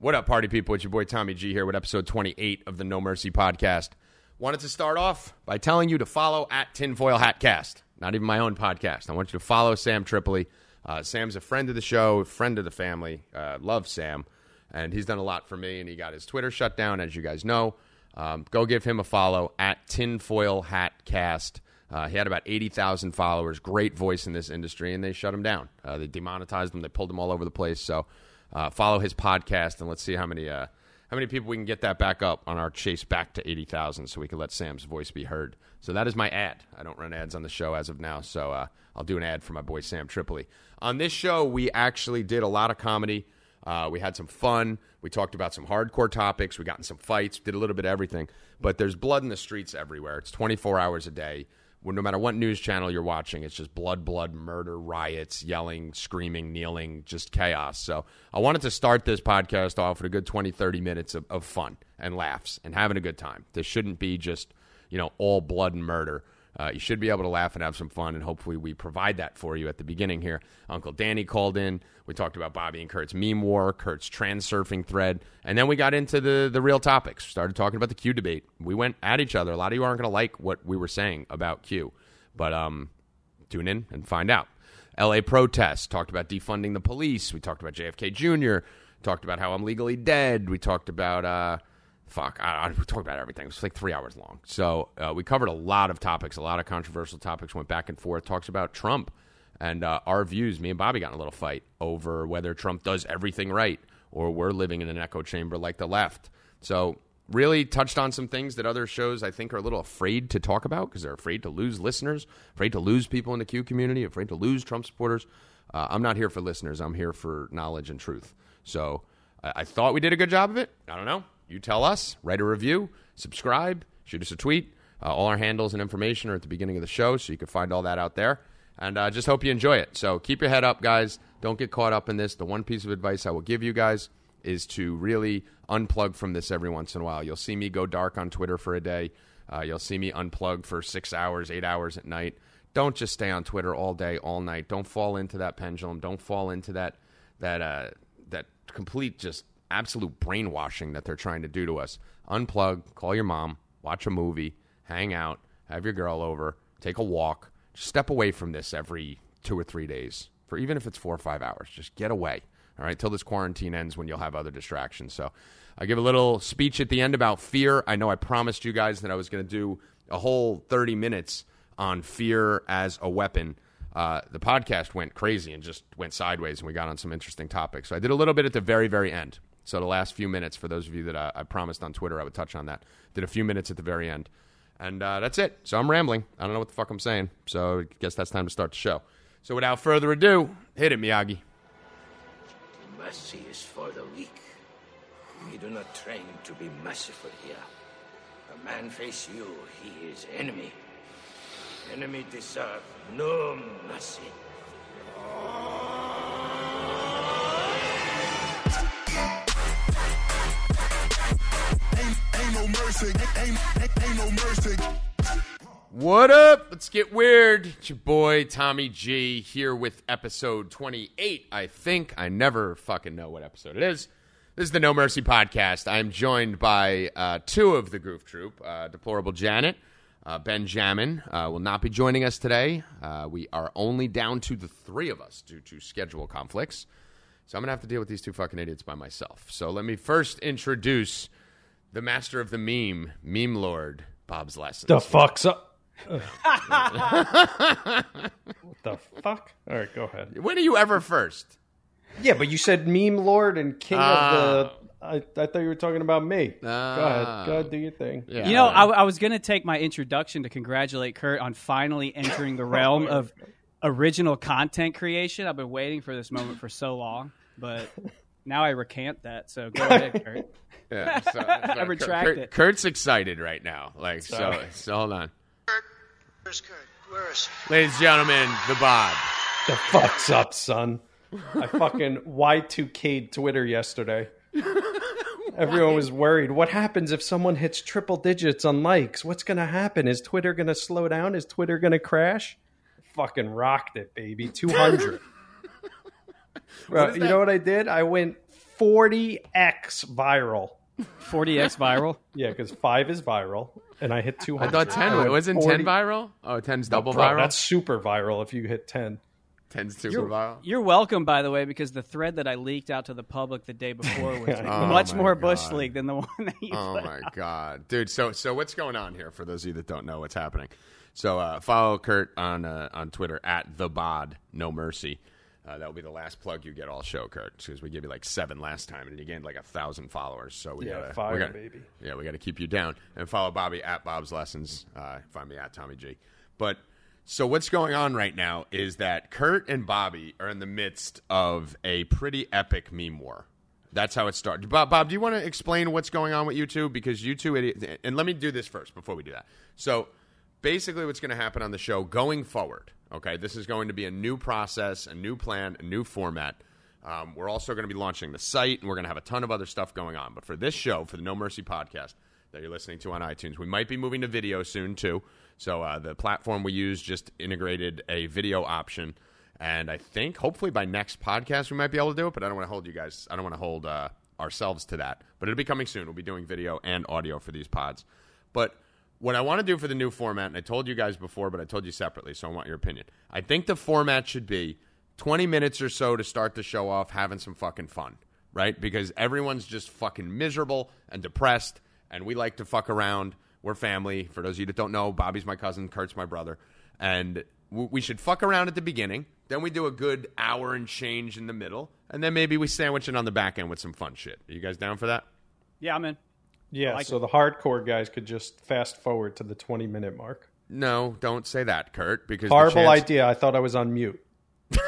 What up, party people? It's your boy Tommy G here with episode 28 of the No Mercy podcast. Wanted to start off by telling you to follow at Tinfoil Hatcast, not even my own podcast. I want you to follow Sam Tripoli. Uh, Sam's a friend of the show, friend of the family. Uh, love Sam, and he's done a lot for me, and he got his Twitter shut down, as you guys know. Um, go give him a follow at Tinfoil Hatcast. Uh, he had about 80,000 followers, great voice in this industry, and they shut him down. Uh, they demonetized him, they pulled him all over the place. So, uh, follow his podcast and let's see how many uh, how many people we can get that back up on our chase back to 80,000 so we can let Sam's voice be heard. So that is my ad. I don't run ads on the show as of now, so uh, I'll do an ad for my boy Sam Tripoli. On this show, we actually did a lot of comedy. Uh, we had some fun. We talked about some hardcore topics. We got in some fights. Did a little bit of everything. But there's blood in the streets everywhere. It's 24 hours a day no matter what news channel you're watching, it's just blood, blood, murder, riots, yelling, screaming, kneeling, just chaos. So I wanted to start this podcast off with a good 20, 30 minutes of, of fun and laughs and having a good time. This shouldn't be just, you know, all blood and murder. Uh, you should be able to laugh and have some fun, and hopefully, we provide that for you at the beginning here. Uncle Danny called in. We talked about Bobby and Kurt's meme war, Kurt's transurfing thread, and then we got into the the real topics. Started talking about the Q debate. We went at each other. A lot of you aren't going to like what we were saying about Q, but um, tune in and find out. L.A. protests. Talked about defunding the police. We talked about JFK Jr. Talked about how I'm legally dead. We talked about. Uh, fuck, I, I, talked about everything. It was like three hours long. So uh, we covered a lot of topics, a lot of controversial topics, went back and forth. Talks about Trump and uh, our views. Me and Bobby got in a little fight over whether Trump does everything right or we're living in an echo chamber like the left. So really touched on some things that other shows I think are a little afraid to talk about because they're afraid to lose listeners, afraid to lose people in the Q community, afraid to lose Trump supporters. Uh, I'm not here for listeners. I'm here for knowledge and truth. So I thought we did a good job of it. I don't know. You tell us, write a review, subscribe, shoot us a tweet. Uh, all our handles and information are at the beginning of the show, so you can find all that out there. And uh, just hope you enjoy it. So keep your head up, guys. Don't get caught up in this. The one piece of advice I will give you guys is to really unplug from this every once in a while. You'll see me go dark on Twitter for a day. Uh, you'll see me unplug for six hours, eight hours at night. Don't just stay on Twitter all day, all night. Don't fall into that pendulum. Don't fall into that that uh, that complete just absolute brainwashing that they're trying to do to us. Unplug, call your mom, watch a movie, hang out, have your girl over, take a walk. Just step away from this every two or three days, for even if it's four or five hours. Just get away. All right, till this quarantine ends when you'll have other distractions. So I give a little speech at the end about fear. I know I promised you guys that I was going to do a whole 30 minutes on fear as a weapon. Uh, the podcast went crazy and just went sideways, and we got on some interesting topics. So I did a little bit at the very, very end. So the last few minutes, for those of you that I, I promised on Twitter, I would touch on that. Did a few minutes at the very end, and uh, that's it. So I'm rambling. I don't know what the fuck I'm saying. So I guess that's time to start the show. So without further ado, hit it, Miyagi. Mercy is for the weak. We do not train to be merciful here. A man face you, he is enemy. Enemy deserve no mercy. What up? Let's get weird. It's your boy Tommy G here with episode 28, I think. I never fucking know what episode it is. This is the No Mercy podcast. I'm joined by uh, two of the Groove Troop, uh, Deplorable Janet. Uh, Benjamin uh, will not be joining us today. Uh, we are only down to the three of us due to schedule conflicts. So I'm going to have to deal with these two fucking idiots by myself. So let me first introduce the master of the meme, Meme Lord, Bob's Lessons. The fuck's up? what the fuck? All right, go ahead. When are you ever first? Yeah, but you said meme lord and king Ah. of the. I, I thought you were talking about me. go Ah. ahead, go ahead, do your thing. Yeah, You know, all I. I was going to take my introduction to congratulate Kurt on finally entering the realm of original content creation. I've been waiting for this moment for so long, but now I recant that. So go ahead, Kurt. Yeah, so, so I retract Kurt, it. Kurt's excited right now. Like so, Sorry. so hold on, Kurt, Where's Kurt? Where is he? ladies and gentlemen, the Bob. The fuck's up, son? I fucking Y2K'd Twitter yesterday. Everyone was worried. What happens if someone hits triple digits on likes? What's going to happen? Is Twitter going to slow down? Is Twitter going to crash? Fucking rocked it, baby. 200. Bro, you know what I did? I went 40x viral. 40x viral. Yeah, because five is viral, and I hit 200. I thought 10 I wasn't 40 10 viral? Oh, 10's double Bro, viral? That's super viral if you hit 10. 10's super You're, viral. you're welcome, by the way, because the thread that I leaked out to the public the day before was Oh much my more bush league than the one that you Oh put my god, dude! So so what's going on here for those of you that don't know what's happening? So uh, follow Kurt on uh, on Twitter at the bod no mercy. Uh, that will be the last plug you get all show, Kurt, because we gave you like seven last time, and you gained like a thousand followers. So we Yeah, gotta, fire, we gotta, baby. Yeah, we got to keep you down. And follow Bobby at Bob's Lessons. Uh, find me at Tommy G. But so what's going on right now is that Kurt and Bobby are in the midst of a pretty epic meme war. That's how it started. Bob, Bob, do you want to explain what's going on with you two? Because you two, and let me do this first before we do that. So basically, what's going to happen on the show going forward, okay, this is going to be a new process, a new plan, a new format. Um, we're also going to be launching the site, and we're going to have a ton of other stuff going on. But for this show, for the No Mercy podcast that you're listening to on iTunes, we might be moving to video soon, too. So uh, the platform we use just integrated a video option. And I think hopefully by next podcast we might be able to do it, but I don't want to hold you guys. I don't want to hold uh, ourselves to that. But it'll be coming soon. We'll be doing video and audio for these pods. But what I want to do for the new format, and I told you guys before, but I told you separately, so I want your opinion. I think the format should be 20 minutes or so to start the show off having some fucking fun, right? Because everyone's just fucking miserable and depressed, and we like to fuck around. We're family. For those of you that don't know, Bobby's my cousin, Kurt's my brother. And we should fuck around at the beginning. Then we do a good hour and change in the middle. And then maybe we sandwich it on the back end with some fun shit. Are you guys down for that? Yeah, I'm in. Yeah, like so the hardcore guys could just fast forward to the 20 minute mark. No, don't say that, Kurt, because Horrible chance- idea. I thought I was on mute.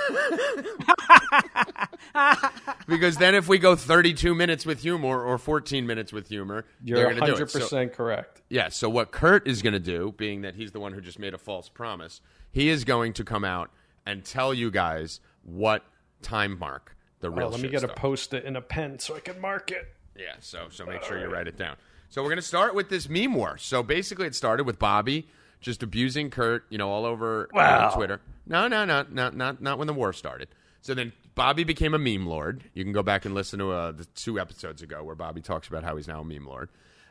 Because then if we go 32 minutes with humor or 14 minutes with humor, You're they're going to do it. 100% So, correct. yeah, so what Kurt is going to do, being that he's the one who just made a false promise, he is going to come out and tell you guys what time mark the real Oh, let me shit get a post it in a pen so I can mark it. Yeah, so so make sure you write it down. So we're gonna start with this meme war. So basically, it started with Bobby just abusing Kurt, you know, all over Wow. Twitter. No, no, no, not not not when the war started. So then Bobby became a meme lord. You can go back and listen to uh, the two episodes ago where Bobby talks about how he's now a meme lord.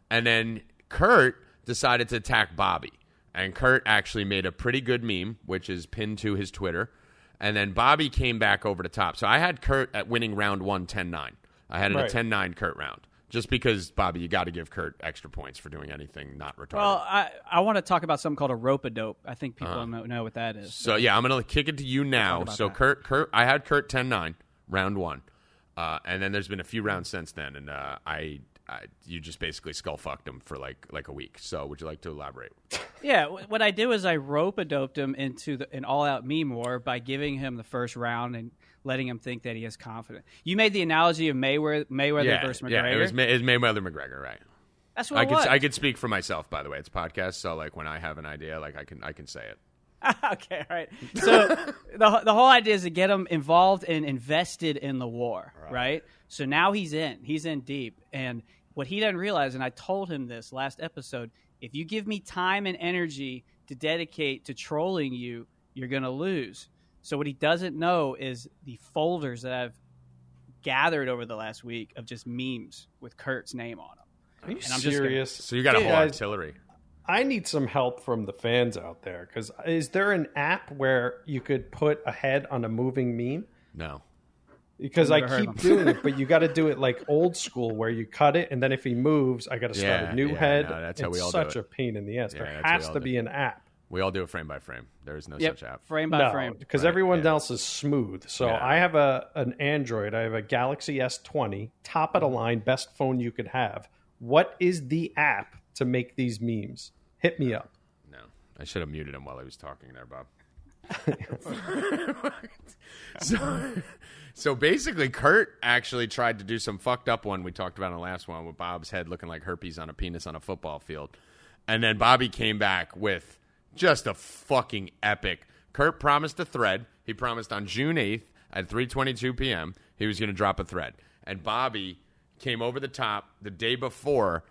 And then Kurt decided to attack Bobby, and Kurt actually made a pretty good meme, which is pinned to his Twitter. And then Bobby came back over the top. So I had Kurt at winning round one, 10-9. I had it Right. a 10-9 Kurt round. Just because, Bobby, you got to give Kurt extra points for doing anything not retarded. Well, I, I want to talk about something called a rope a dope. I think Uh-huh. people know, know what that is. so yeah, I'm gonna kick it to you now. So that. Kurt, Kurt, I had Kurt 10-9, round one, uh, and then there's been a few rounds since then, and uh, I, I, you just basically skull fucked him for like like a week. So would you like to elaborate? Yeah, what I did was I rope a doped him into the, an all out meme war by giving him the first round and letting him think that he is confident. You made the analogy of Mayweather, Mayweather yeah, versus McGregor. yeah, it was, May, it was Mayweather McGregor, right? That's what I could was. I could speak for myself. By the way, it's a podcast, so like when I have an idea, like I can I can say it. okay, all right. So the the whole idea is to get him involved and invested in the war, right. So now he's in. He's in deep, and what he doesn't realize, and I told him this last episode: if you give me time and energy to dedicate to trolling you, you're going to lose. So what he doesn't know is the folders that I've gathered over the last week of just memes with Kurt's name on them. Are you And I'm just gonna- serious? So you got a Dude, whole guys, artillery. I need some help from the fans out there because is there an app where you could put a head on a moving meme? No. Because I keep doing it, but you got to do it like old school, where you cut it, and then if he moves, I got to start Yeah, a new yeah, head. no, that's how it's we all do such it. a pain in the ass. Yeah, there that's how we has to do be an app. We all do it frame by frame. There is no Yep, such app. frame by No, frame. because Right, everyone yeah. else is smooth. So Yeah. I have a an Android. I have a Galaxy S20, top of the mm-hmm. line, best phone you could have. What is the app to make these memes? Hit me up. No, I should have muted him while he was talking there, Bob. so, so basically, Kurt actually tried to do some fucked up one we talked about in the last one with Bob's head looking like herpes on a penis on a football field, and then Bobby came back with just a fucking epic. Kurt promised a thread. He promised on June eighth at three twenty two p.m. he was going to drop a thread, and Bobby came over the top the day before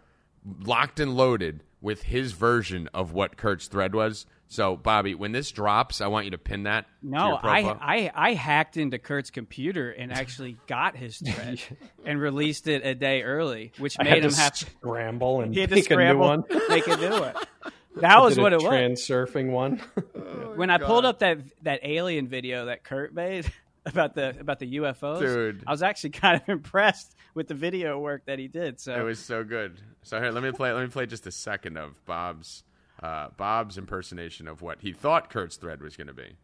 locked and loaded with his version of what Kurt's thread was So, Bobby, when this drops, I want you to pin that. to No, your I. I I hacked into Kurt's computer and actually got his thread and released it a day early, which I made had him to have scramble and he had make a new scramble, one. make a new one. That was what a it was. Trans surfing one. when I pulled up that that alien video that Kurt made about the about the UFOs, Dude. I was actually kind of impressed with the video work that he did. So It was so good. So here, let me play. Let me play just a second of Bob's uh, Bob's impersonation of what he thought Kurt's thread was going to be.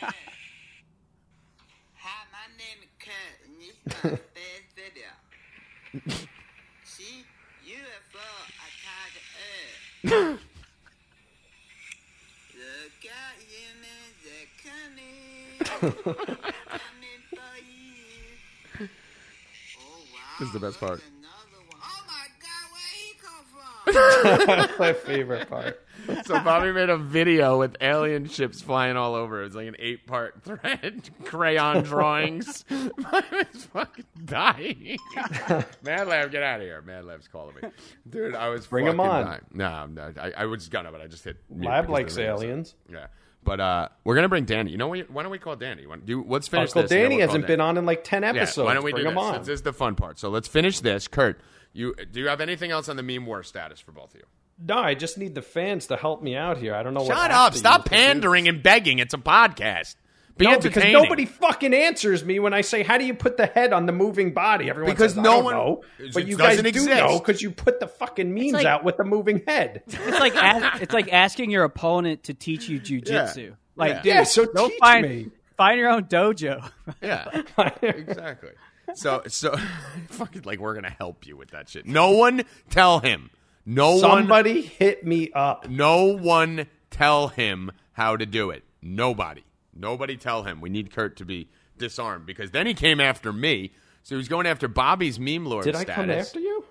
Hi, my name is Kurt, and this is my first video. See, UFO attack Earth. Look out, humans, they're coming. coming for you. Oh, wow. This is the best part. look, Another one. Oh, my God, where he come from? That's my favorite part. So Bobby made a video with alien ships flying all over. It was like an eight-part thread, crayon drawings. I was fucking dying. Mad Lab, get out of here. Mad Lab's calling me, dude. I was Bring fucking on. dying. No, no, I, I was gonna, but I just hit. Lab likes the video's up. aliens. Yeah, but uh, we're gonna bring Danny. You know, why don't we call Danny? Why- Do let's finish Uncle this. Danny we'll hasn't been on in like ten Yeah, episodes. why don't we Bring do him this? on. This is the fun part. So let's finish this. Kurt, you do you have anything else on the meme war status for both of you? No, I just need the fans to help me out here. I don't know. Shut up! Stop use to do pandering and begging. It's a podcast. Be No, because nobody fucking answers me when I say, "How do you put the head on the moving body?" Everyone Because says, no "I don't one- know," but you guys do exist. know because you put the fucking memes like- out with the moving head. it's like as, it's like asking your opponent to teach you jujitsu. Yeah. Like, Yeah. dude, Yeah, so go teach find me. find your own dojo. Yeah, exactly. So, so fucking like we're gonna help you with that shit. No one tell him. No one. Somebody hit me up. No one tell him how to do it. Nobody. Nobody tell him. We need Kurt to be disarmed because then he came after me. So he was going after Bobby's meme lord Did I status. come after you?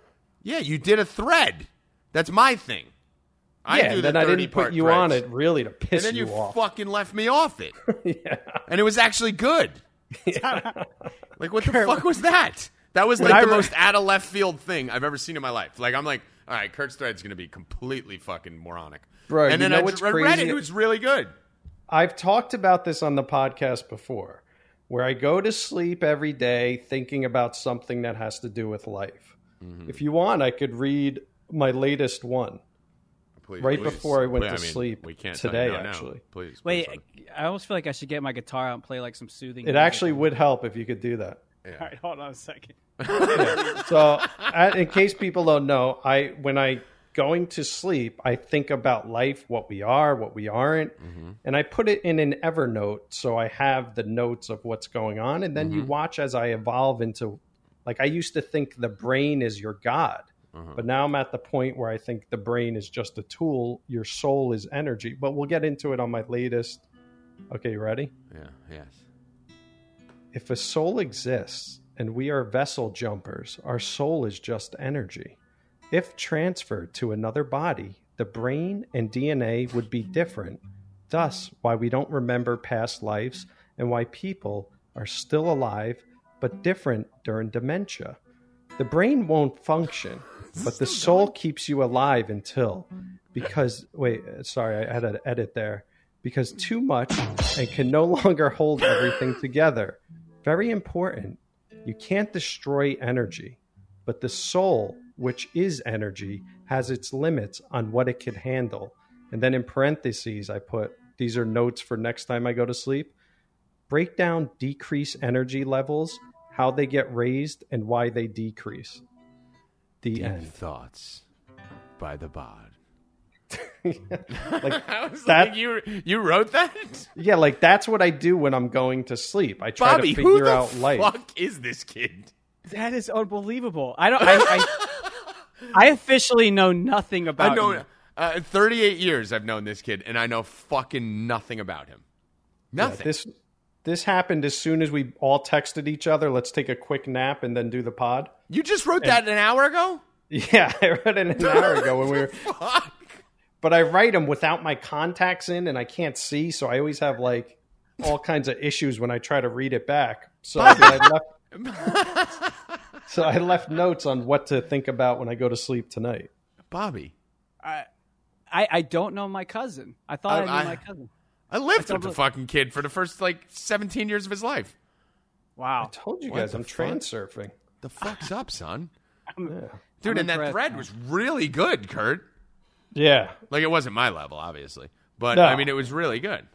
Yeah, you did a thread. That's my thing. I yeah, do and the then I 30 didn't put you on it really to And piss then you, you off. fucking left me off it. yeah. And it was actually good. Yeah. like what the fuck was that? That was like the re- most out of left field thing I've ever seen in my life. Like I'm like, all right, Kurt's thread's gonna be completely fucking moronic. Bro, and then know I what's read read it. It was really good. I've talked about this on the podcast before, where I go to sleep every day thinking about something that has to do with life. Mm-hmm. If you want, I could read my latest one. Please, Right please. before I went Please, to mean, sleep we can't today, tell you no, no. actually. Please, Wait, please, I almost feel like I should get my guitar out and play like some soothing. It music. actually would help if you could do that. All right, hold on a second. So, I- in case people don't know, I when I going to sleep, I think about life, what we are, what we aren't, mm-hmm. and I put it in an Evernote so I have the notes of what's going on, and then you mm-hmm. watch as I evolve into. Like I used to think the brain is your god, mm-hmm. but now I'm at the point where I think the brain is just a tool. Your soul is energy. But we'll get into it on my latest. Okay, you ready? yeah, yes. If a soul exists and we are vessel jumpers, our soul is just energy. If transferred to another body, the brain and DNA would be different. Thus, why we don't remember past lives and why people are still alive but different during dementia. The brain won't function, but the soul keeps you alive until. Because, wait, sorry, I had to edit there. Because too much and can no longer hold everything together. Very important. You can't destroy energy, but the soul, which is energy, has its limits on what it can handle. And then in parentheses, I put these are notes for next time I go to sleep. Break down decrease energy levels, how they get raised, and why they decrease. The Deep end. thoughts by the bod. Like I was That- like, you you wrote that, yeah, like that's what I do when I'm going to sleep. I try Bobby? to Who figure the out life. fuck is this kid? That is unbelievable. I don't. I, I, I officially know nothing about. I know. you. Uh, 38 years, I've known this kid, and I know fucking nothing about him. Yeah, Nothing. this this happened as soon as we all texted each other. Let's take a quick nap and then do the pod. you just wrote that an hour ago. Yeah, I wrote it an hour ago when we were. Fuck. But I write them without my contacts in, and I can't see, so I always have like all kinds of issues when I try to read it back. So I left. So I left notes on what to think about when I go to sleep tonight. Bobby, I, I, I don't know my cousin. I thought I, I- knew I- my cousin. I lived thought with the it- fucking kid for the first like 17 years of his life. Wow. I told you What guys I'm fuck? transurfing. The fuck's up, son? Yeah. Dude, I'm and that thread man. was really good, Kurt. Yeah. Like it wasn't my level, obviously, but No. I mean it was really good.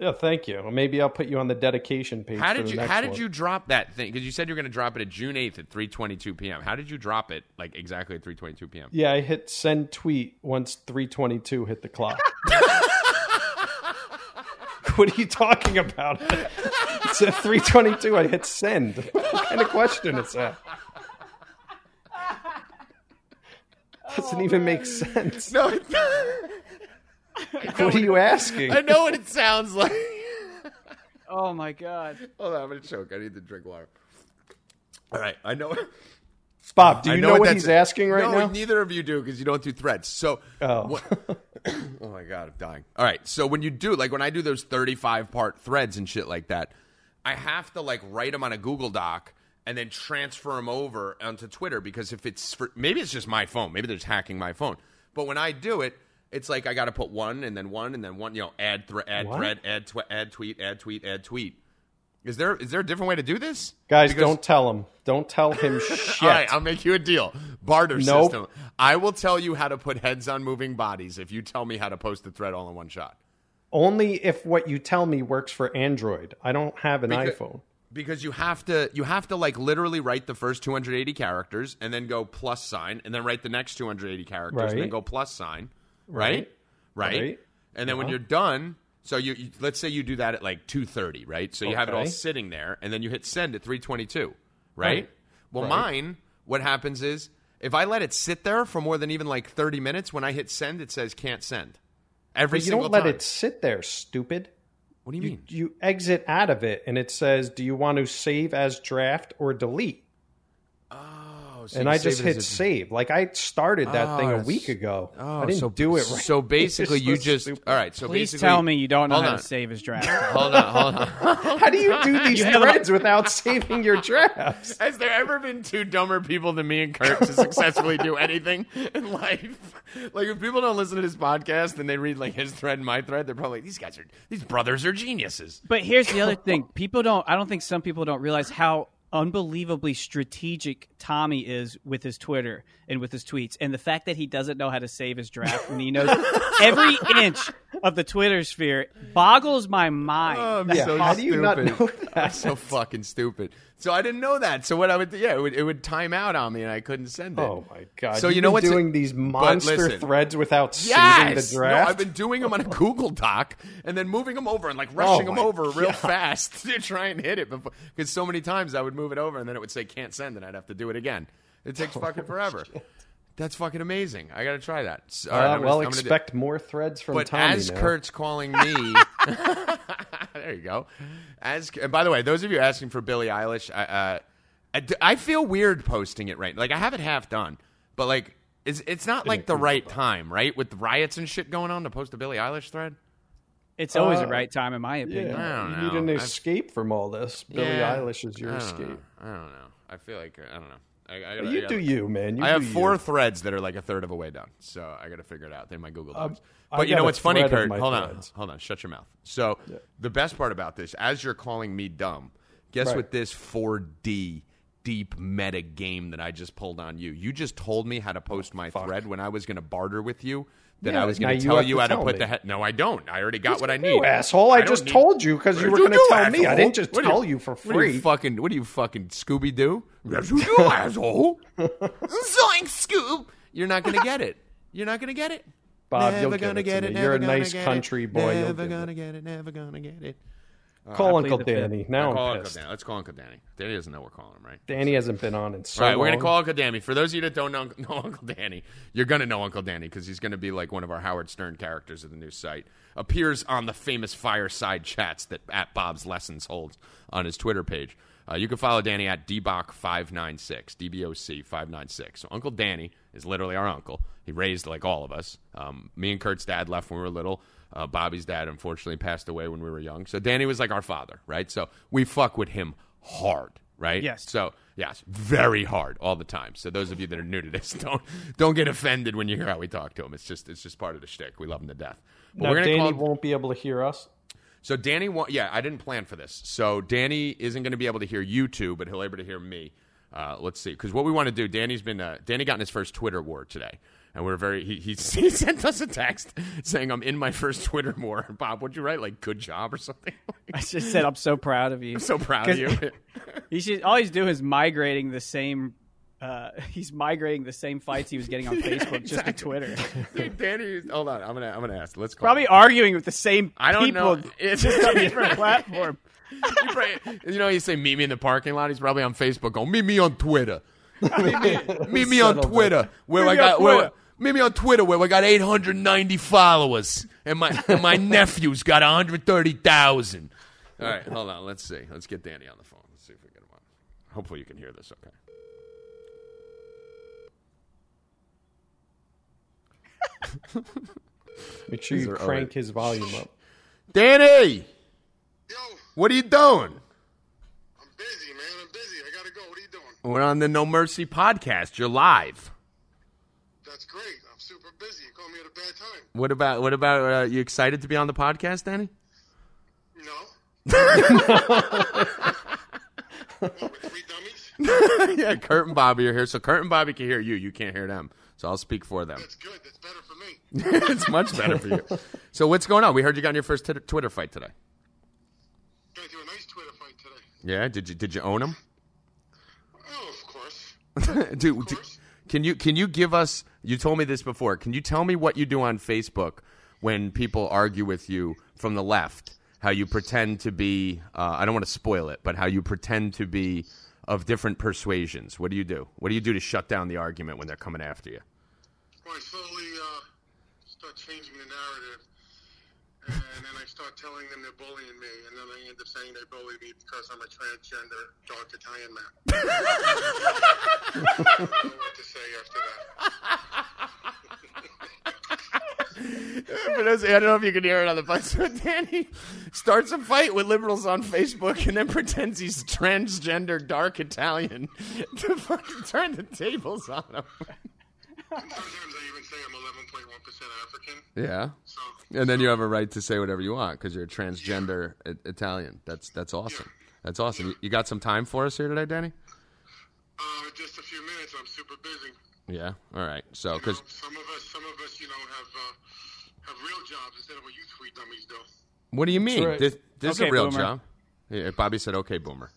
Yeah, thank you. Maybe I'll put you on the dedication page. How for did you How did one. you drop that thing? Because you said you were going to drop it at June 8th at 3:22 p.m. How did you drop it like exactly at 3:22 p.m.? Yeah, I hit send tweet once 322 hit the clock. what are you talking about? It's at 322. I hit send. What kind of question is that? Doesn't even make sense. No, it- What are you asking? I know what it sounds like. Oh my god. Hold on, I'm gonna choke. I need to drink water. All right, I know. Bob, do I you know, what that's- he's asking right no, now? neither of you do because you don't do threads. So, Oh. what- oh my god, I'm dying. All right, so when you do like when I do those 35 part threads and shit like that, I have to like write them on a Google Doc and then transfer them over onto Twitter because if it's for maybe it's just my phone, maybe they're just hacking my phone. But when I do it, it's like I got to put one and then one and then one. You know, add thre- add What? thread, add tw- add tweet, add tweet, add tweet. Is there is there a different way to do this, Guys, Because- don't tell him. Don't tell him shit. all right, I'll make you a deal. Barter Nope. system. I will tell you how to put heads on moving bodies if you tell me how to post the thread all in one shot. Only if what you tell me works for Android. I don't have an Because- iPhone. Because you have to you have to like literally write the first 280 characters and then go plus sign and then write the next 280 characters and then go plus sign, right? Right. Right. And then when you're done, so you, you let's say you do that at like 2:30, right? So you have it all sitting there and then you hit send at 322, right? Right. Well, Right. mine what happens is if I let it sit there for more than even like 30 minutes, when I hit send it says can't send. Every But you don't let time. it sit there, stupid. What do you You, mean? you exit out of it and it says, Do you want to save as draft or delete? So and I just hit as a- save. Like I started that Oh, thing a week ago. Oh, I didn't so, do it right. So basically, you so just stupid. all right. So Please basically, tell me you don't know how on. to save his draft. Hold on, hold on. How do you do these have a- threads without saving your drafts? Has there ever been two dumber people than me and Kurt to successfully do anything in life? Like if people don't listen to this podcast and they read like his thread and my thread, they're probably like, these guys are these brothers are geniuses. But here's the other thing: people don't. I don't think some people don't realize how unbelievably strategic Tommy is with his Twitter and with his tweets, and the fact that he doesn't know how to save his draft and he knows every inch of the Twitter sphere boggles my mind. Oh, I'm Yeah, so how do you not know I'm so fucking stupid. So I didn't know that. So what I would yeah, it would, it would time out on me and I couldn't send it. Oh my god! So You've you know been what's doing these monster listen. threads without saving Yes! the draft? No, I've been doing them on a Google Doc and then moving them over and like rushing oh them my over real fast to try and hit it. Because so many times I would move it over and then it would say can't send and I'd have to do it again. It takes Oh, fucking forever. That's fucking amazing. I got to try that. So, Uh, I'm gonna- well, I'm gonna do- expect more threads from but Tommy as now. Kurt's calling me, there you go. As and by the way, those of you asking for Billie Eilish, I, uh, I, d- I feel weird posting it right. Like I have it half done, but like it's it's not like the right time, right? With riots and shit going on to post a Billie Eilish thread. It's always Uh, the right time, in my opinion. yeah, I don't you need know. an I've- escape from all this. Billie Yeah. Eilish is your I escape. know. I don't know. I feel like I don't know. I, I gotta, You gotta- do you, man. You I have four you. threads that are like a third of a way done, so I got to figure it out. They're my Google Docs. Um, but you know what's funny, Kurt? Hold on, hold on. Shut your mouth. So the best part about this, as you're calling me dumb, guess Right. what? This 4D deep meta game that I just pulled on you. You just told me how to post my thread when I was going to barter with you. That Yeah, I was going to tell you how to tell put me. the head. No, I don't. I already got what I You need. asshole! I, don't just need- told you because you were going to do, tell me. I didn't just What tell you for What are free. you fucking? What are you fucking Scooby Doo? Yes, you do, asshole. Zoink, Scoob. You're not gonna get it. You're not gonna get it. Bob, never you'll gonna it to get me. it. You're a nice country it, boy. You'll Never gonna it. get it. Never gonna get it. Call Uncle plead the fifth. Danny. Now call I'm Uncle. Danny. Let's call Uncle Danny. Danny doesn't know we're calling him, right? Danny hasn't been on in so All right, we're gonna call Uncle Danny. For those of you that don't know, know Uncle Danny, you're gonna know Uncle Danny because he's gonna be like one of our Howard Stern characters of the new site. Appears on the famous fireside chats that at Bob's Lessons holds on his Twitter page. Uh, you can follow Danny at dboc596, dboc596. So Uncle Danny is literally our uncle. He raised like all of us. Um, me and Kurt's dad left when we were little. Uh, Bobby's dad unfortunately passed away when we were young. So Danny was like our father, right? So we fuck with him hard, right? Yes. So Yes, very hard all the time. So those of you that are new to this, don't don't get offended when you hear how we talk to him. It's just it's just part of the shtick. We love him to death. But Now, we're Danny call won't be able to hear us. so Danny, wa- yeah, I didn't plan for this. So Danny isn't going to be able to hear you two, but he'll be able to hear me. Uh, let's see, because what we want to do, Danny's been uh, Danny got in his first Twitter war today, and we're very he, he he sent us a text saying I'm in my first Twitter war. Bob, what'd you write? Like good job or something? I just said I'm so proud of you. I'm so proud of you. He should all he's doing is migrating the same. Uh, he's migrating the same fights he was getting on Facebook just to Twitter. Dude, Danny, hold on, I'm gonna I'm gonna ask. Let's call Probably him. arguing with the same I don't people know. It's just on a different platform. You probably- you know, you say meet me in the parking lot. He's probably on Facebook. Going meet me on Twitter. meet me, meet me on Twitter where Meet I got where, Twitter. meet me on Twitter where I got 890 followers and my and my nephew's got 130,000. All right, hold on. Let's see. Let's get Danny on the phone. Let's see if we get him on. Hopefully you can hear this. Okay. Make sure These you crank already- his volume up. Danny, Yo, what are you doing? I'm busy, man. I'm busy. I gotta go. What are you doing? We're on the No Mercy podcast. You're live. That's great. I'm super busy. You called me at a bad time. What about what about uh, you excited to be on the podcast, Danny? No. what, three dummies? yeah, Kurt and Bobby are here, so Kurt and Bobby can hear you. You can't hear them, so I'll speak for them. That's good. That's better for me. it's much better for you. So what's going on? We heard you got in your first t- Twitter fight today. Gonna do a nice Twitter fight today. Yeah, did you did you own him? Oh, of course. Dude, do- course. Can you can you give us? You told me this before. Can you tell me what you do on Facebook when people argue with you from the left? How you pretend to be? Uh, I don't want to spoil it, but how you pretend to be of different persuasions. What do you do? What do you do to shut down the argument when they're coming after you? Well, I slowly uh, start changing the narrative, Uh, and then I start telling them they're bullying me, and then I end up saying they bully me because I'm a transgender dark Italian man. I don't know what to say after that. For those, I don't know if you can hear it on the phone. So Danny starts a fight with liberals on Facebook and then pretends he's transgender dark Italian to fucking turn the tables on him. Sometimes I even say I'm 11.1% African. Yeah. So, And then you have a right to say whatever you want because you're a transgender I- Italian. That's that's awesome. That's awesome. You, you got some time for us here today, Danny? uh, just a few minutes. I'm super busy. Yeah. All right. So, You know, because some of us, some of us, you know, have uh, have real jobs instead of what you three dummies do. what do you mean? right. This, this is a real Boomer. job. Yeah, Bobby said, "Okay, Boomer."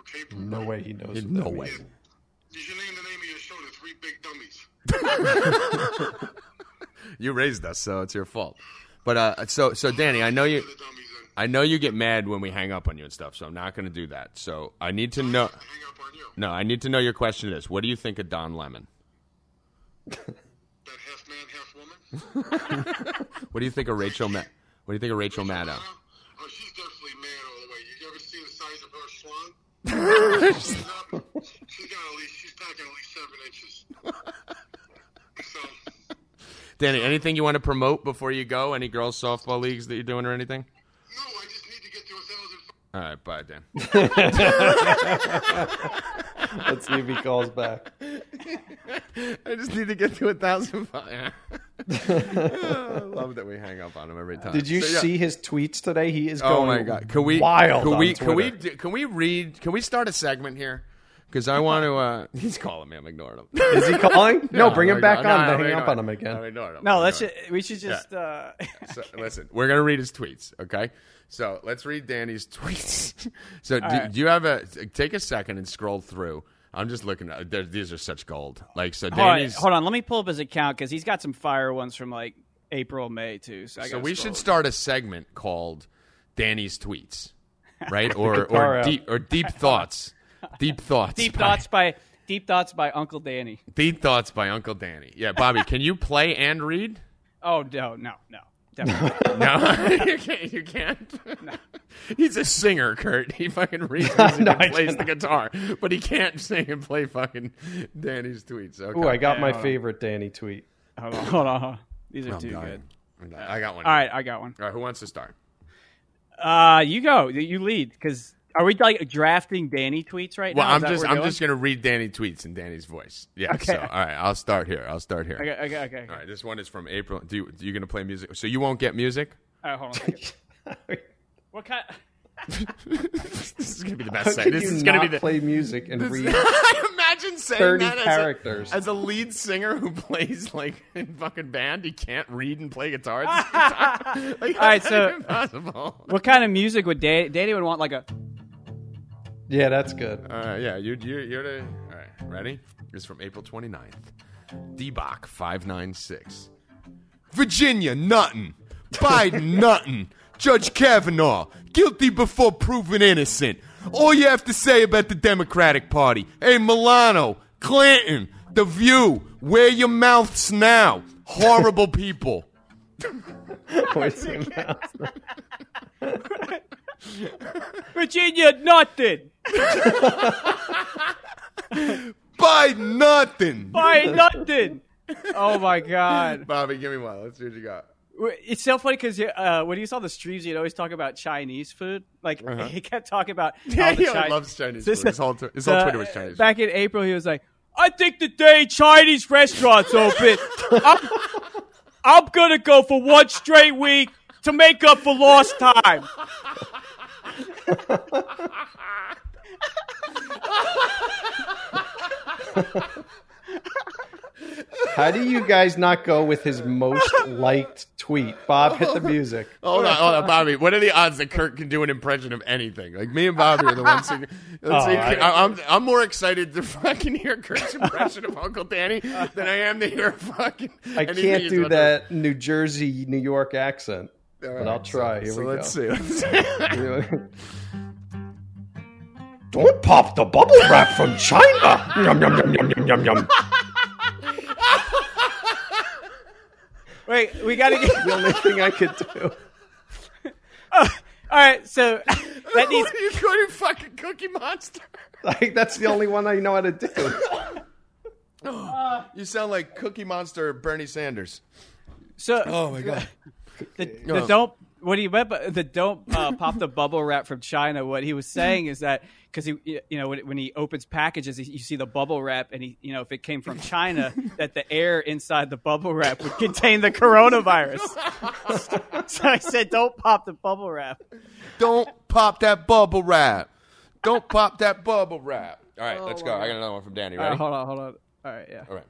Okay. No way he knows. No way. means. You should name the name of your show the Three Big Dummies. You raised us, so it's your fault. But uh, so so Danny, I know you. The dummies and I know you get mad when we hang up on you and stuff, so I'm not going to do that. So I need to know. hang up on you. No, I need to know your question is: What do you think of Don Lemon? That half man, half woman. What do you think of Rachel? Ma- what do you think of Rachel Maddow? Oh, she's definitely mad all the way. You ever see the size of her schlong? she's got at least, she's packing at least seven inches. So, Danny, anything you want to promote before you go? Any girls softball leagues that you're doing or anything? no, I just need to get to a thousand. All right, bye, Dan. Let's see if he calls back. I just need to get to a thousand. I love that we hang up on him every time. Did you So, yeah. see his tweets today? He is oh going. Oh going my god! Can we? wild. Can on we? Can we? Can we read? Can we start a segment here? Because I want to. Uh, he's calling me. I'm ignoring him. Is he calling? No, bring him I'm back ignoring- on. no, to I'm hang up on him again. I'm ignoring him. No, let's. ignoring we should just. Uh. So, listen, we're gonna read his tweets. Okay. So let's read Danny's tweets. so do, right. do you have a? Take a second and scroll through. I'm just looking at. These are such gold. Like so, hold, on, Danny's. hold on, let me pull up his account because he's got some fire ones from like April, May too. So, I So we scroll. should start a segment called Danny's tweets, right? Or or deep or deep thoughts. Deep thoughts. Deep by- thoughts by Deep thoughts by Uncle Danny. Deep thoughts by Uncle Danny. Yeah, Bobby, can you play and read? Oh no, no, no, definitely. No, you can't. You can't. No. He's a singer, Kurt. He fucking reads No, and I plays the guitar, but he can't sing and play fucking Danny's tweets. Okay. Ooh, I got my hold on. favorite Danny tweet. hold on, hold on, hold on. These are I'm too dying. good. I'm. I got one. All right, I got one. All right. Who wants to start? Uh, you go. You lead because Are we like drafting Danny tweets right Well, now? Is I'm just I'm doing? just gonna read Danny tweets in Danny's voice. Yeah. Okay. So all right, I'll start here. I'll start here. Okay, okay, okay. All right, this one is from April. Do you, are you gonna play music? So you won't get music? All right, hold on. A second. what kind? this is gonna be the How best. could This you is gonna be the. play music and read? I Imagine saying 30 that as a- characters. As, a, lead singer who plays like in fucking band, he can't read and play guitar. At the same time. like, All right, so- that even possible. What kind of music would Danny? Danny would want like a. Yeah, that's good. All right, yeah, you, you, you're the. All right, ready? It's from April 29th. Debach 596. Virginia, nothing. Biden, nothing. Judge Kavanaugh, guilty before proven innocent. All you have to say about the Democratic Party. Hey, Milano, Clinton, The View, wear your mouths now. Horrible people. Where's the mouse? Virginia, nothing. Biden, nothing. Why nothing? Oh my god. Bobby, give me one. Let's see what you got. It's so funny because uh, when you saw the streams, you'd always talk about Chinese food. Like he kept talking about Uh-huh. Yeah, how the he Chi- loves Chinese food. His whole, his whole uh, Twitter was Chinese. Back in April, he was like, "I think the day Chinese restaurants open, I'm, I'm gonna go for one straight week to make up for lost time." How do you guys not go with his most liked tweet? Bob, hit the music. Hold on, hold on, Bobby. What are the odds that Kurt can do an impression of anything? Like me and Bobby are the ones. Who, let's Oh, see, I- am I'm more excited to fucking hear Kurt's impression of Uncle Danny than I am to hear fucking. I can't do that New Jersey, New York accent, All but I'll try. So, Here so we let's go. see. Let's see. Don't pop the bubble wrap from China. yum yum yum yum yum yum yum. Wait, we gotta get. The only thing I could do. Oh, all right, so that needs. Are you going to fucking Cookie Monster? Like that's the only one I know how to do. You sound like Cookie Monster Bernie Sanders. So Oh my god. The, the don't what he meant by the don't uh, pop the bubble wrap from China. What he was saying is that because he you know when, when he opens packages, he, you see the bubble wrap, and he you know if it came from China, that the air inside the bubble wrap would contain the coronavirus. so I said, don't pop the bubble wrap. Don't pop that bubble wrap. Don't pop that bubble wrap. All right, let's go. I got another one from Danny. Ready? right, hold on, hold on. All right, yeah. All right.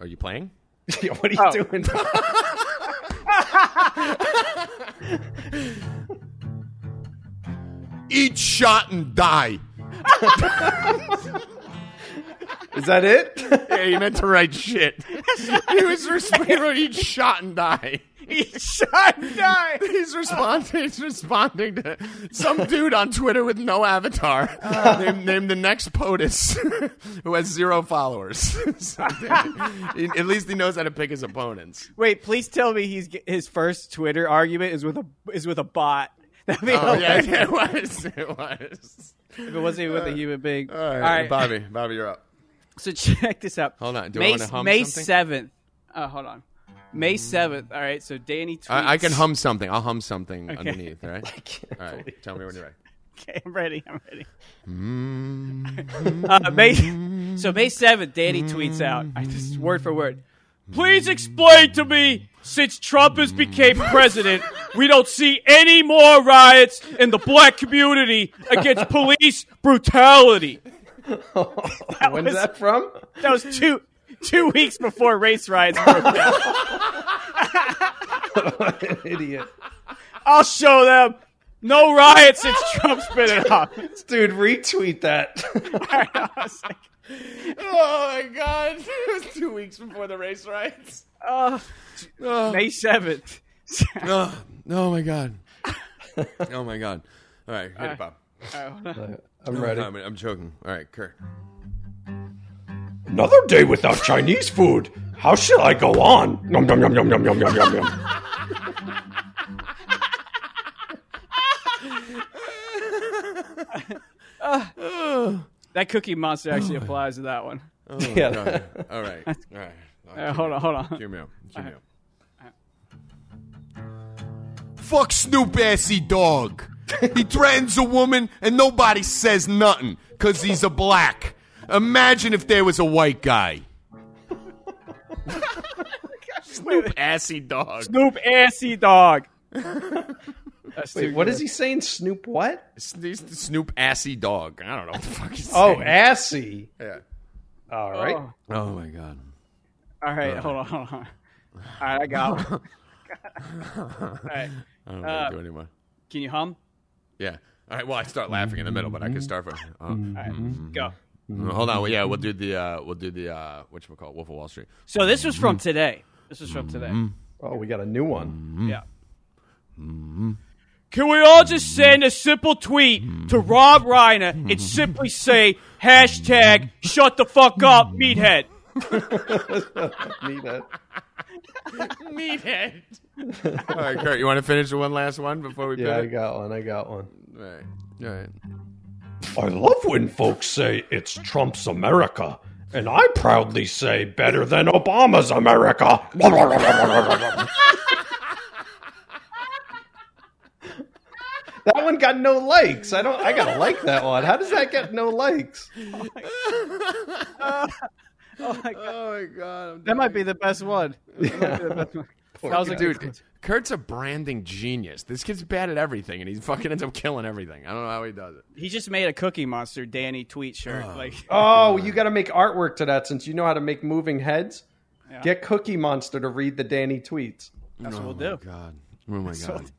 Are you playing? what are you Oh. doing? Eat shot and die. Is that it? Yeah, he meant to write shit. he was responding. Eat shot and die. And die. He's responding. He's responding to some dude on Twitter with no avatar, named, named the next POTUS, who has zero followers. So, he- at least he knows how to pick his opponents. Wait, please tell me he's his first Twitter argument is with a is with a bot. That'd be Oh yeah, hilarious. yeah, it was. It was. If it wasn't with a human being. All right, Bobby. Bobby, you're up. So check this out. Hold on, do I May, May something? seventh. Uh, hold on. May seventh. All right. So Danny tweets. I, I can hum something. I'll hum something Okay. underneath. All right. All right. Tell me when you're ready. Okay, I'm ready. I'm ready. Mm-hmm. uh, May. So May seventh, Danny tweets out. I just word for word. Please explain to me, since Trump has became president, we don't see any more riots in the black community against police brutality. When's was- that from? That was two two weeks before race riots broke out. Idiot. I'll show them. No riots since Trump's been in office. Dude, retweet that. I was like, Oh my god! It was two weeks before the race riots. uh, May seventh. Oh, oh my god! Oh my god! All right, hit it, Bob. I'm ready. I'm, I'm joking. All right, Kurt. Another day without Chinese food. How shall I go on? Nom nom nom nom nom nom nom nom. nom. that cookie monster actually applies to that one. Oh, yeah. God. All right. All right. All right. Uh, hold on. Hold on. Hear me out. Hear me up. Uh-huh. Fuck Snoop Assy Dog. he threatens a woman and nobody says nothing because he's a black. Imagine if there was a white guy. Snoop assy dog. Snoop assy dog. That's Wait, too what good. is he saying? Snoop what? He's the Snoop assy dog. I don't know what the fuck he's saying. Oh, saying. assy. yeah. All right. Oh. Oh my god. All right, hold on, hold on. All right, I got one. All right, I don't know Uh, what to do anymore. can you hum? Yeah. All right. Well, I start laughing in the middle, but I can mm-hmm. start from. Oh. All mm-hmm. Right, go. Hold on. Well, yeah, we'll do the uh, we'll do the uh, what you call Wolf of Wall Street. So this was mm-hmm. from today. This was from today. Oh, we got a new one. Yeah. Can we all just send a simple tweet to Rob Reiner and simply say hashtag shut the fuck up, meathead? Need it. Meathead. All right, Kurt. You want to finish with one last one before we? Yeah, I got one. I got one. All right. All right. I love when folks say it's Trump's America, and I proudly say better than Obama's America. that one got no likes. I don't. I gotta like that one. How does that get no likes? Oh my god, Oh my god. I'm that might be the best one. That might be the best one. That was a Dude, Kurt's a branding genius. This kid's bad at everything, and he fucking ends up killing everything. I don't know how he does it. He just made a Cookie Monster Danny tweet shirt. Oh. Like, Oh, you got to make artwork to that since you know how to make moving heads. Yeah. Get Cookie Monster to read the Danny tweets, that's what oh we'll my do. God. Oh my god.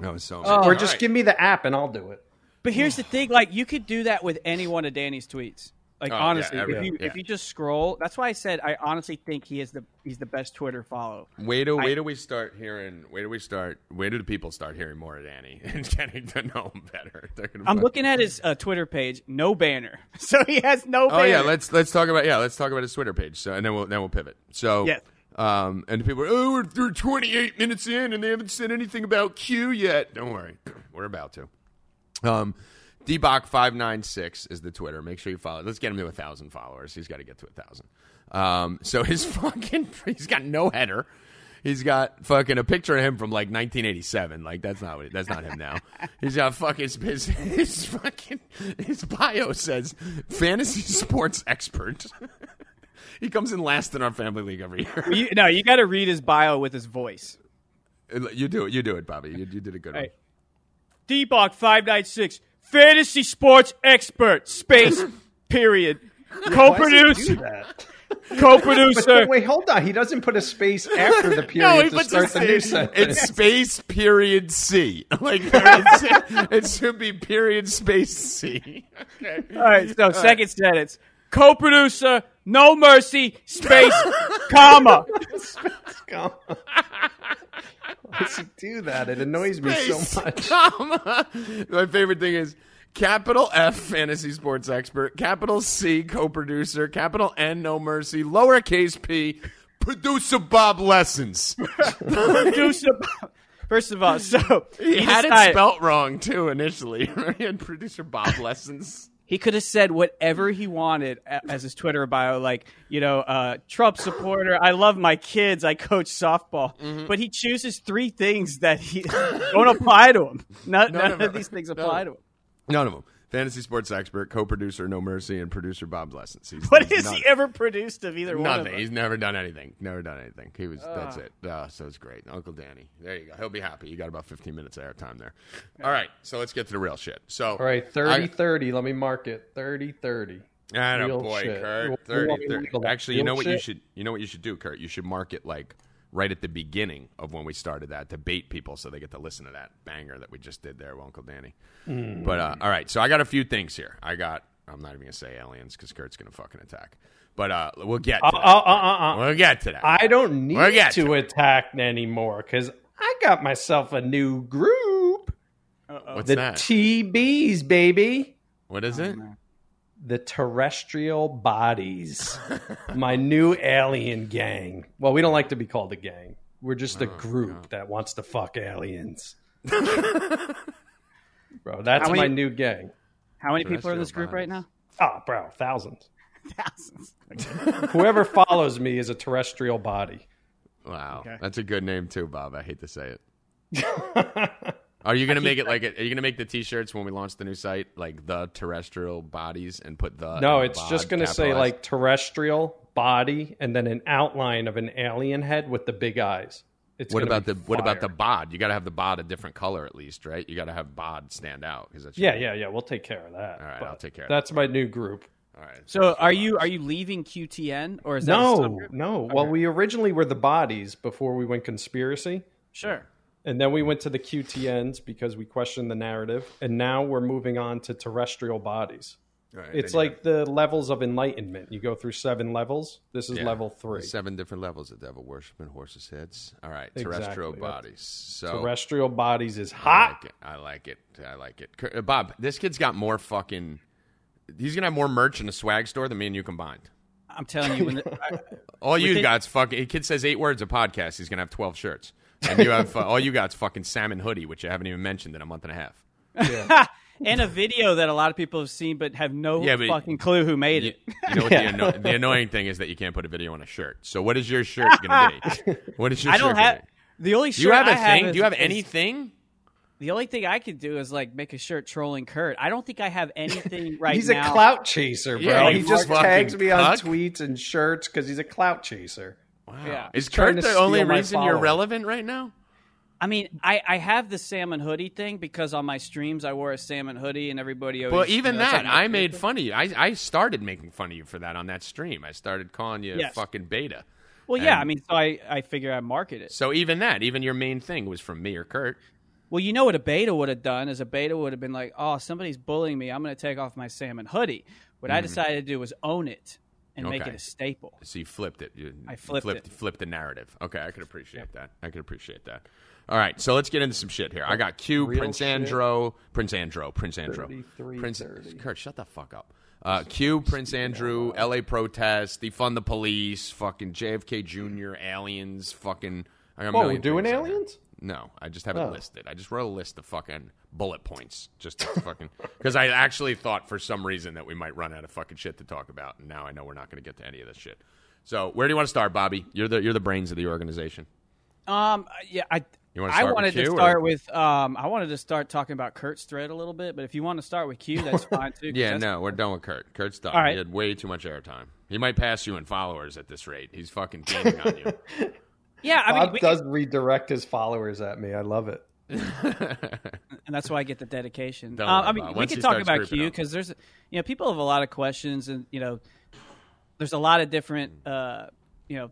That was so. Oh. or just give me the app and I'll do it. But here's the thing: like, you could do that with any one of Danny's tweets. Like, Oh, yeah, honestly, every- if you yeah. if you just scroll, that's why I said I honestly think he is the he's the best Twitter follow. Wait till wait till we start hearing. Wait till we start. Wait till the people start hearing more of Danny and getting to know him better. I'm fuck- looking at his uh, Twitter page, no banner, so he has no. Oh banner. yeah, let's let's talk about yeah, let's talk about his Twitter page. So and then we'll then we'll pivot. So Yes. um, and people are oh we're, we're 28 minutes in and they haven't said anything about Q yet. Don't worry, we're about to. Um, Dbach five nine six is the Twitter. Make sure you follow. Let's get him to a thousand followers. He's got to get to a thousand. Um, so his fucking he's got no header. He's got fucking a picture of him from like 1987. Like that's not what, that's not him now. He's got fucking his, his fucking his bio says fantasy sports expert. he comes in last in our family league every year. You, no, you got to read his bio with his voice. You do it. You do it, Bobby. You, you did a good one. Dbach five nine six, fantasy sports expert, space period, co-producer, co-producer. Wait, hold on. He doesn't put a space after the period No, he to puts start a the new space- sentence. It's space period C. Like period C. it should be period space C. Okay. All right, so second sentence, co-producer, no mercy, space, comma. Why does he do that? It annoys me so much. comma. My favorite thing is capital F fantasy sports expert, capital C co-producer, capital N no mercy, lowercase p producer Bob Lessons. producer. Bob. First of all, so He had it decided- spelt wrong too initially. he had producer Bob Lessons. He could have said whatever he wanted as his Twitter bio, like you know, uh, Trump supporter. I love my kids. I coach softball, Mm-hmm. but he chooses three things that he don't apply to him. None, none of of, these things No. apply to him. None of them. Fantasy sports expert, co-producer No Mercy, and producer Bob Lessons. He's, What he's has none- he ever produced of either one Nothing. He's never done anything. Never done anything. He was. that's it. Uh, so it's great. Uncle Danny. There you go. He'll be happy. You got about 15 minutes of airtime there. All right. So let's get to the real shit. So. All right, 30 30. Let me mark it. 30 30. I know, Real boy, shit. Kurt. 30, 30. Actually, you know Real what you should. You know what you should do, Kurt. You should mark it like right at the beginning of when we started that to bait people so they get to listen to that banger that we just did there, with Uncle Danny. Hmm. But uh, all right, so I got a few things here. I got. I'm not even gonna say aliens because Kurt's gonna fucking attack. But uh, we'll get. To Uh, that. uh, uh, uh, uh. We'll get to that. I don't need We'll get to to it. attack anymore because I got myself a new group. What's The that? TBs, baby. what is it? The Terrestrial Bodies. My new alien gang. Well, we don't like to be called a gang. We're just Oh, a group that wants to fuck aliens. Bro, that's How many- my new gang. How many people are in this Terrestrial group right now? Oh, bro, thousands. Thousands. Whoever follows me is a terrestrial body. Wow, Okay. that's a good name too, Bob. I hate to say it. Are you gonna make it like? A, are you gonna make the T-shirts when we launch the new site like the terrestrial bodies and put the? No, it's bod just going to say like terrestrial body and then an outline of an alien head with the big eyes. It's What about be the what about the bod? You got to have the bod a different color at least, right? You got to have bod stand out because that's Yeah, yeah, yeah. We'll take care of that. All right, I'll take care of That's my new group. All right. So are you are you leaving QTN or is that a No, subgroup? no. Well, we originally were the bodies before we went conspiracy. Sure. And then we went to the QTNs because we questioned the narrative. And now we're moving on to terrestrial bodies. All right, It's then you like the levels of enlightenment. You go through seven levels. This is Yeah. level three. Seven different levels of devil worshiping horses' heads. All right, terrestrial Exactly. bodies. So Terrestrial bodies is I hot. like it. I like it. I like it. Uh, Bob, this kid's got more fucking. He's gonna have more merch in the swag store than me and you combined. I'm telling you when the, I- All you Within- got's fucking. Kid says eight words a podcast. He's gonna have twelve shirts, and you have uh, all you got's fucking salmon hoodie, which I haven't even mentioned in a month and a half. and a video that a lot of people have seen but have no Yeah, but- fucking clue who made You, it. you know what the, anno- the annoying thing is that you can't put a video on a shirt. So what is your shirt gonna be? What is your shirt? I don't have gonna the only be? shirt Do you have a I have thing? is- Do you have is- anything? The only thing I could do is like make a shirt trolling Kurt. I don't think I have anything right he's now. He's a clout chaser, bro. Yeah, he just tags me on tweets and shirts because he's a clout chaser. Wow. Yeah. Is Kurt the only steal my reason you're relevant right now? I mean, I, I have the salmon hoodie thing because on my streams I wore a salmon hoodie and everybody always. Well, even you know, that, like oh, I made fun of you. I, I started making fun of you for that on that stream. I started calling you Yes. fucking beta. Well, yeah, I mean, so I I figure I market it. So even that, even your main thing was from me or Kurt. Well, you know what a beta would have done is a beta would have been like, oh, somebody's bullying me. I'm going to take off my salmon hoodie. What I hmm. decided to do was own it and make Mm-hmm. It a staple. So you flipped it. You, I flipped flipped, it. flipped the narrative. Okay, I could appreciate that. I could appreciate that. All right, so let's get into some shit here. I got Q, Real Prince shit. Andro, Prince Andro, Prince Andro, 33, Prince 30. Kurt. Shut the fuck up. Uh, Q, Prince Andrew, L.A. protests, defund the police, fucking JFK Jr., aliens, fucking. I got Whoa, we're doing things there. aliens? No, I just have it Oh. listed. I just wrote a list of fucking bullet points, just to fucking because I actually thought for some reason that we might run out of fucking shit to talk about, and now I know we're not going to get to any of this shit. So, where do you want to start, Bobby? You're the you're the brains of the organization. Um, yeah, I. You wanna I start with wanted to Q, or- start with um I wanted to start talking about Kurt's thread a little bit, but if you want to start with Q, that's fine too. Yeah, no, we're done with Kurt. Kurt's done. All right. He had way too much airtime. He might pass you in followers at this rate. He's fucking gaining on you. Yeah, I mean, Bob we does redirect his followers at me. I love it. and that's why I get the dedication. Don't worry I mean, about we Once can talk about creeping Q because there's, you know, people have a lot of questions, and you know, there's a lot of different, uh, you know,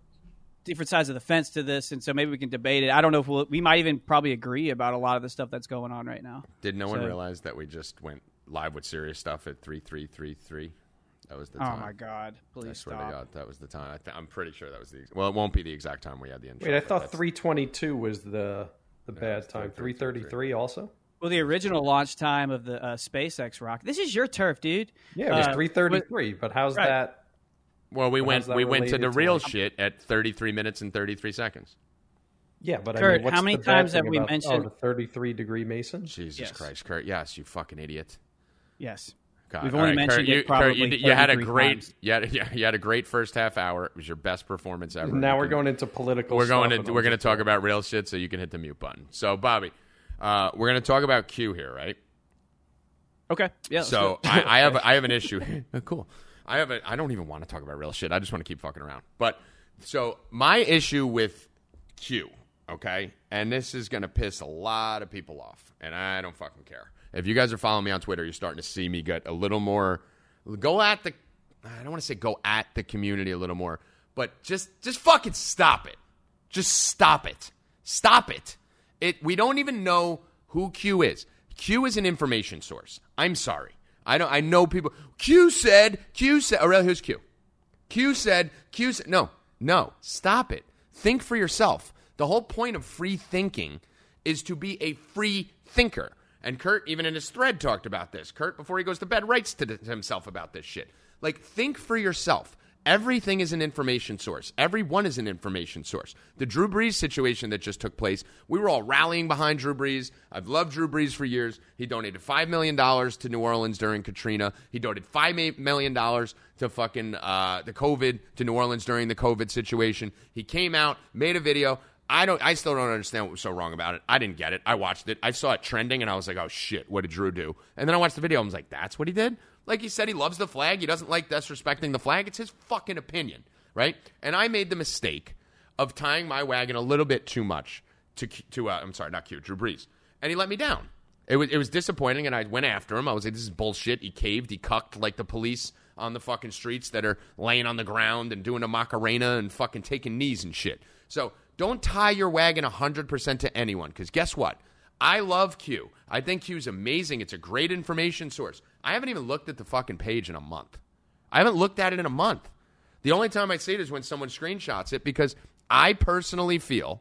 different sides of the fence to this, and so maybe we can debate it. I don't know if we'll, we might even probably agree about a lot of the stuff that's going on right now. Did no one realize that we just went live with serious stuff at three three three three? That was the time. Oh my God! I Please swear stop. to God, that was the time. I th- I'm pretty sure that was the. Ex- well, it won't be the exact time we had the intro. Wait, I thought 322 was the the bad time. 333. 333 also? Well, the original launch time of the uh, SpaceX rocket. This is your turf, dude. Yeah, it was Uh, 333. But how's right. that? Well, we went we went to the related to, real like- shit at 33 minutes and 33 seconds. Yeah, but I Kurt, mean, what's how many the times have we about- mentioned- Oh, the 33 degree Mason? Jesus Yes. Christ, Kurt. Yes, you fucking idiot. Yes. God. We've All only right, mentioned Kurt, it you, Kurt, you, you had a great times. you had, yeah, you had a great first half hour. It was your best performance ever. Now we're going into political we're going stuff to we're going to talk about real shit so you can hit the mute button. So, Bobby, uh, we're going to talk about Q here, right? Okay. Yeah. So. I, I have I have an issue. cool. I have a. I don't even want to talk about real shit. I just want to keep fucking around. But so my issue with Q, okay, and this is gonna piss a lot of people off, and I don't fucking care. If you guys are following me on Twitter, you're starting to see me get a little more. Go at the. I don't want to say go at the community a little more, but just just fucking stop it. Just stop it. Stop it. It we don't even know who Q is. Q is an information source. I'm sorry. I don't I know people Q said, Q said oh, Aurelio, who's Q? Q said, Q said no, no, stop it. Think for yourself. The whole point of free thinking is to be a free thinker. And Kurt, even in his thread, talked about this. Kurt, before he goes to bed, writes to himself about this shit. Like, think for yourself. Everything is an information source. Everyone is an information source. The Drew Brees situation that just took place, we were all rallying behind Drew Brees. I've loved Drew Brees for years. He donated $5 million to New Orleans during Katrina. He donated $5 million to fucking uh, the COVID, to New Orleans during the COVID situation. He came out, made a video. I don't. I still don't understand what was so wrong about it. I didn't get it. I watched it. I saw it trending, and I was like, "Oh shit, what did Drew do?" And then I watched the video. I was like, "That's what he did." Like he said, he loves the flag. He doesn't like disrespecting the flag. It's his fucking opinion, right? And I made the mistake of tying my wagon a little bit too much to to. Uh, I'm sorry, not Q. Drew Brees, and he let me down. It was it was disappointing, and I went after him. I was like, "This is bullshit." He caved. He cucked like the police on the fucking streets that are laying on the ground and doing a macarena and fucking taking knees and shit. So don't tie your wagon 100% to anyone because guess what? I love Q. I think Q's amazing. It's a great information source. I haven't even looked at the fucking page in a month. I haven't looked at it in a month. The only time I see it is when someone screenshots it because I personally feel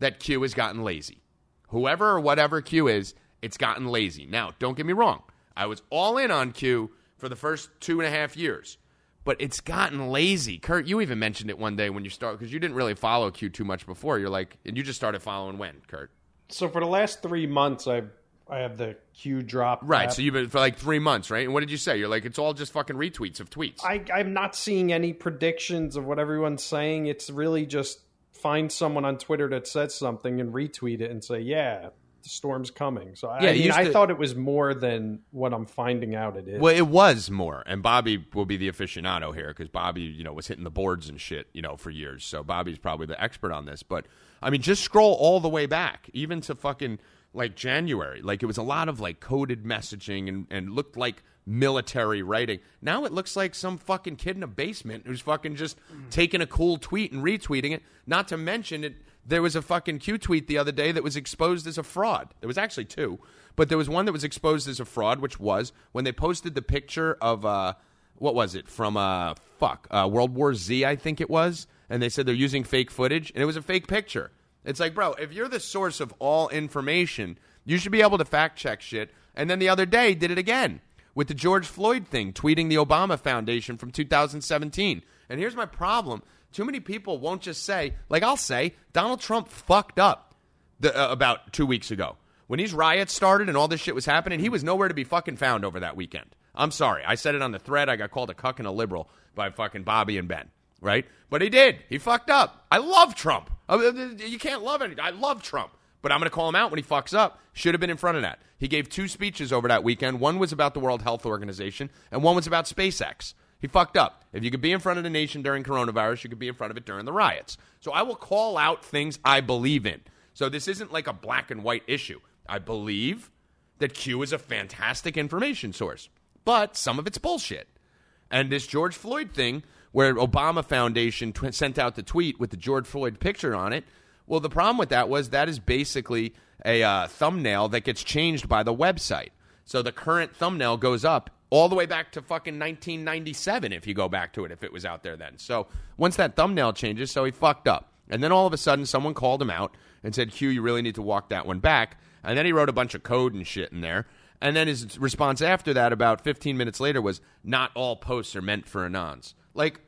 that Q has gotten lazy. Whoever or whatever Q is, it's gotten lazy. Now, don't get me wrong. I was all in on Q for the first two and a half years but it's gotten lazy. Kurt, you even mentioned it one day when you started because you didn't really follow Q too much before. You're like, and you just started following when, Kurt? So for the last three months, I I have the Q drop. Right. app. So you've been for like three months, right? And what did you say? You're like, it's all just fucking retweets of tweets. I, I'm not seeing any predictions of what everyone's saying. It's really just find someone on Twitter that says something and retweet it and say, "Yeah, the storm's coming." So Yeah, I, mean, I to- thought it was more than what I'm finding out it is. Well, it was more, and Bobby will be the aficionado here because Bobby, you know, was hitting the boards and shit, you know, for years. So Bobby's probably the expert on this. But I mean, just scroll all the way back, even to fucking like January. Like it was a lot of like coded messaging and and looked like military writing. Now it looks like some fucking kid in a basement who's fucking just taking a cool tweet and retweeting it. Not to mention it. There was a fucking Q tweet the other day that was exposed as a fraud. There was actually two, but there was one that was exposed as a fraud, which was when they posted the picture of uh, what was it from uh, fuck uh, World War Z, I think it was, and they said they're using fake footage, and it was a fake picture. It's like, bro, if you're the source of all information, you should be able to fact check shit. And then the other day, did it again with the George Floyd thing, tweeting the Obama Foundation from 2017. And here's my problem: too many people won't just say, like I'll say, Donald Trump fucked up the, uh, about two weeks ago when these riots started and all this shit was happening. He was nowhere to be fucking found over that weekend. I'm sorry, I said it on the thread. I got called a cuck and a liberal by fucking Bobby and Ben, right? But he did. He fucked up. I love Trump. You can't love it. I love Trump. But I'm going to call him out when he fucks up. Should have been in front of that. He gave two speeches over that weekend. One was about the World Health Organization, and one was about SpaceX. He fucked up. If you could be in front of the nation during coronavirus, you could be in front of it during the riots. So I will call out things I believe in. So this isn't like a black and white issue. I believe that Q is a fantastic information source, but some of it's bullshit. And this George Floyd thing, where Obama Foundation sent out the tweet with the George Floyd picture on it, well, the problem with that was that is basically a uh, thumbnail that gets changed by the website. So the current thumbnail goes up all the way back to fucking 1997 if you go back to it, if it was out there then. So once that thumbnail changes, so he fucked up. And then all of a sudden, someone called him out and said, Q, you really need to walk that one back. And then he wrote a bunch of code and shit in there. And then his response after that, about 15 minutes later, was, not all posts are meant for anons. Like,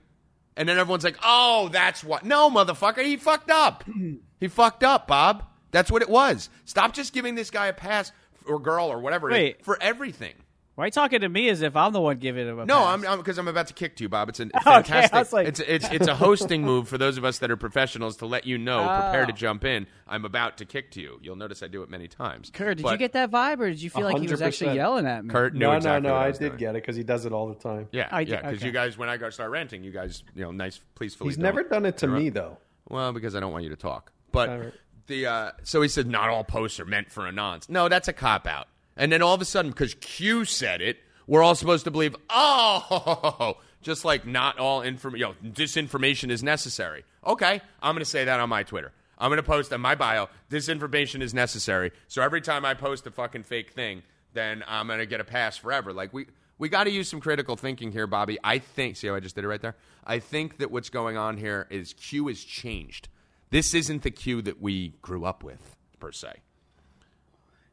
and then everyone's like, oh, that's what. No, motherfucker, he fucked up. he fucked up, Bob. That's what it was. Stop just giving this guy a pass or girl or whatever it is, Wait. for everything. Why are you talking to me as if I'm the one giving him a No, pass? I'm because I'm, about to kick to you, Bob. It's a fantastic. was like- it's it's it's a hosting move for those of us that are professionals to let you know, prepare to Oh. jump in. I'm about to kick to you. You'll notice I do it many times. Kurt, did But you get that vibe, or did you feel like he was actually yelling at me? Kurt knew no, exactly no, no. what I, was did doing. get it because he does it all the time. Yeah, I yeah. Because okay. you guys, when I go start ranting, you guys, you know, nice, please, please. He's never done it to You're me right. though. Well, because I don't want you to talk. But All right. the uh, so he said not all posts are meant for anons. No, that's a cop out. And then all of a sudden, because Q said it, we're all supposed to believe. Oh, just like not all information, you know, disinformation is necessary. Okay, I'm going to say that on my Twitter. I'm going to post on my bio. Disinformation is necessary. So every time I post a fucking fake thing, then I'm going to get a pass forever. Like we. We got to use some critical thinking here, Bobby. I think. See how I just did it right there? I think that what's going on here is Q has changed. This isn't the Q that we grew up with, per se.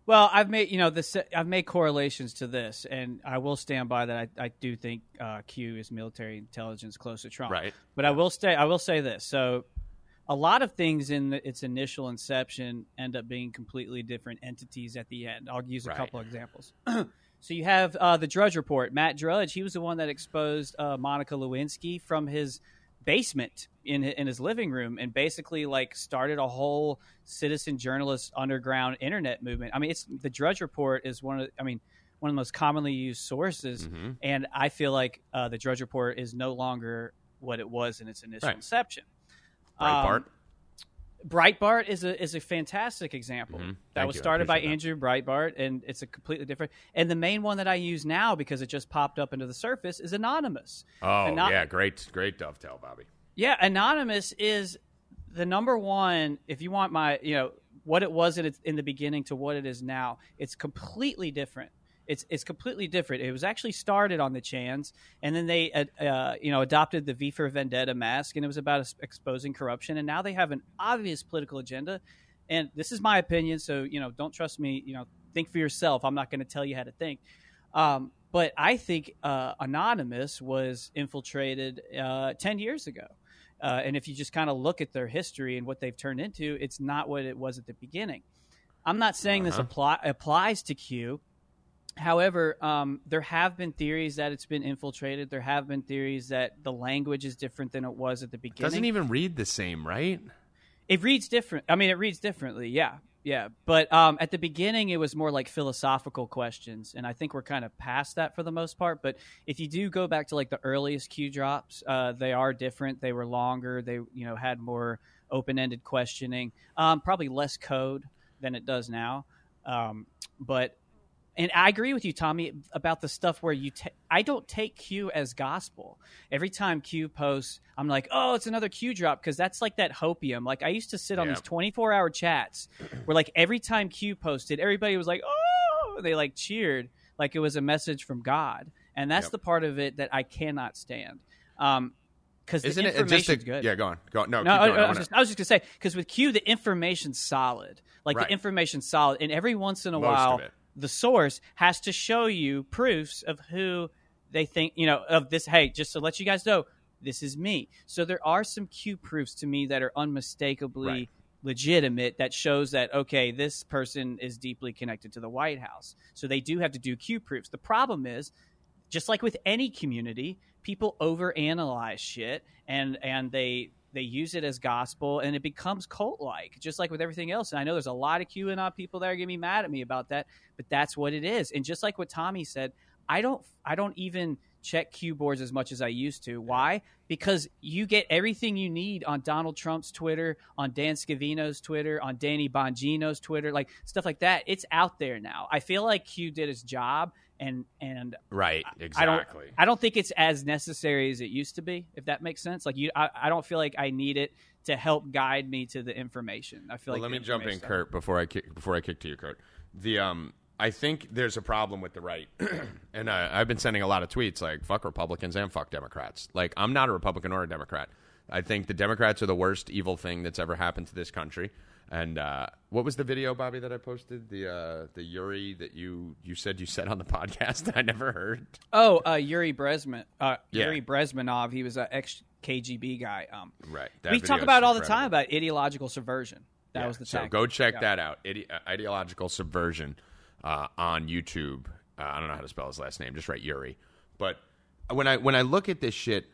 Well, I've made you know this. I've made correlations to this, and I will stand by that. I, I do think uh, Q is military intelligence close to Trump. Right. But I will stay. I will say this. So, a lot of things in the, its initial inception end up being completely different entities at the end. I'll use a Right. couple examples. so you have uh, the Drudge Report. Matt Drudge. He was the one that exposed uh, Monica Lewinsky from his basement in in his living room and basically like started a whole citizen journalist underground internet movement. I mean, it's the Drudge Report is one of I mean one of the most commonly used sources, Mm-hmm. and I feel like uh, the Drudge Report is no longer what it was in its initial Right. inception. Breitbart. Um, Breitbart is a is a fantastic example Mhm. that was you. Started by appreciate Andrew Breitbart, and it's a completely different. And the main one that I use now because it just popped up into the surface is Anonymous. oh and not- yeah, great, great dovetail, Bobby. Yeah, Anonymous is the number one. If you want my, you know, what it was in in the beginning to what it is now, it's completely different. It's it's completely different. It was actually started on the Chans, and then they uh, you know adopted the V for Vendetta mask, and it was about exposing corruption. And now they have an obvious political agenda. And this is my opinion, so you know, don't trust me. You know, think for yourself. I'm not going to tell you how to think. Um, but I think uh, Anonymous was infiltrated uh, 10 years ago. Uh, and if you just kind of look at their history and what they've turned into, it's not what it was at the beginning. I'm not saying this Uh-huh. apply, applies to Q. However, um, there have been theories that it's been infiltrated. There have been theories that the language is different than it was at the beginning. Doesn't even read the same, right? It reads different. I mean, it reads differently. Yeah, yeah. But um, at the beginning, it was more like philosophical questions, and I think we're kind of past that for the most part. But if you do go back to like the earliest Q drops, uh, they are different. They were longer. They you know had more open ended questioning. Um, probably less code than it does now. Um, but and I agree with you, Tommy, about the stuff where you. ta- I don't take Q as gospel. Every time Q posts, I'm like, oh, it's another Q drop because that's like that hopium. Like I used to sit on Yeah. these 24 hour chats where like every time Q posted, everybody was like, oh, they like cheered like it was a message from God, and that's Yep. the part of it that I cannot stand. Um, because the Isn't it just a, good. Yeah, go on. Go on. No, No, keep I, going. I I was just, I was just gonna say because with Q, the information's solid. Like Right. the information's solid, and every once in a Most while. The source has to show you proofs of who they think you know of this. Hey, just to let you guys know, this is me. So there are some Q proofs to me that are unmistakably Right. legitimate that shows that okay, this person is deeply connected to the White House. So they do have to do Q proofs. The problem is just like with any community, people overanalyze shit and and they they use it as gospel and it becomes cult like, just like with everything else. And I know there's a lot of QAnon people that are gonna be mad at me about that, but that's what it is. And just like what Tommy said, I don't I don't even check Q boards as much as I used to. Why? Because you get everything you need on Donald Trump's Twitter, on Dan Scavino's Twitter, on Danny Bongino's Twitter, like stuff like that. It's out there now. I feel like Q did his job and and right, I exactly. don't I don't think it's as necessary as it used to be, if that makes sense. Like you I, I don't feel like I need it to help guide me to the information. I feel Well, like let me jump in, Kurt, before I kick, before I kick to you, Kurt. The um, I think there's a problem with the right, and uh, I've been sending a lot of tweets like "fuck Republicans" and "fuck Democrats." Like I'm not a Republican or a Democrat. I think the Democrats are the worst evil thing that's ever happened to this country. And uh, what was the video, Bobby, that I posted? The uh, the Yuri that you you said you said on the podcast. I never heard. Oh, uh, Yuri Bresman, uh, Yeah. Yuri Bezmenov. He was an ex KGB guy. Um, Right. That we talk about it all the time about ideological subversion. That Yeah, was the so go check Yeah. that out. Ide- uh, ideological subversion uh, on YouTube. Uh, I don't know how to spell his last name. Just write Yuri. But when I when I look at this shit,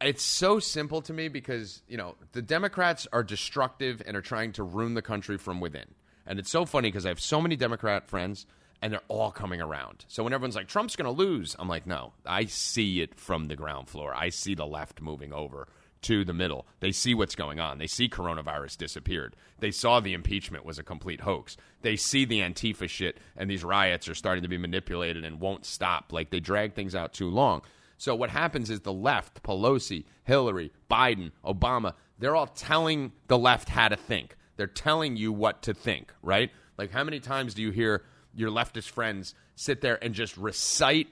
it's so simple to me because you know the Democrats are destructive and are trying to ruin the country from within. And it's so funny because I have so many Democrat friends and they're all coming around. So when everyone's like Trump's going to lose, I'm like, no, I see it from the ground floor. I see the left moving over to the middle. They see what's going on. They see coronavirus disappeared. They saw the impeachment was a complete hoax. They see the Antifa shit and these riots are starting to be manipulated and won't stop. Like they drag things out too long. So what happens is the left, Pelosi, Hillary, Biden, Obama, they're all telling the left how to think. They're telling you what to think, right? Like how many times do you hear your leftist friends sit there and just recite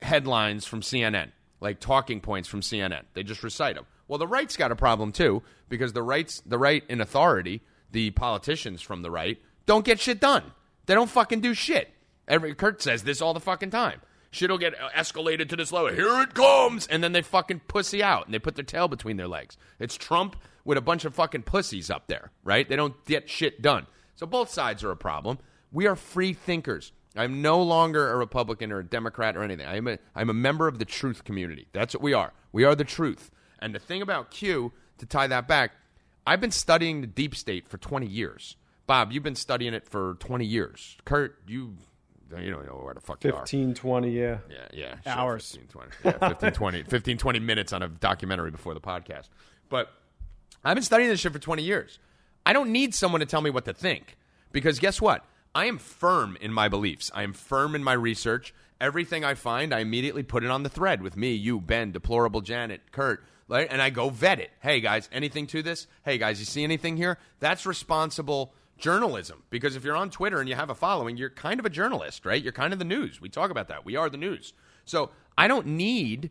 headlines from CNN, like talking points from CNN. They just recite them. Well, the right's got a problem too because the rights, the right in authority, the politicians from the right don't get shit done. They don't fucking do shit. Every Kurt says this all the fucking time. Shit'll get uh, escalated to this level. Here it comes, and then they fucking pussy out and they put their tail between their legs. It's Trump with a bunch of fucking pussies up there, right? They don't get shit done. So both sides are a problem. We are free thinkers. I'm no longer a Republican or a Democrat or anything. I'm a, I'm a member of the truth community. That's what we are. We are the truth. And the thing about Q, to tie that back, I've been studying the deep state for 20 years. Bob, you've been studying it for 20 years. Kurt, you you don't know where the fuck you are. 15, 20, yeah. Yeah, yeah. sure, Hours. 15, 20. Yeah, 15, 20, 15, 20 minutes on a documentary before the podcast. But I've been studying this shit for 20 years. I don't need someone to tell me what to think because guess what? I am firm in my beliefs. I am firm in my research. Everything I find, I immediately put it on the thread with me, you, Ben, Deplorable Janet, Kurt, right? And I go vet it. Hey, guys, anything to this? Hey, guys, you see anything here? That's responsible journalism because if you're on Twitter and you have a following, you're kind of a journalist, right? You're kind of the news. We talk about that. We are the news. So I don't need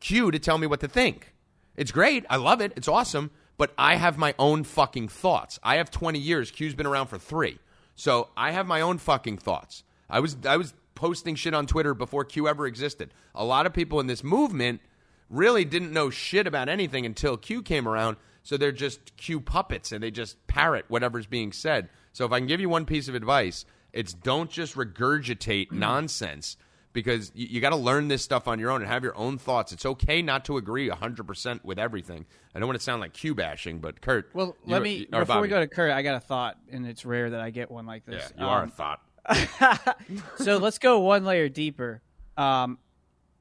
Q to tell me what to think. It's great. I love it. It's awesome. But I have my own fucking thoughts. I have 20 years. Q's been around for three. So I have my own fucking thoughts. I was I was posting shit on Twitter before Q ever existed. A lot of people in this movement really didn't know shit about anything until Q came around. So they're just Q puppets and they just parrot whatever's being said. So if I can give you one piece of advice, it's don't just regurgitate nonsense because you, you got to learn this stuff on your own and have your own thoughts. It's okay not to agree 100% with everything. I don't want to sound like Q bashing, but Kurt. Well, let me or before we go to Kurt. I got a thought, and it's rare that I get one like Yeah, this. you are a Um, thought. so let's go one layer deeper. Um,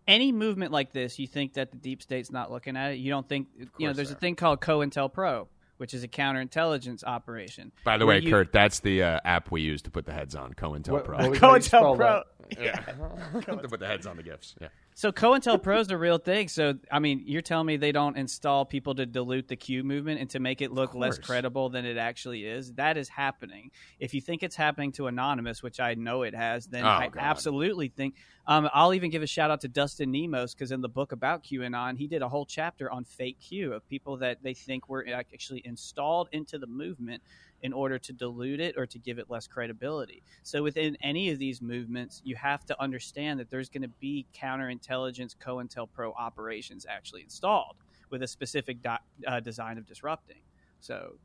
any movement like this, you think that the deep state's not looking at it? You don't think you know? There's a thing called COINTELPRO, which is a counterintelligence operation. By the way, you- Kurt, that's the uh, app we use to put the heads on COINTELPRO. What- what was- how COINTELPRO. That? yeah, to put the heads on the gifts. Yeah. So COINTELPRO is a real thing. So I mean, you're telling me they don't install people to dilute the Q movement and to make it look less credible than it actually is? That is happening. If you think it's happening to Anonymous, which I know it has, then Oh, I God. absolutely think. Um, I'll even give a shout out to Dustin Nemos because in the book about QAnon, he did a whole chapter on fake Q of people that they think were actually installed into the movement in order to dilute it or to give it less credibility. So within any of these movements, you have to understand that there's going to be counterintelligence COINTELPRO operations actually installed with a specific do- uh, design of disrupting. So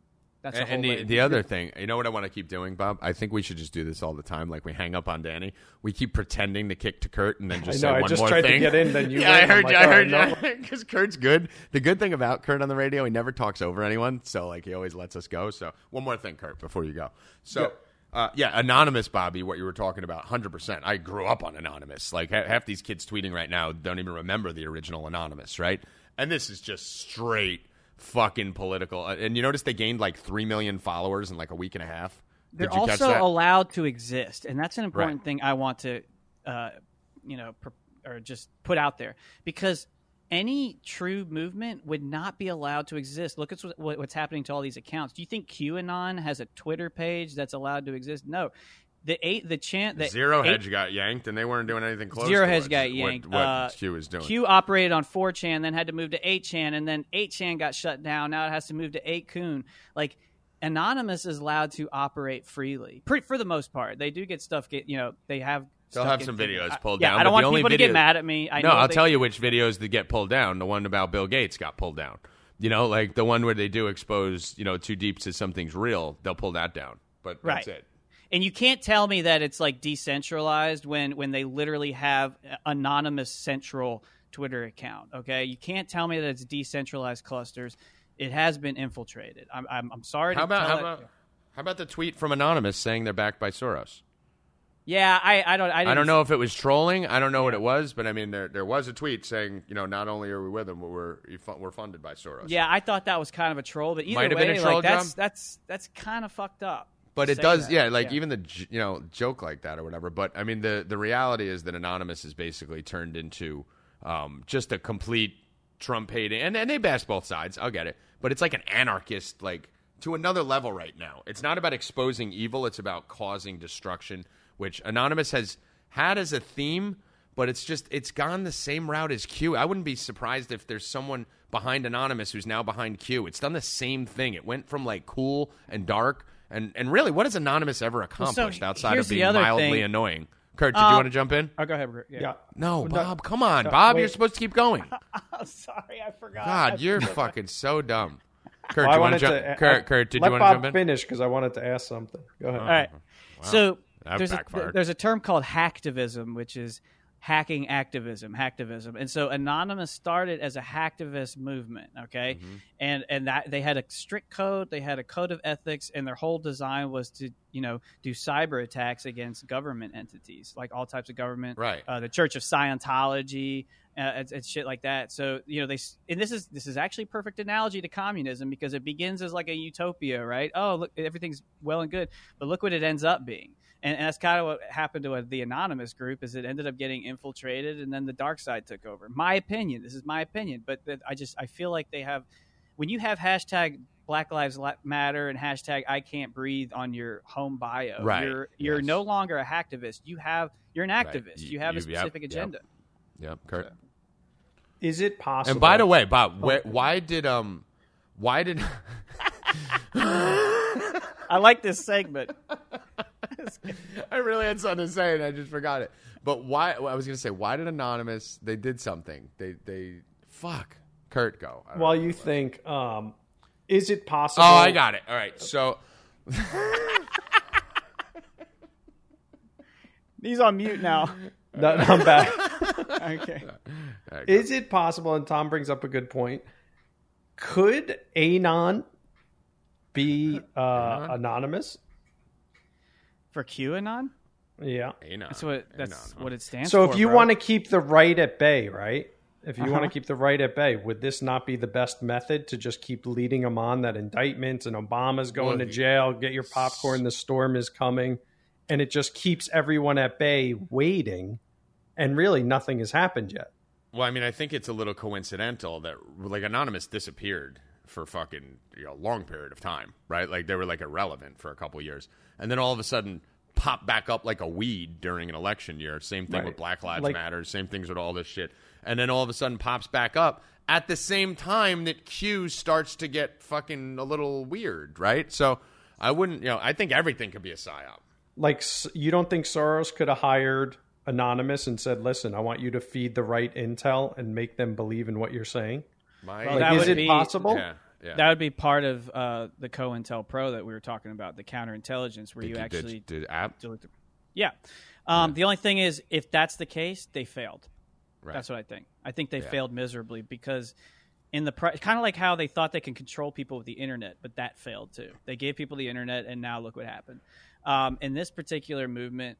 that's And, and the, the other thing, you know what I want to keep doing, Bob? I think we should just do this all the time. Like we hang up on Danny, we keep pretending to kick to Kurt, and then just I know, say I one just more tried to thing. get in, then you yeah, I heard like, you. I heard you. Because Kurt's good. The good thing about Kurt on the radio, he never talks over anyone, so like he always lets us go. So one more thing, Kurt, before you go. So. Uh, yeah, anonymous, Bobby. What you were talking about, hundred percent. I grew up on anonymous. Like ha- half these kids tweeting right now don't even remember the original anonymous, right? And this is just straight fucking political. Uh, And you notice they gained like three million followers in like a week and a half. They're Did you catch also allowed to exist, and that's an important Right. thing I want to, uh, you know, pr- or just put out there because any true movement would not be allowed to exist. Look at what, what's happening to all these accounts. Do you think QAnon has a Twitter page that's allowed to exist? No. The eight, the chant, the Zero eight- Hedge got yanked, and they weren't doing anything close. Zero to Hedge what- got yanked. What, Uh, Q was doing. Q operated on 4chan, then had to move to 8chan, and then 8chan got shut down. Now it has to move to 8kun. Like, Anonymous is allowed to operate freely, Pre- for the most part. They do get stuff get, you know, they have. They'll have some videos I- pulled yeah, down. I don't want people to get mad at me. I no, know I'll tell you which videos that get pulled down. The one about Bill Gates got pulled down. You know, like the one where they do expose, you know, too deep to something's real. They'll pull that down. But that's it. And you can't tell me that it's like decentralized when when they literally have anonymous central Twitter account. Okay, you can't tell me that it's decentralized clusters. It has been infiltrated. I'm I'm, I'm sorry. How to about how about how about the tweet from anonymous saying they're backed by Soros? Yeah, I I don't I, I don't know if it was trolling. I don't know what it was, but I mean, there there was a tweet saying, you know, not only are we with them, but we're we're funded by Soros. Yeah, I thought that was kind of a troll, but either Might have way, been a troll like that's that's that's kind of fucked up. But it does that. yeah like even the you know joke like that or whatever. But i mean the the reality is that anonymous is basically turned into um, just a complete trump hating and, and they bash both sides. I'll get it. But it's like an anarchist like to another level right now. It's not about exposing evil. It's about causing destruction which anonymous has had as a theme but it's just it's gone the same route as q. I wouldn't be surprised if there's someone behind anonymous who's now behind q. It's done the same thing. It went from like cool and dark and and really what has anonymous ever accomplished outside of being other mildly thing. annoying kurt did Uh, you want to jump in Oh, go ahead. Rick. Yeah. Yeah. no No, bob come on no, bob wait. you're supposed to keep going I'm sorry, I forgot. god you're fucking so dumb kurt Well, I you want to jump to. kurt I- kurt did you want Bob to jump in finish because I wanted to ask something. Go ahead. All right. So there's a, there's a term called hacktivism, which is hacking activism, hacktivism. And so Anonymous started as a hacktivist movement, okay? And and that they had a strict code, they had a code of ethics and their whole design was to, you know, do cyber attacks against government entities, like all types of government. Right. Uh, the Church of Scientology, uh, shit like that. So you know they and this is this is actually a perfect analogy to communism because it begins as like a utopia, right? Oh, look, everything's well and good, but look what it ends up being. And, and that's kind of what happened to uh, the anonymous group is it ended up getting infiltrated and then the dark side took over. My opinion. This is my opinion, but that I just I feel like they have when you have hashtag Black Lives Matter and hashtag I can't breathe on your home bio, Right. you're you're Yes. no longer a hacktivist. You have you're an Right. activist. You- You, have a you- specific yep. agenda. Yep, Kurt. Is it possible? And by the way, Bob, wh- why did um, why did I like this segment. I really had something to say and I just forgot it. But why? I was going to say, why did Anonymous? They did something. They they fuck. Kurt, go. While you think, um, is it possible? Oh, I got it. All right. So He's on mute now. No, I'm back. okay. all right. Is it possible? And Tom brings up a good point. Could Anon be uh, anonymous? For QAnon? Yeah. Anon. That's what that's Anon, huh? what it stands for. So for. if you want to keep the right at bay, right? If you want Uh-huh. to keep the right at bay, would this not be the best method to just keep leading them on that indictments and Obama's going Well, to jail, get your popcorn, the storm is coming, and it just keeps everyone at bay waiting, and really nothing has happened yet. Well, I mean, I think it's a little coincidental that like Anonymous disappeared for fucking you know long period of time, right? Like they were like irrelevant for a couple years, and then all of a sudden pop back up like a weed during an election year. Same thing Right. with Black Lives Like- Matter. Same things with all this shit, and then all of a sudden pops back up at the same time that Q starts to get fucking a little weird, right? So I wouldn't, you know, I think everything could be a psyop. Like, you don't think Soros could have hired Anonymous and said, "Listen, I want you to feed the right intel and make them believe in what you're saying"? My, Well, Like, that is would it be- possible? yeah, yeah. that would be part of uh, the COINTEL Pro that we were talking about, the counterintelligence, where Did- you did- actually did app delete the- Yeah. Um, The only thing is, if that's the case, they failed. right. That's what I think. I think they Yeah. failed miserably because in the pri- kind of like how they thought they can control people with the internet, but that failed too. They gave people the internet, and now look what happened. Um, in this particular movement,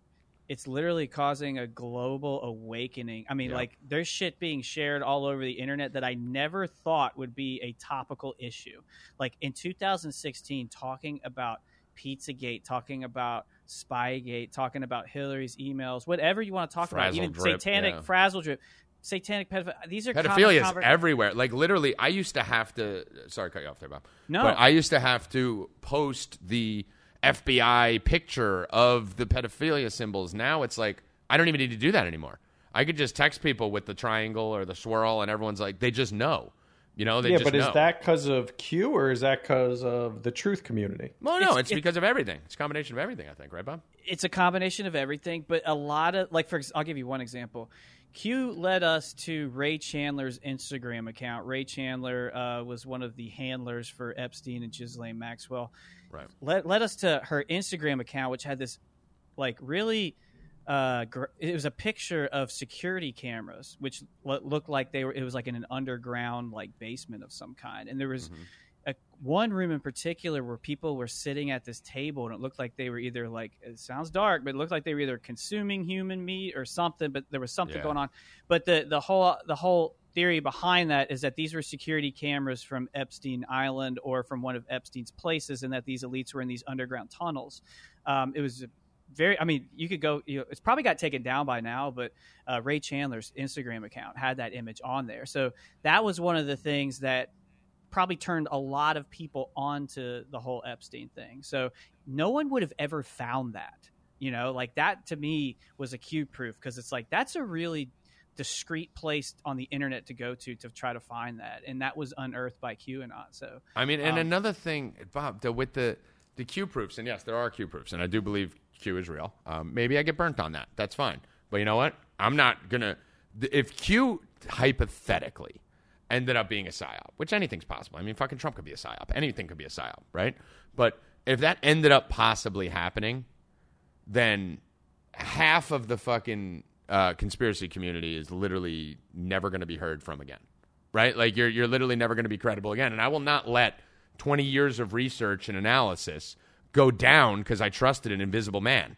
it's literally causing a global awakening. I mean, Yeah. like there's shit being shared all over the internet that I never thought would be a topical issue. Like in 2016, talking about Pizzagate, talking about Spygate, talking about Hillary's emails, whatever you want to talk about, even drip, satanic yeah. frazzle drip, satanic pedophilia. These are Pedophilia is conver- everywhere. Like literally, I used to have to. Sorry, cut you off there, Bob. No. but I used to have to post the FBI picture of the pedophilia symbols. Now it's like I don't even need to do that anymore. I could just text people with the triangle or the swirl, and everyone's like, they just know. You know, they yeah, just but is that because of Q or is that because of the truth community? Well, no, It's- it's, it- because of everything. It's a combination of everything. I think, right, Bob? it's a combination of everything, but a lot of like for I'll give you one example. Q led us to Ray Chandler's Instagram account. Ray Chandler uh, was one of the handlers for Epstein and Ghislaine Maxwell. Right. Led, led us to her Instagram account, which had this like really. Uh, gr- it was a picture of security cameras, which lo- looked like they were. It was like in an underground like basement of some kind, and there was a, one room in particular where people were sitting at this table and it looked like they were either like it sounds dark but it looked like they were either consuming human meat or something but there was something Yeah. going on but the the whole the whole theory behind that is that these were security cameras from Epstein Island or from one of Epstein's places and that these elites were in these underground tunnels um, it was very i mean you could go you know, it's probably got taken down by now but uh, ray chandler's instagram account had that image on there so that was one of the things that probably turned a lot of people onto the whole Epstein thing. So no one would have ever found that. You know, like that to me was a Q proof because it's like that's a really discreet place on the internet to go to to try to find that, and that was unearthed by QAnon. So I mean, and Um, another thing, Bob, the, with the the Q proofs, and yes, there are Q proofs, and I do believe Q is real. Um, maybe I get burnt on that. That's fine. But you know what? I'm not gonna. If Q hypothetically ended up being a psyop, which anything's possible. I mean, fucking Trump could be a psyop. Anything could be a psyop, right? But if that ended up possibly happening, then half of the fucking uh, conspiracy community is literally never going to be heard from again, right? Like you're you're literally never going to be credible again. And I will not let 20 years of research and analysis go down because I trusted an invisible man.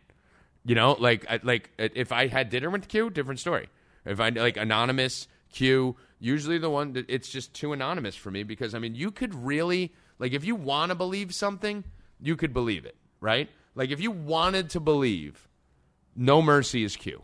You know, like I- like if I had dinner with Q, different story. If I like anonymous Q, usually the one that it's just too anonymous for me because I mean you could really like if you want to believe something, you could believe it, right? Like if you wanted to believe no mercy is Q,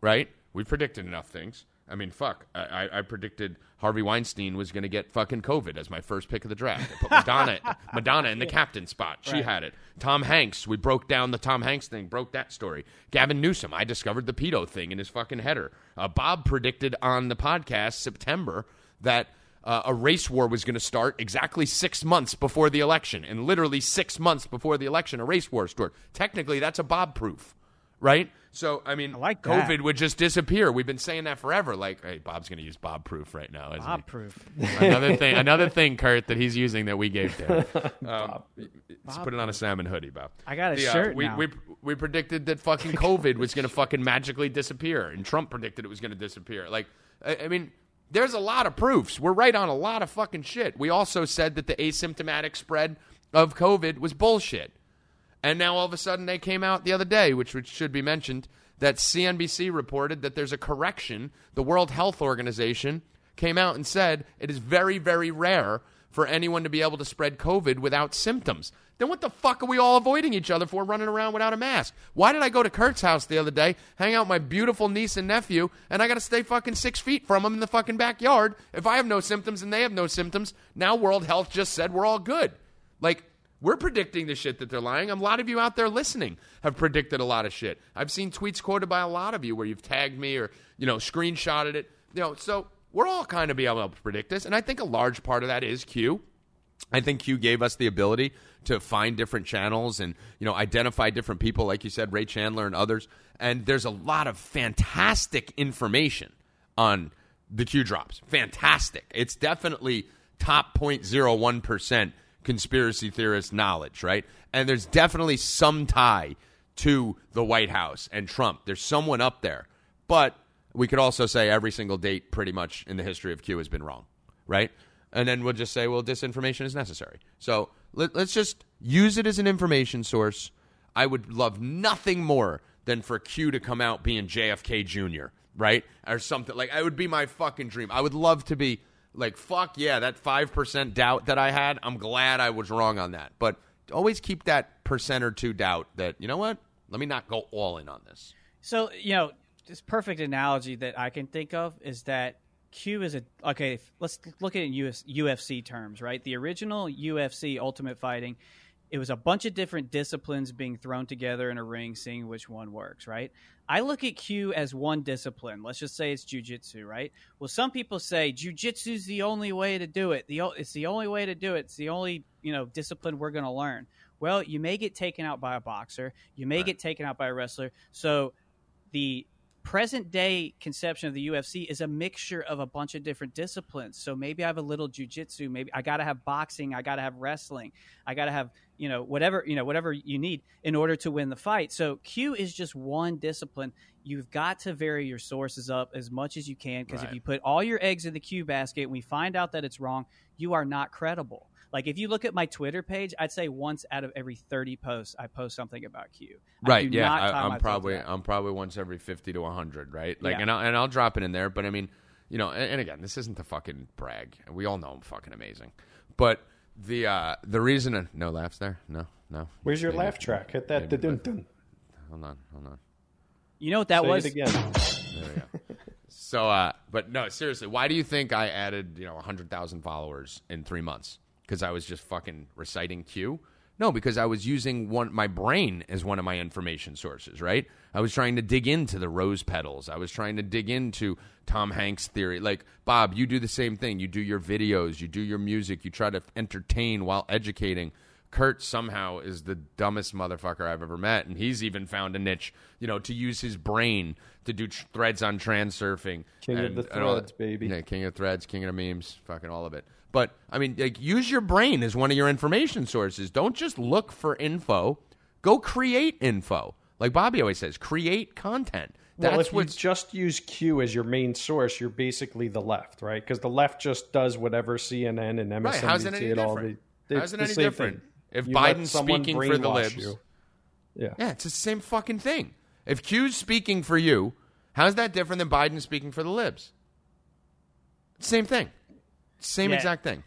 right? We predicted enough things. I mean, fuck. I, I, predicted Harvey Weinstein was going to get fucking COVID as my first pick of the draft. I put Madonna, Madonna in the captain spot. She had it. Tom Hanks. We broke down the Tom Hanks thing. Broke that story. Gavin Newsom. I discovered the pedo thing in his fucking header. Uh, Bob predicted on the podcast September that uh, a race war was going to start exactly six months before the election, and literally six months before the election, a race war started. Technically, that's a Bob proof, right? So, I mean, like that. COVID would just disappear. We've been saying that forever. Like, hey, Bob's going to use Bob proof right now. Isn't Bob he? proof. another thing, another thing, Kurt, that he's using that we gave to him. Um, let's put it on a salmon hoodie, Bob. I got a The, uh, shirt we, now. we we predicted that fucking COVID was going to fucking magically disappear, and Trump predicted it was going to disappear. Like, I, I mean, there's a lot of proofs. We're right on a lot of fucking shit. We also said that the asymptomatic spread of COVID was bullshit. And now all of a sudden they came out the other day, which, should be mentioned, that CNBC reported that there's a correction. The World Health Organization came out and said it is very, very rare for anyone to be able to spread COVID without symptoms. Then what the fuck are we all avoiding each other for running around without a mask? Why did I go to Kurt's house the other day, hang out with my beautiful niece and nephew, and I got to stay fucking six feet from them in the fucking backyard? If I have no symptoms and they have no symptoms, now World Health just said we're all good. Like, we're predicting the shit that they're lying. A lot of you out there listening have predicted a lot of shit. I've seen tweets quoted by a lot of you where you've tagged me or, you know, screenshotted it. You know, so we're all kind of be able to predict this. And I think a large part of that is Q. I think Q gave us the ability to find different channels and you know identify different people, like you said, Ray Chandler and others. And there's a lot of fantastic information on the Q drops. Fantastic. It's definitely top 0.01 percent conspiracy theorist knowledge, right? And there's definitely some tie to the White House and Trump. There's someone up there, but we could also say every single date pretty much in the history of Q has been wrong, right? And then we'll just say, well, disinformation is necessary. So let, let's just use it as an information source. I would love nothing more than for Q to come out being JFK Jr., right? Or something. Like, it would be my fucking dream. I would love to be like, fuck yeah, that 5% doubt that I had, I'm glad I was wrong on that. But always keep that percent or two doubt that, you know what? Let me not go all in on this. So you know, this perfect analogy that I can think of is that Q is a okay. Let's look at it in US, UFC terms, right? The original UFC Ultimate Fighting, it was a bunch of different disciplines being thrown together in a ring, seeing which one works, right? I look at Q as one discipline. Let's just say it's jujitsu, right? Well, some people say jujitsu is the only way to do it. The it's the only way to do it. It's the only you know discipline we're going to learn. Well, you may get taken out by a boxer. You may get taken out by a wrestler. So the present day conception of the UFC is a mixture of a bunch of different disciplines. So maybe I have a little jujitsu, maybe I got to have boxing, I got to have wrestling, I got to have, you know, whatever, you know, whatever you need in order to win the fight. So Q is just one discipline. You've got to vary your sources up as much as you can because if you put all your eggs in the Q basket and we find out that it's wrong, you are not credible. Like if you look at my Twitter page, I'd say once out of every 30 posts I post something about Q. I right yeah I, i'm probably i'm probably once every 50 to 100 right like Yeah. and, I'll, and i'll drop it in there but i mean you know and, and again this isn't to fucking brag we all know i'm fucking amazing but the uh the reason no laughs there no no Where's your Maybe- laugh track? Hit that. maybe- dun dun. hold on hold on You know what that Say was? it again. there we go so uh but no seriously why do you think i added you know 100000 followers in three months because i was just fucking reciting q no because i was using one my brain as one of my information sources right? I was trying to dig into the rose petals. I was trying to dig into tom hanks theory. Like bob you do the same thing. You do your videos. You do your music. You try to entertain while educating. Kurt somehow is the dumbest motherfucker I've ever met, and he's even found a niche, you know, to use his brain to do tr- threads on transurfing. King of and- the threads, baby. Yeah, king of threads, king of the memes, fucking all of it. But I mean, like, use your brain as one of your information sources. Don't just look for info. Go create info. Like Bobby always says, create content. Well, That's if you what's just use Q as your main source, you're basically the left, right? Because the left just does whatever CNN and MSNBC Right, how's it any different? the. How's it any different? thing. If You Biden's speaking for the libs, you. yeah, it's the same fucking thing. If Q's speaking for you, how's that different than Biden speaking for the libs? Same thing. Same Yeah. exact thing.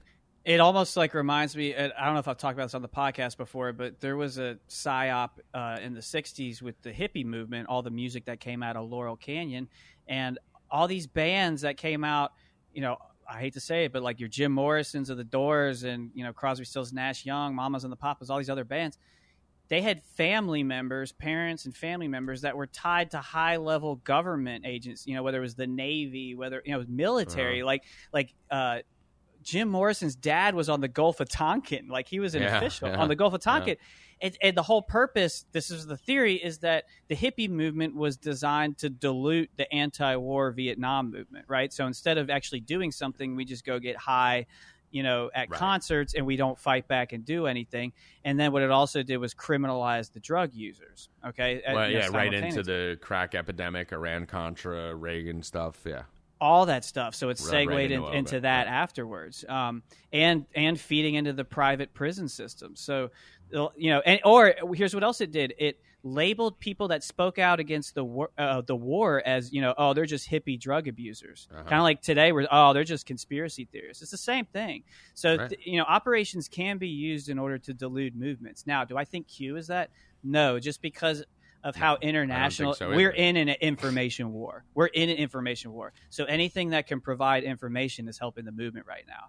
It almost like reminds me. I don't know if I've talked about this on the podcast before, but there was a psyop uh, in the '60s with the hippie movement, all the music that came out of Laurel Canyon, and all these bands that came out. You know, I hate to say it, but like your Jim Morrison's of the Doors, and you know Crosby, Stills, Nash Young, Mamas and the Papas, all these other bands. They had family members, parents, and family members that were tied to high-level government agents. You know, whether it was the Navy, whether you know, it was military, like like. uh Jim Morrison's dad was on the Gulf of Tonkin. Like he was an Yeah, official yeah, on the Gulf of Tonkin. And, and the whole purpose, this is the theory, is that the hippie movement was designed to dilute the anti war Vietnam movement, right? So instead of actually doing something, we just go get high, you know, at Right. concerts and we don't fight back and do anything. And then what it also did was criminalize the drug users, okay? At- Well, you know, yeah, right into the crack epidemic, Iran Contra, Reagan stuff. Yeah. All that stuff. So it's segued right into in- into that right. afterwards, um, and and feeding into the private prison system. So you know, and or here's what else it did: it labeled people that spoke out against the war, uh, the war as you know, oh, they're just hippie drug abusers. Uh-huh. Kind of like today, we're oh, they're just conspiracy theorists. It's the same thing. So Right. th- you know, operations can be used in order to delude movements. Now, do I think Q is that? No, just because of how international so we're in an information war. We're in an information war. So anything that can provide information is helping the movement right now.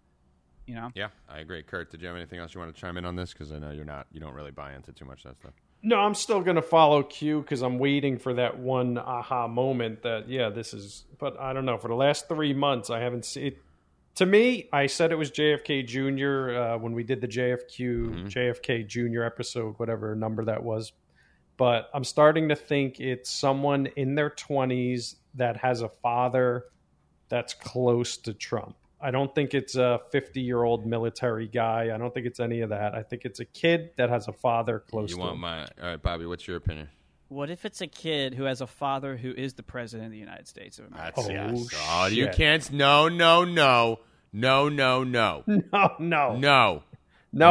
You know, Yeah, I agree. Kurt, did you have anything else you want to chime in on this? Because I know you're not, you don't really buy into too much of that stuff. No, I'm still going to follow Q because I'm waiting for that one aha moment that, yeah, this is. But I don't know. For the last three months, I haven't seen. To me, I said it was JFK Jr. Uh, when we did the JFQ JFK Jr. episode, whatever number that was. But I'm starting to think it's someone in their 20s that has a father that's close to Trump. I don't think it's a 50 year old military guy. I don't think it's any of that. I think it's a kid that has a father close You to want him. my, all right, Bobby, what's your opinion? what if it's a kid who has a father who is the president of the United States of America? That's Oh, yes. Oh, you can't. No, no, no, no, no, no, No, no, no. no,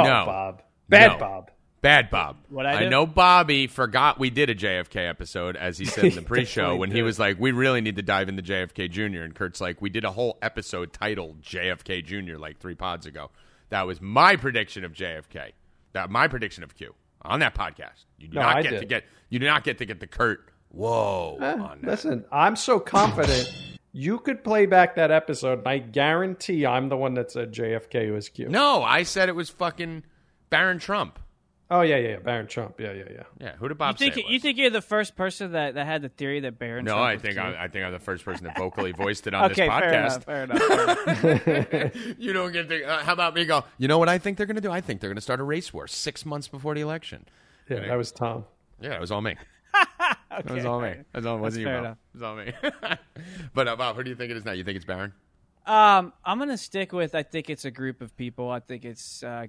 No. Bob. Bad No. Bob. Bad Bob. What I do? know Bobby forgot we did a JFK episode, as he said in the pre-show, Definitely when he was like, "We really need to dive into JFK Jr." And Kurt's like, "We did a whole episode titled JFK Jr. like three pods ago." That was my prediction of JFK. That my prediction of Q on that podcast. You do No, not I get to get. You do not get to get the Kurt. Whoa. Eh, on that. listen, I'm so confident. you could play back that episode, and I guarantee I'm the one that said JFK was Q. No, I said it was fucking Barron Trump. Oh yeah, yeah, yeah. Barron Trump. Yeah, yeah, yeah. Yeah, who did You Bob think say it you think you're the first person that, that had the theory that Barron? No, Trump I was think Q? I'm, I think I'm the first person that vocally voiced it on okay, this fair enough. podcast. Fair enough. fair enough. You don't get to. Uh, how about me go? You know what I think they're going to do? I think they're going to start a race war six months before the election. Yeah, that was Tom. Yeah, it was all me. It was all me. enough. It was all, it wasn't you, fair Bob. It was all me. but uh, Bob, who do you think it is now? You think it's Barron? Um, I'm gonna stick with. I think it's a group of people. I think it's uh,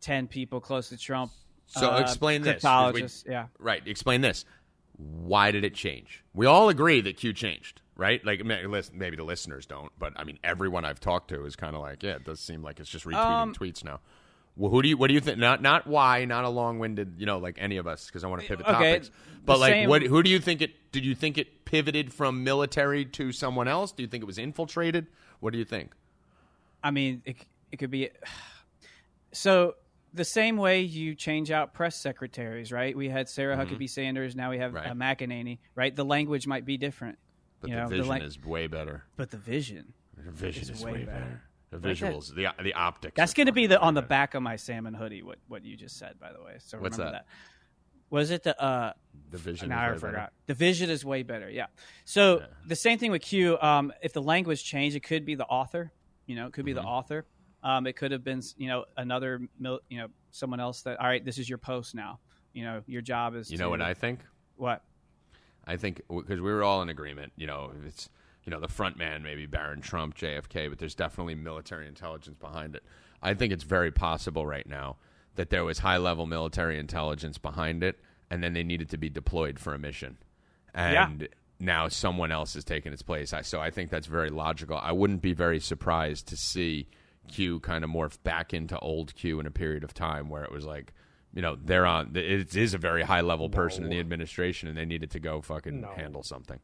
ten people close to Trump. So uh, explain this. we- yeah. Right. Explain this. Why did it change? We all agree that Q changed, right? Like listen, maybe the listeners don't, but I mean, everyone I've talked to is kind of like, yeah, it does seem like it's just retweeting Um, tweets now. Well, who do you? What do you think? Not not why, not a long-winded, you know, like any of us, because I want to pivot Okay, topics. But like, same- what? Who do you think it? Did you think it pivoted from military to someone else? Do you think it was infiltrated? What do you think? I mean, it, it could be. So the same way you change out press secretaries, right? We had Sarah Huckabee Sanders. Now we have Mm-hmm. Right. uh, McEnany, right? The language might be different, But you the know, vision lang- is way better. but the vision. The vision It's is way way, better. better. The Like visuals, the the optics. That's going to be the on the back of my salmon hoodie. What what you just said, by the way. So What's remember that? that. Was it the uh, The vision. Now is I way better. forgot. The vision is way better. Yeah. So Yeah. the same thing with Q. Um, if the language changed, it could be the author. You know, it could be Mm-hmm. the author. Um, it could have been, you know, another, mil- you know, someone else that. All right, this is your post now. You know, your job is. You know to- what I think? What? I think because we were all in agreement. You know, it's you know the front man, maybe Barron Trump, JFK, but there's definitely military intelligence behind it. I think it's very possible right now that there was high level military intelligence behind it, and then they needed to be deployed for a mission. And now someone else has taken its place. I, so I think that's very logical. I wouldn't be very surprised to see Q kind of morph back into old Q in a period of time where it was like, you know, they're on. It is a very high level person in the administration, and they needed to go fucking No. handle something.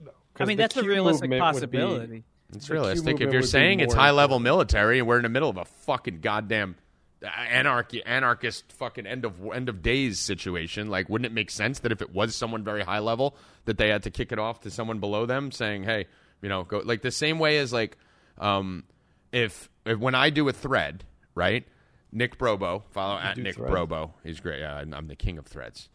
No, I mean, that's a Q realistic movement would be- possibility. It's realistic. If you're saying it's high level military, and we're in the middle of a fucking goddamn anarchy, anarchist fucking end of end of days situation, like wouldn't it make sense that if it was someone very high level, that they had to kick it off to someone below them, saying, "Hey, you know, go like the same way as like, um, if, if when I do a thread, right." Nick Brobo, follow at Nick? Brobo. He's great. Yeah, I'm I'm the king of threads,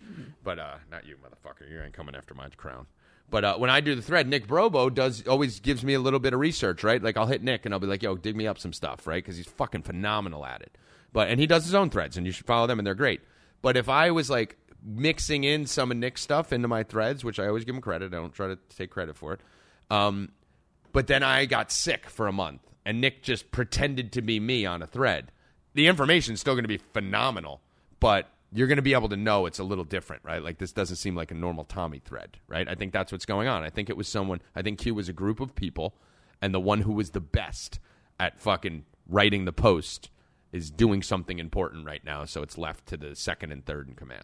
but uh, not you, motherfucker. You ain't coming after my crown. But uh, when I do the thread, Nick Brobo does always gives me a little bit of research, right? Like I'll hit Nick and I'll be like, "Yo, dig me up some stuff," right? Because he's fucking phenomenal at it. But and he does his own threads, and you should follow them, and they're great. But if I was like mixing in some of Nick's stuff into my threads, which I always give him credit, I don't try to take credit for it. Um, but then I got sick for a month, and Nick just pretended to be me on a thread. The information's still going to be phenomenal, but you're going to be able to know it's a little different, right? Like this doesn't seem like a normal Tommy thread, right? I think that's what's going on. I think it was someone. I think Q was a group of people, and the one who was the best at fucking writing the post is doing something important right now. So it's left to the second and third in command.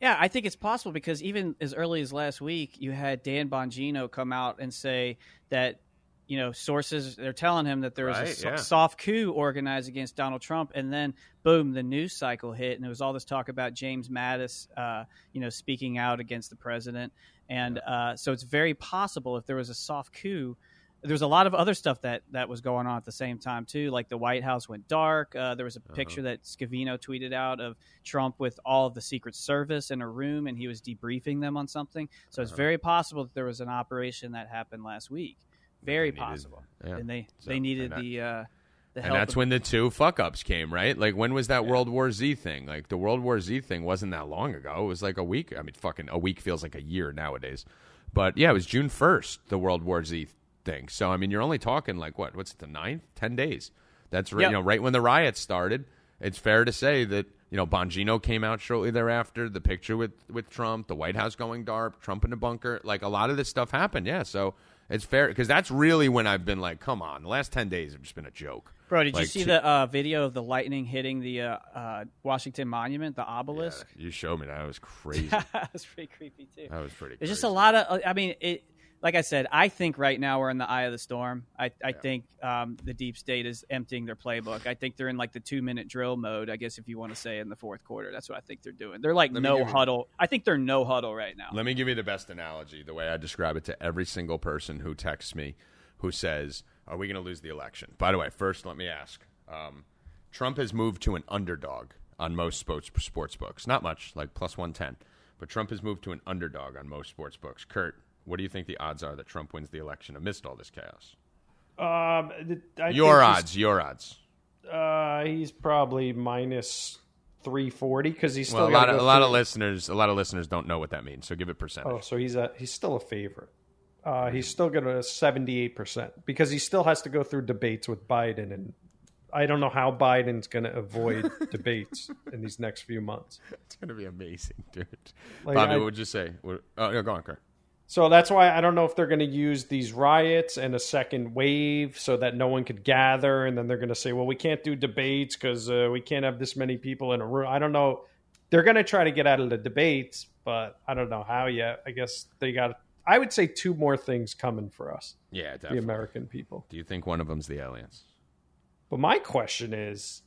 Yeah, I think it's possible because even as early as last week, you had Dan Bongino come out and say that you know sources they're telling him that there was Right, a so- yeah. soft coup organized against Donald Trump, and then boom, the news cycle hit, and there was all this talk about James Mattis, uh, you know, speaking out against the president, and uh, so it's very possible if there was a soft coup. There's a lot of other stuff that, that was going on at the same time too, like the White House went dark. Uh, there was a picture that Scavino tweeted out of Trump with all of the Secret Service in a room, and he was debriefing them on something. So it's very possible that there was an operation that happened last week. Very needed- possible, yeah. and they So, they needed and that- the uh, the And that's of- when the two fuck ups came, right? Like when was that World War Z thing? Like the World War Z thing wasn't that long ago. It was like a week. I mean, fucking a week feels like a year nowadays. But yeah, it was June first, the World War Z thing. So I mean, you're only talking like what? What's it, the ninth? Ten days. That's right. Yep. You know, right when the riots started. It's fair to say that you know Bongino came out shortly thereafter. The picture with with Trump, the White House going dark, Trump in the bunker. Like a lot of this stuff happened. Yeah, so it's fair because that's really when I've been like, come on. The last ten days have just been a joke. Bro, did you see two- the uh, video of the lightning hitting the uh, uh, Washington Monument, the obelisk? Yeah, you showed me that. That was crazy. that was pretty creepy too. That was pretty. There's just a lot of. I mean, it. Like I said, I think right now we're in the eye of the storm. I, I think um, the deep state is emptying their playbook. I think they're in like the two minute drill mode. I guess if you want to say in the fourth quarter, that's what I think they're doing. They're like Let no give you- huddle. I think they're no huddle right now. Let me give you the best analogy, the way I describe it to every single person who texts me, who says, "Are we going to lose the election?" By the way, first let me ask: um, Trump has moved to an underdog on most sports sports books. Not much, like plus one ten, but Trump has moved to an underdog on most sports books. Kurt, what do you think the odds are that Trump wins the election amidst all this chaos? Um, th- Your odds, your odds. Uh, he's probably minus three forty because he's still Well, a lot of a lot of listeners, a lot of listeners don't know what that means. So give it percentage. Oh, so he's a he's still a favorite. Uh, he's still going to seventy eight percent because he still has to go through debates with Biden, and I don't know how Biden's going to avoid debates in these next few months. It's going to be amazing, dude. Like, Bobby, I- what would you say? What, oh, yeah, go on, Kurt. So that's why I don't know if they're going to use these riots and a second wave so that no one could gather, and then they're going to say, "Well, we can't do debates because uh, we can't have this many people in a room." I don't know. They're going to try to get out of the debates, but I don't know how yet. I guess they got. I would say two more things coming for us, Yeah, the. American people. Do you think one of them's the aliens? But my question is,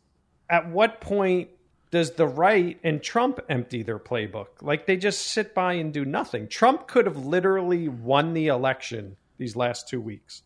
at what point does the right and Trump empty their playbook? Like they just sit by and do nothing. Trump could have literally won the election these last two weeks.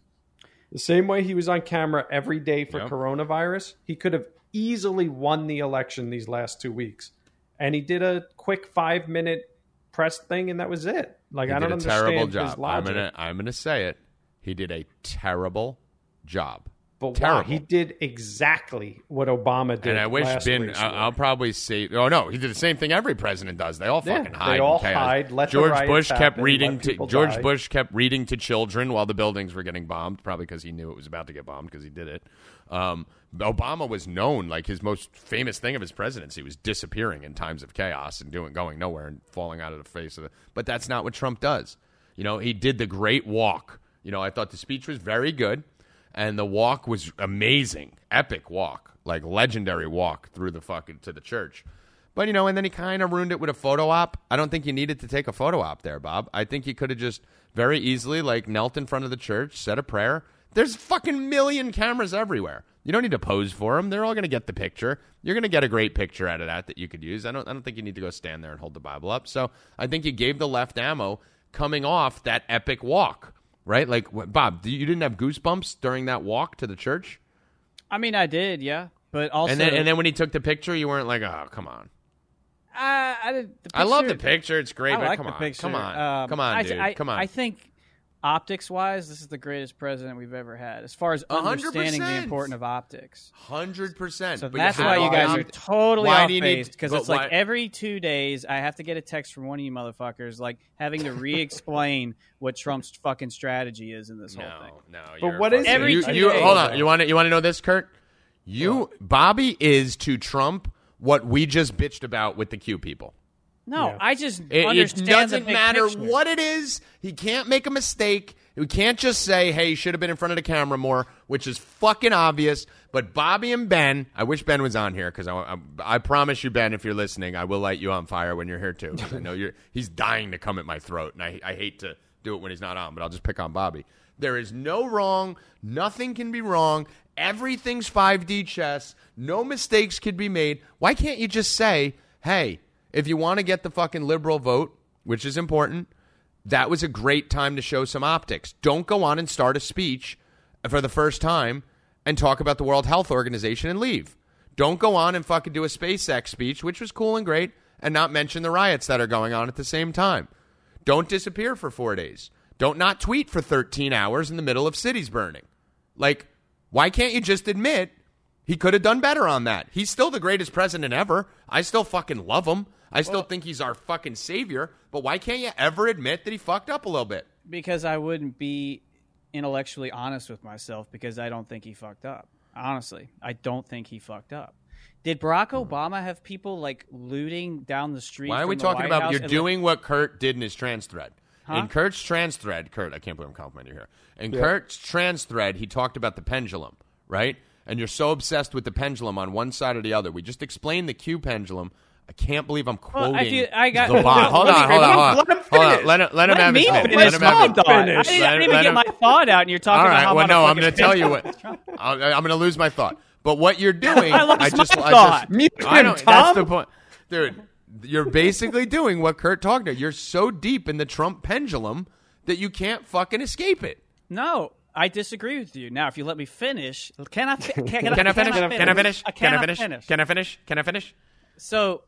The same way he was on camera every day for Yep. coronavirus, he could have easily won the election these last two weeks. And he did a quick five minute press thing, and that was it. Like He I don't a understand terrible his job. I'm logic. gonna I'm gonna say it. He did a terrible job. But wow, he did exactly what Obama did. And I wish Ben. race I, war. I'll probably say. Oh no, he did the same thing every president does. They all fucking they hide. in all chaos. hide, let George Bush kept reading to George die. Bush kept reading to children while the buildings were getting bombed. Probably because he knew it was about to get bombed because he did it. Um, Obama was known like his most famous thing of his presidency was disappearing in times of chaos and doing going nowhere and falling out of the face of it. But that's not what Trump does. You know, he did the great walk. You know, I thought the speech was very good, and the walk was amazing, epic walk, like legendary walk through the fucking to the church. But you know, and then he kind of ruined it with a photo op. I don't think you needed to take a photo op there, Bob. I think you could have just very easily like knelt in front of the church, said a prayer. There's fucking million cameras everywhere. You don't need to pose for them. They're all going to get the picture. You're going to get a great picture out of that that you could use. I don't. I don't think you need to go stand there and hold the Bible up. So I think you gave the left ammo coming off that epic walk, right? Like Bob, you didn't have goosebumps during that walk to the church, I mean, I did, yeah, but also, and then and then when he took the picture, you weren't like, oh, come on. I, I, did, the I love the picture- picture. It's great, I but like come the on, picture. come on, Um, come on, I, dude, I, come on. I think optics wise, this is the greatest president we've ever had, as far as understanding the 100%. importance of optics. Hundred percent. So that's why you guys are totally Why off do base because but it's like why- every two days I have to get a text from one of you motherfuckers, like having to re-explain what Trump's fucking strategy is in this whole thing. no. But you're what fucking- is it? Every you, two you days. hold on. You want to you want to know this, Kurt? You Bobby is to Trump what we just bitched about with the Q people. No, Yeah. I just It, it doesn't matter picture. what it is. He can't make a mistake. We can't just say, "Hey, should have been in front of the camera more," which is fucking obvious. But Bobby and Ben, I wish Ben was on here because I, I, I promise you, Ben, if you're listening, I will light you on fire when you're here too. I know you're. He's dying to come at my throat, and I, I hate to do it when he's not on, but I'll just pick on Bobby. There is no wrong. Nothing can be wrong. Everything's 5D chess. No mistakes could be made. Why can't you just say, "Hey"? If you want to get the fucking liberal vote, which is important, that was a great time to show some optics. Don't go on and start a speech for the first time and talk about the World Health Organization and leave. Don't go on and fucking do a SpaceX speech, which was cool and great, and not mention the riots that are going on at the same time. Don't disappear for four days. Don't not tweet for 13 hours in the middle of cities burning. Like, why can't you just admit he could have done better on that? He's still the greatest president ever. I still fucking love him. I still think he's our fucking savior. But why can't you ever admit that he fucked up a little bit? because I wouldn't be intellectually honest with myself because I don't think he fucked up. Honestly, I don't think he fucked up. Did Barack Obama have people like looting down the street? Hmm. Why are we talking White about House you're and, doing what Kurt did in his trans thread? Huh? In Kurt's trans thread, Kurt, I can't believe I'm complimenting you here. In Kurt's trans thread, he talked about the pendulum, right? And you're so obsessed with the pendulum on one side or the other. We just explained the Q pendulum. I can't believe I'm Well, quoting I feel- I got- the bot. Hold Let on, hold on, hold on. let him Hold on. finish. Let him, let him Let have me his minute. finish Let him have his thought. I didn't, I didn't even get him- my thought out, and you're talking All about right. how Well, no, I'm going to tell you what. I'm, I'm going to lose my thought. But what you're doing, I lost just, I thought. just, Mute I him, Tom. That's the point, dude. You're basically doing what Kurt talked about. You're so deep in the Trump pendulum that you can't fucking escape it. No, I disagree with you. Now, if you let me finish, can I? fi- Can, can, Can I finish? Can I finish? Can I finish? Can I finish? Can I finish? So,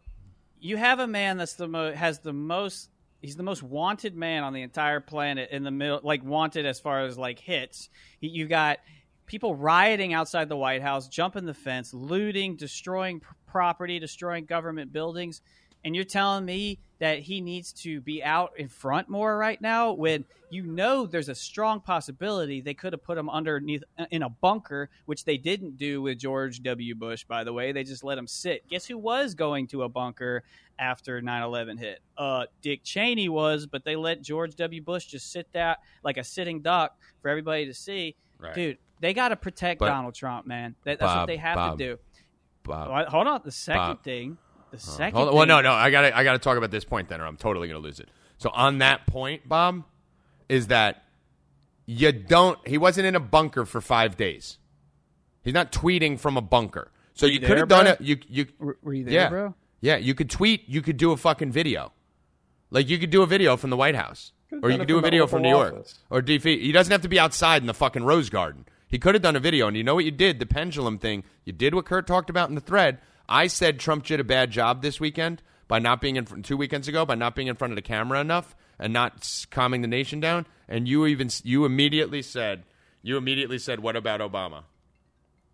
you have a man that's the mo- has the most. He's the most wanted man on the entire planet in the middle, like wanted as far as like hits. He, you got people rioting outside the White House, jumping the fence, looting, destroying property, destroying government buildings, and you're telling me that he needs to be out in front more right now when you know there's a strong possibility they could have put him underneath uh, in a bunker, which they didn't do with George W. Bush, by the way. They just let him sit. Guess who was going to a bunker after 9/11 hit? Uh, Dick Cheney was, but they let George W. Bush just sit there like a sitting duck for everybody to see. Right. Dude, they got to protect But- Donald Trump, man. That, that's what they have Bob, to do. Bob. Hold on. The second Bob. thing. The second. Hold on. Well, no, no. I got to I got to talk about this point then, or I'm totally going to lose it. So on that point, Bob, is that you don't. He wasn't in a bunker for five days. He's not tweeting from a bunker. So you, you could have done it. You you Were- were you there, yeah bro? yeah. You could tweet. You could do a fucking video. Like you could do a video from the White House, Could've or you could do a video from New York, Office. or DF. He doesn't have to be outside in the fucking Rose Garden. He could have done a video, and you know what you did? The pendulum thing. You did what Kurt talked about in the thread. I said Trump did a bad job this weekend by not being in front, two weekends ago by not being in front of the camera enough and not calming the nation down. And you even you immediately said you immediately said, "What about Obama?"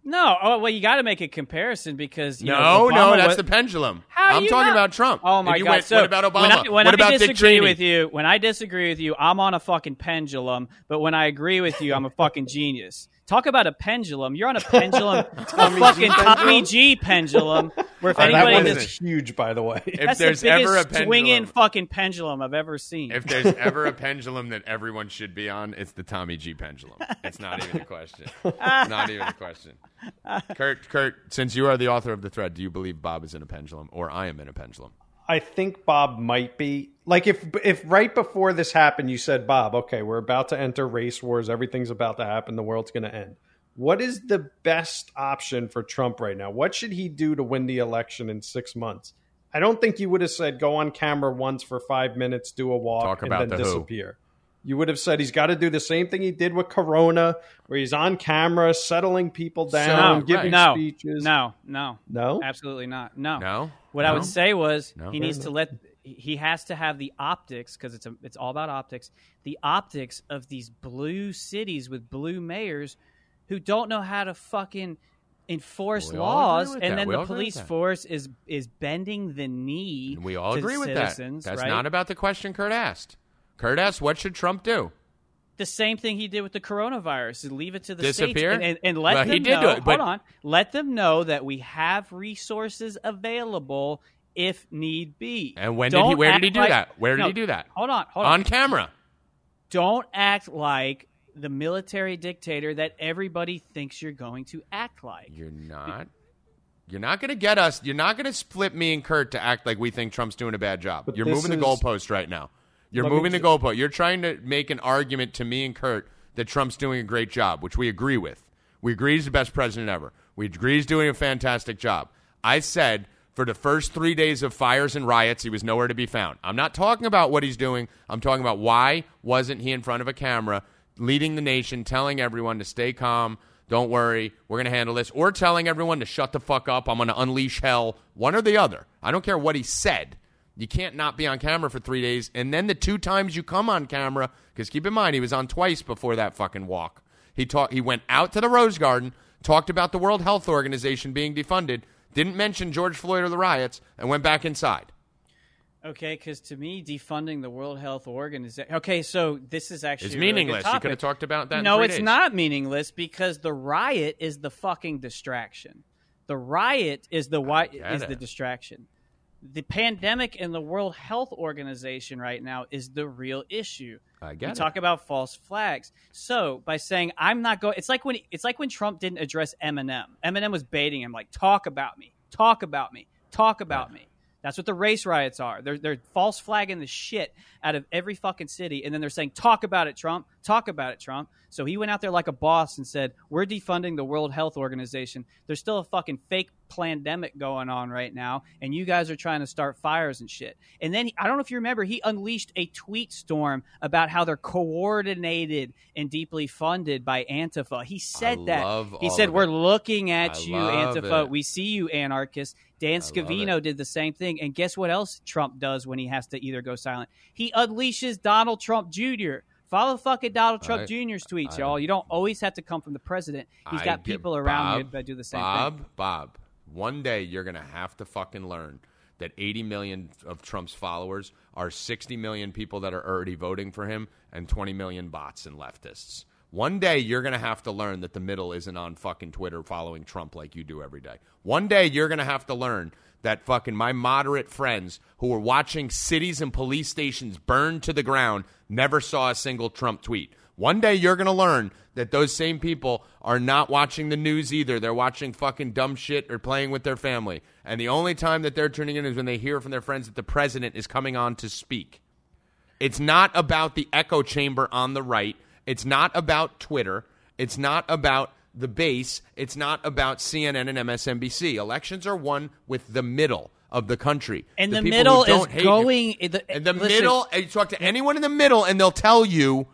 No. Oh, well, you got to make a comparison because you No, know, no, that's was- the pendulum. I'm talking not- about Trump. Oh my you god! went, so what about Obama? When I, when what I about disagree with you, when I disagree with you, I'm on a fucking pendulum. But when I agree with you, I'm a fucking genius. Talk about a pendulum. You're on a pendulum, a fucking Tommy G pendulum. Where if Uh, that anybody one does- is huge, by the way. If That's there's the biggest ever a pendulum, swinging fucking pendulum I've ever seen. if there's ever a pendulum that everyone should be on, it's the Tommy G pendulum. It's not even a question. not even a question. Kurt, Kurt, since you are the author of the thread, do you believe Bob is in a pendulum or I am in a pendulum? I think Bob might be like if if right before this happened, you said Bob, okay, we're about to enter race wars, everything's about to happen, the world's going to end. What is the best option for Trump right now? What should he do to win the election in six months? I don't think you would have said go on camera once for five minutes, do a walk, Talk and about then the who. disappear. You would have said he's got to do the same thing he did with Corona, where he's on camera, settling people down, No, giving no, speeches. no, no, no, absolutely not. No, No? What I would say was No? he needs to let he has to have the optics because it's a, it's all about optics. The optics of these blue cities with blue mayors who don't know how to fucking enforce We laws, and that. then We the police force is is bending the knee. And We all agree with citizens, that. That's right? not about the question Kurt asked. Kurt asked, what should Trump do? the same thing he did with the coronavirus. Leave it to the states Disappear? and, and, and let Well, them he did know. do it, but- hold on, let them know that we have resources available if need be. And when did he- where did he do like- that? Where did No, he do that? Hold on, hold on. On camera. Don't act like the military dictator that everybody thinks you're going to act like. You're not. You're not going to get us. You're not going to split me and Kurt to act like we think Trump's doing a bad job. But You're this moving the goalpost right now. You're moving the ju- goalpost. You're trying to make an argument to me and Kurt that Trump's doing a great job, which we agree with. We agree he's the best president ever. We agree he's doing a fantastic job. I said for the first three days of fires and riots, he was nowhere to be found. I'm not talking about what he's doing. I'm talking about why wasn't he in front of a camera leading the nation, telling everyone to stay calm, don't worry, we're going to handle this, or telling everyone to shut the fuck up, I'm going to unleash hell, one or the other. I don't care what he said. You can't not be on camera for three days. And then the two times you come on camera, because keep in mind, he was on twice before that fucking walk. He talked. He went out to the Rose Garden, talked about the World Health Organization being defunded, didn't mention George Floyd or the riots, and went back inside. Okay, because to me, defunding the World Health Organization. Okay, so this is actually It's a really meaningless. You could have talked about that. No, it's days. not meaningless because the riot is the fucking distraction. The riot is the why is it. the distraction. The pandemic and the World Health Organization right now is the real issue. I get we it. talk about false flags. So by saying I'm not going, it's like when it's like when Trump didn't address Eminem. Eminem was baiting him, like talk about me, talk about me, talk about me. That's what the race riots are. They're they're false flagging the shit out of every fucking city, and then they're saying talk about it, Trump, talk about it, Trump. So he went out there like a boss and said, "We're defunding the World Health Organization. There's still a fucking fake pandemic going on right now, and you guys are trying to start fires and shit." And then he, I don't know if you remember, he unleashed a tweet storm about how they're coordinated and deeply funded by Antifa. He said I that. He said, "We're it. looking at I you, Antifa. it. We see you, anarchists." Dan Scavino did the same thing. And guess what else Trump does when he has to either go silent? He unleashes Donald Trump Jr. Follow fucking Donald Trump I- Jr.'s tweets, I- y'all. You don't always have to come from the president. He's got people around you that do the same thing. Bob, thing. Bob, one day you're going to have to fucking learn that 80 million of Trump's followers are 60 million people that are already voting for him and 20 million bots and leftists. One day you're going to have to learn that the middle isn't on fucking Twitter following Trump like you do every day. One day you're going to have to learn that fucking my moderate friends who were watching cities and police stations burn to the ground never saw a single Trump tweet. One day you're going to learn that those same people are not watching the news either. They're watching fucking dumb shit or playing with their family. And the only time that they're tuning in is when they hear from their friends that the president is coming on to speak. It's not about the echo chamber on the right. It's not about Twitter. It's not about the base. It's not about CNN and MSNBC. Elections are won with the middle of the country. And the, people who middle is don't you. going. The, In the listen, middle, and you talk to anyone in the middle, and they'll tell you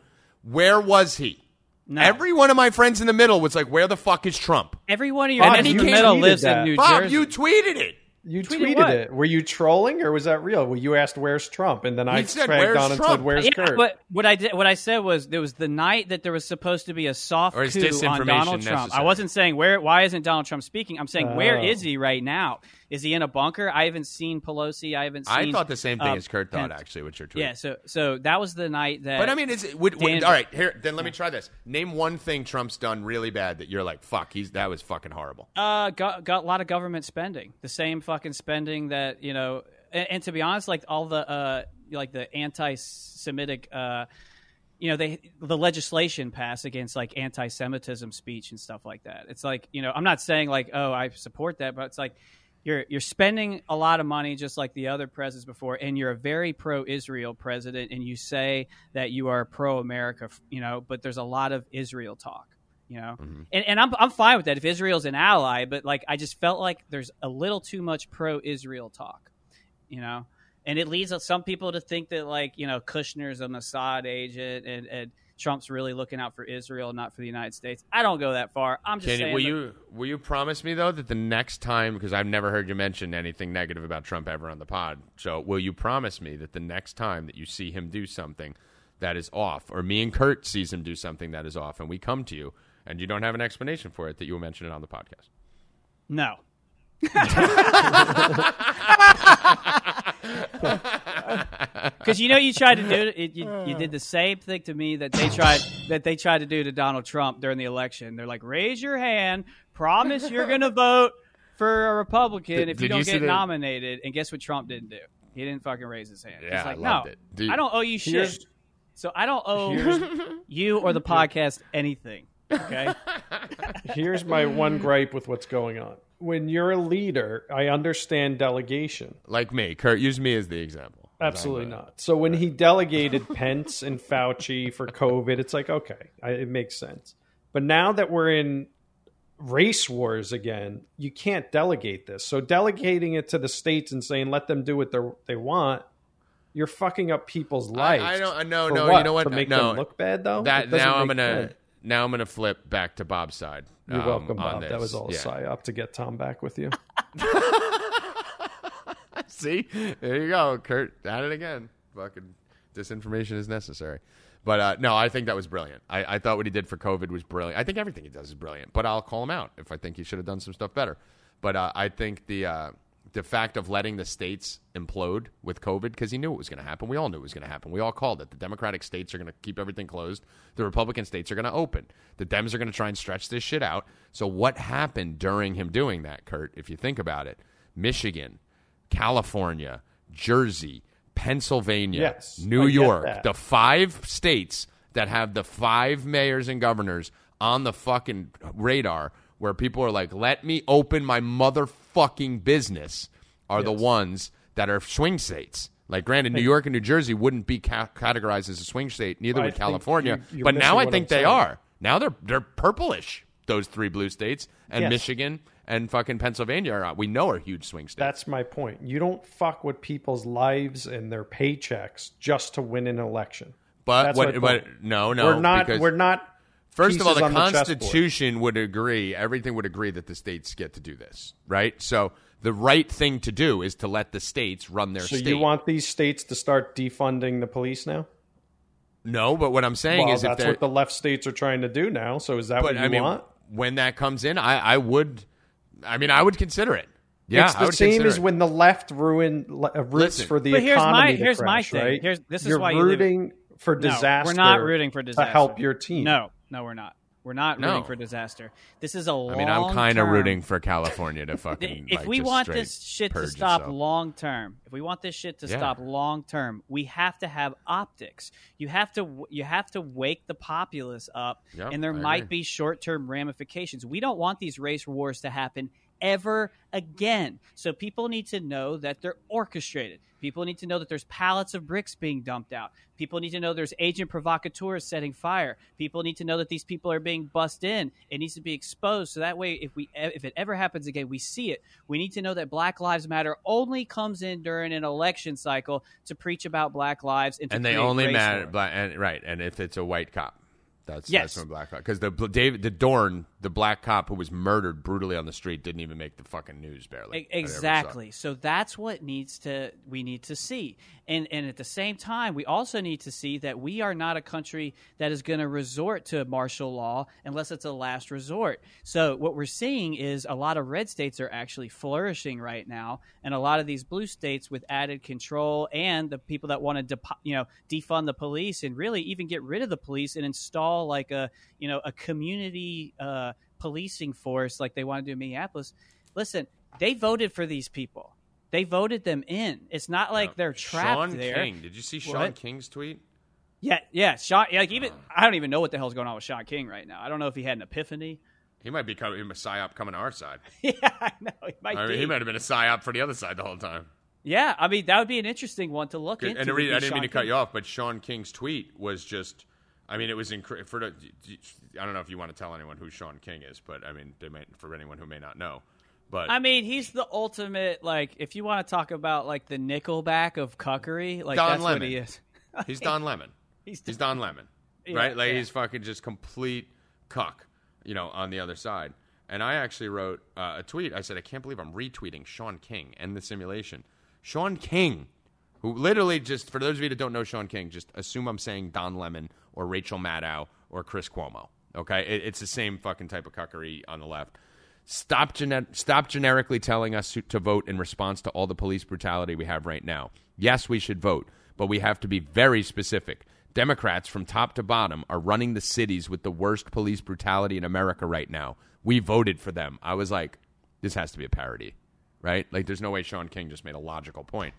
where was he. No. Every one of my friends in the middle was like, "Where the fuck is Trump?" Every one of your Bob, friends in you the middle lives that. in New Bob, Jersey. you tweeted it. You Tweeted tweeted, it. Were you trolling or was that real? Well, you asked where's Trump, and then I said, dragged "Where's on and Trump?" said where's yeah, Kurt. but what I did, what I said was there was the night that there was supposed to be a soft Or is coup disinformation on Donald Trump. I wasn't saying where. Why isn't Donald Trump speaking? I'm saying where Oh. is he right now? Is he in a bunker? I haven't seen Pelosi. I haven't. seen I thought the same thing uh, as Kurt thought, Pence. actually, with your tweet. Yeah. So so that was the night that. But I mean, is it, would, would- all right. Here, then let me try this. Name one thing Trump's done really bad that you're like, "Fuck, he's that was fucking horrible." uh, got got a lot of government spending. The same fucking spending that you know, and, and to be honest, like all the uh, like the anti-Semitic. Uh, you know they the legislation passed against like anti-Semitism speech and stuff like that. It's like you know I'm not saying like oh I support that, but it's like you're you're spending a lot of money just like the other presidents before, and you're a very pro-Israel president, and you say that you are pro-America, you know, but there's a lot of Israel talk, you know, mm-hmm. and and I'm I'm fine with that if Israel's an ally, but like I just felt like there's a little too much pro-Israel talk, you know, and it leads some people to think that like you know Kushner's a Mossad agent and and. Trump's really looking out for Israel, not for the United States. I don't go that far. I'm just Can, saying. will you will you promise me though that the next time because I've never heard you mention anything negative about Trump ever on the pod. So will you promise me that the next time that you see him do something that is off, or me and Kurt sees him do something that is off, and we come to you and you don't have an explanation for it, that you will mention it on the podcast? No. Because you know you tried to do it, you, you did the same thing to me that they tried that they tried to do to Donald Trump during the election. They're like, raise your hand, promise you're going to vote for a Republican Did- if did you don't see get the- nominated. And guess what Trump didn't do? He didn't fucking raise his hand. Yeah, He's like, I loved no, it. You- I don't owe you shit. Here's- So I don't owe you or the podcast anything. Okay. Here's my one gripe with what's going on. When you're a leader, I understand delegation. Like me, Kurt, use me as the example. Absolutely not. So when he delegated Pence and Fauci for COVID, it's like okay, I, it makes sense. But now that we're in race wars again, you can't delegate this. So delegating it to the states and saying let them do what they they want, you're fucking up people's lives. I don't. Uh, no, For no. what? You know what? To make no, them look bad, though. That It doesn't now I'm make gonna sense. Now I'm gonna flip back to Bob's side. You're um, welcome, Bob. this. That was all a Yeah. psyop to get Tom back with you. See, there you go, Kurt. At it again. Fucking disinformation is necessary. But uh, no, I think that was brilliant. I, I thought what he did for COVID was brilliant. I think everything he does is brilliant. But I'll call him out if I think he should have done some stuff better. But uh, I think the uh, the fact of letting the states implode with COVID because he knew it was going to happen. We all knew it was going to happen. We all called it. The Democratic states are going to keep everything closed. The Republican states are going to open. The Dems are going to try and stretch this shit out. So what happened during him doing that, Kurt? If you think about it, Michigan, California, Jersey, Pennsylvania, Yes, New I York, the five states that have the five mayors and governors on the fucking radar where people are like, let me open my motherfucking business are the ones that are swing states. Like, granted, New York and New Jersey wouldn't be ca- categorized as a swing state, neither I would California. you- but now I think I'm they saying. are. Now they're they're purplish. Those three blue states and Yes. Michigan and fucking Pennsylvania are we know are huge swing states. That's my point. You don't fuck with people's lives and their paychecks just to win an election. but That's what? But no, no, we're not. We're not. First of all, the on chessboard. Constitution would agree. Everything would agree that the states get to do this, right? So the right thing to do is to let the states run their So state. you want these states to start defunding the police now? no, but what I'm saying Well, is that's they're what the left states are trying to do now. So is that but what you I mean, want? when that comes in, I, I would. I mean, I would consider it. Yeah, it's I the would same as it. when the left ruin uh, roots Listen, for the But here's economy my- to here's my thing. right? Here's- this is You're why you live- rooting for No, disaster. we're not rooting for disaster. to help your team. No, no, we're not. We're not rooting No. for disaster. This is a long. I mean, I'm kind of term- rooting for California to fucking. If like, we just want straight this shit to purge stop itself. long term, if we want this shit to Yeah. stop long term, we have to have optics. You have to you have to wake the populace up, Yep, and there I might agree. be short term ramifications. We don't want these race wars to happen ever again. So people need to know that they're orchestrated. People need to know that there's pallets of bricks being dumped out. People need to know there's agent provocateurs setting fire. People need to know that these people are being bussed in. It needs to be exposed so that way, if we if it ever happens again, we see it. We need to know that Black Lives Matter only comes in during an election cycle to preach about Black lives and and they only matter, black, and right, and if it's a white cop, that's Yes. that's when black cop because the David the Dorn, the black cop who was murdered brutally on the street, didn't even make the fucking news barely. I never saw it. Exactly. So that's what needs to we need to see. And and at the same time, we also need to see that we are not a country that is going to resort to martial law unless it's a last resort. So what we're seeing is a lot of red states are actually flourishing right now, and a lot of these blue states with added control and the people that want to depo- you know defund the police and really even get rid of the police and install like a you know a community uh, policing force like they want to do in Minneapolis listen, they voted for these people. They voted them in. It's not like they're trapped Shaun there. King. Did you see Shaun What? King's tweet? Yeah, yeah. Sean, like even I don't even know what the hell's going on with Shaun King right now. I don't know if he had an epiphany. He might be coming, a psyop coming to our side. yeah, I know. He might I mean, he might have been a psyop for the other side the whole time. Yeah, I mean that would be an interesting one to look Good. into. And I didn't mean Sean to cut you off, but Shaun King's tweet was just. I mean, it was incredible. For I don't know if you want to tell anyone who Shaun King is, but I mean, they might, for anyone who may not know. But I mean, he's the ultimate. Like, if you want to talk about like the Nickelback of cuckery, like Don that's Lemon. what he is. he's Don Lemon. He's, He's Don Lemon, Yeah, right? Like yeah. he's fucking just complete cuck, you know, on the other side. And I actually wrote uh, a tweet. I said, I can't believe I'm retweeting Shaun King and the simulation. Shaun King, who literally just for those of you that don't know Shaun King, just assume I'm saying Don Lemon or Rachel Maddow or Chris Cuomo. Okay, it, it's the same fucking type of cuckery on the left. Stop, gene- stop generically telling us to, to vote in response to all the police brutality we have right now. Yes, we should vote, but we have to be very specific. Democrats from top to bottom are running the cities with the worst police brutality in America right now. We voted for them. I was like, this has to be a parody, right? Like, there's no way Shaun King just made a logical point.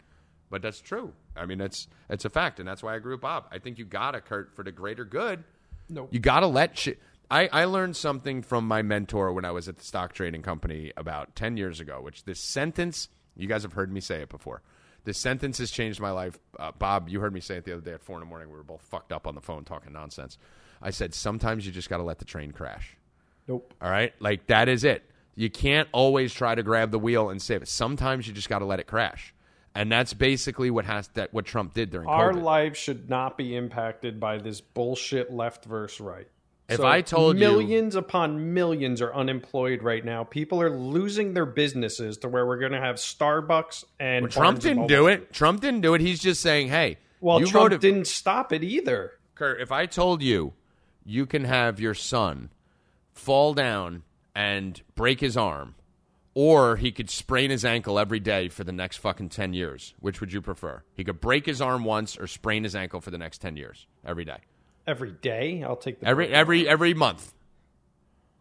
But that's true. I mean, that's that's a fact, and that's why I grew up. Bob. I think you gotta, Kurt, for the greater good. Nope. You gotta let shit. I, I learned something from my mentor when I was at the stock trading company about 10 years ago, which this sentence, you guys have heard me say it before. This sentence has changed my life. Uh, Bob, you heard me say it the other day at 4 in the morning. We were both fucked up on the phone talking nonsense. I said, sometimes you just got to let the train crash. Nope. All right? Like, that is it. You can't always try to grab the wheel and save it. Sometimes you just got to let it crash. And that's basically what has that what Trump did during Our COVID. lives should not be impacted by this bullshit left versus right. If I told you- millions upon millions are unemployed right now, people are losing their businesses to where we're going to have Starbucks and Well, Trump didn't do it. Trump didn't do it. He's just saying, hey, Well, you Trump didn't stop it either. Kurt, if I told you you can have your son fall down and break his arm, or he could sprain his ankle every day for the next fucking 10 years, which would you prefer? He could break his arm once or sprain his ankle for the next 10 years, every day. Every day, I'll take the Every every arm. every month.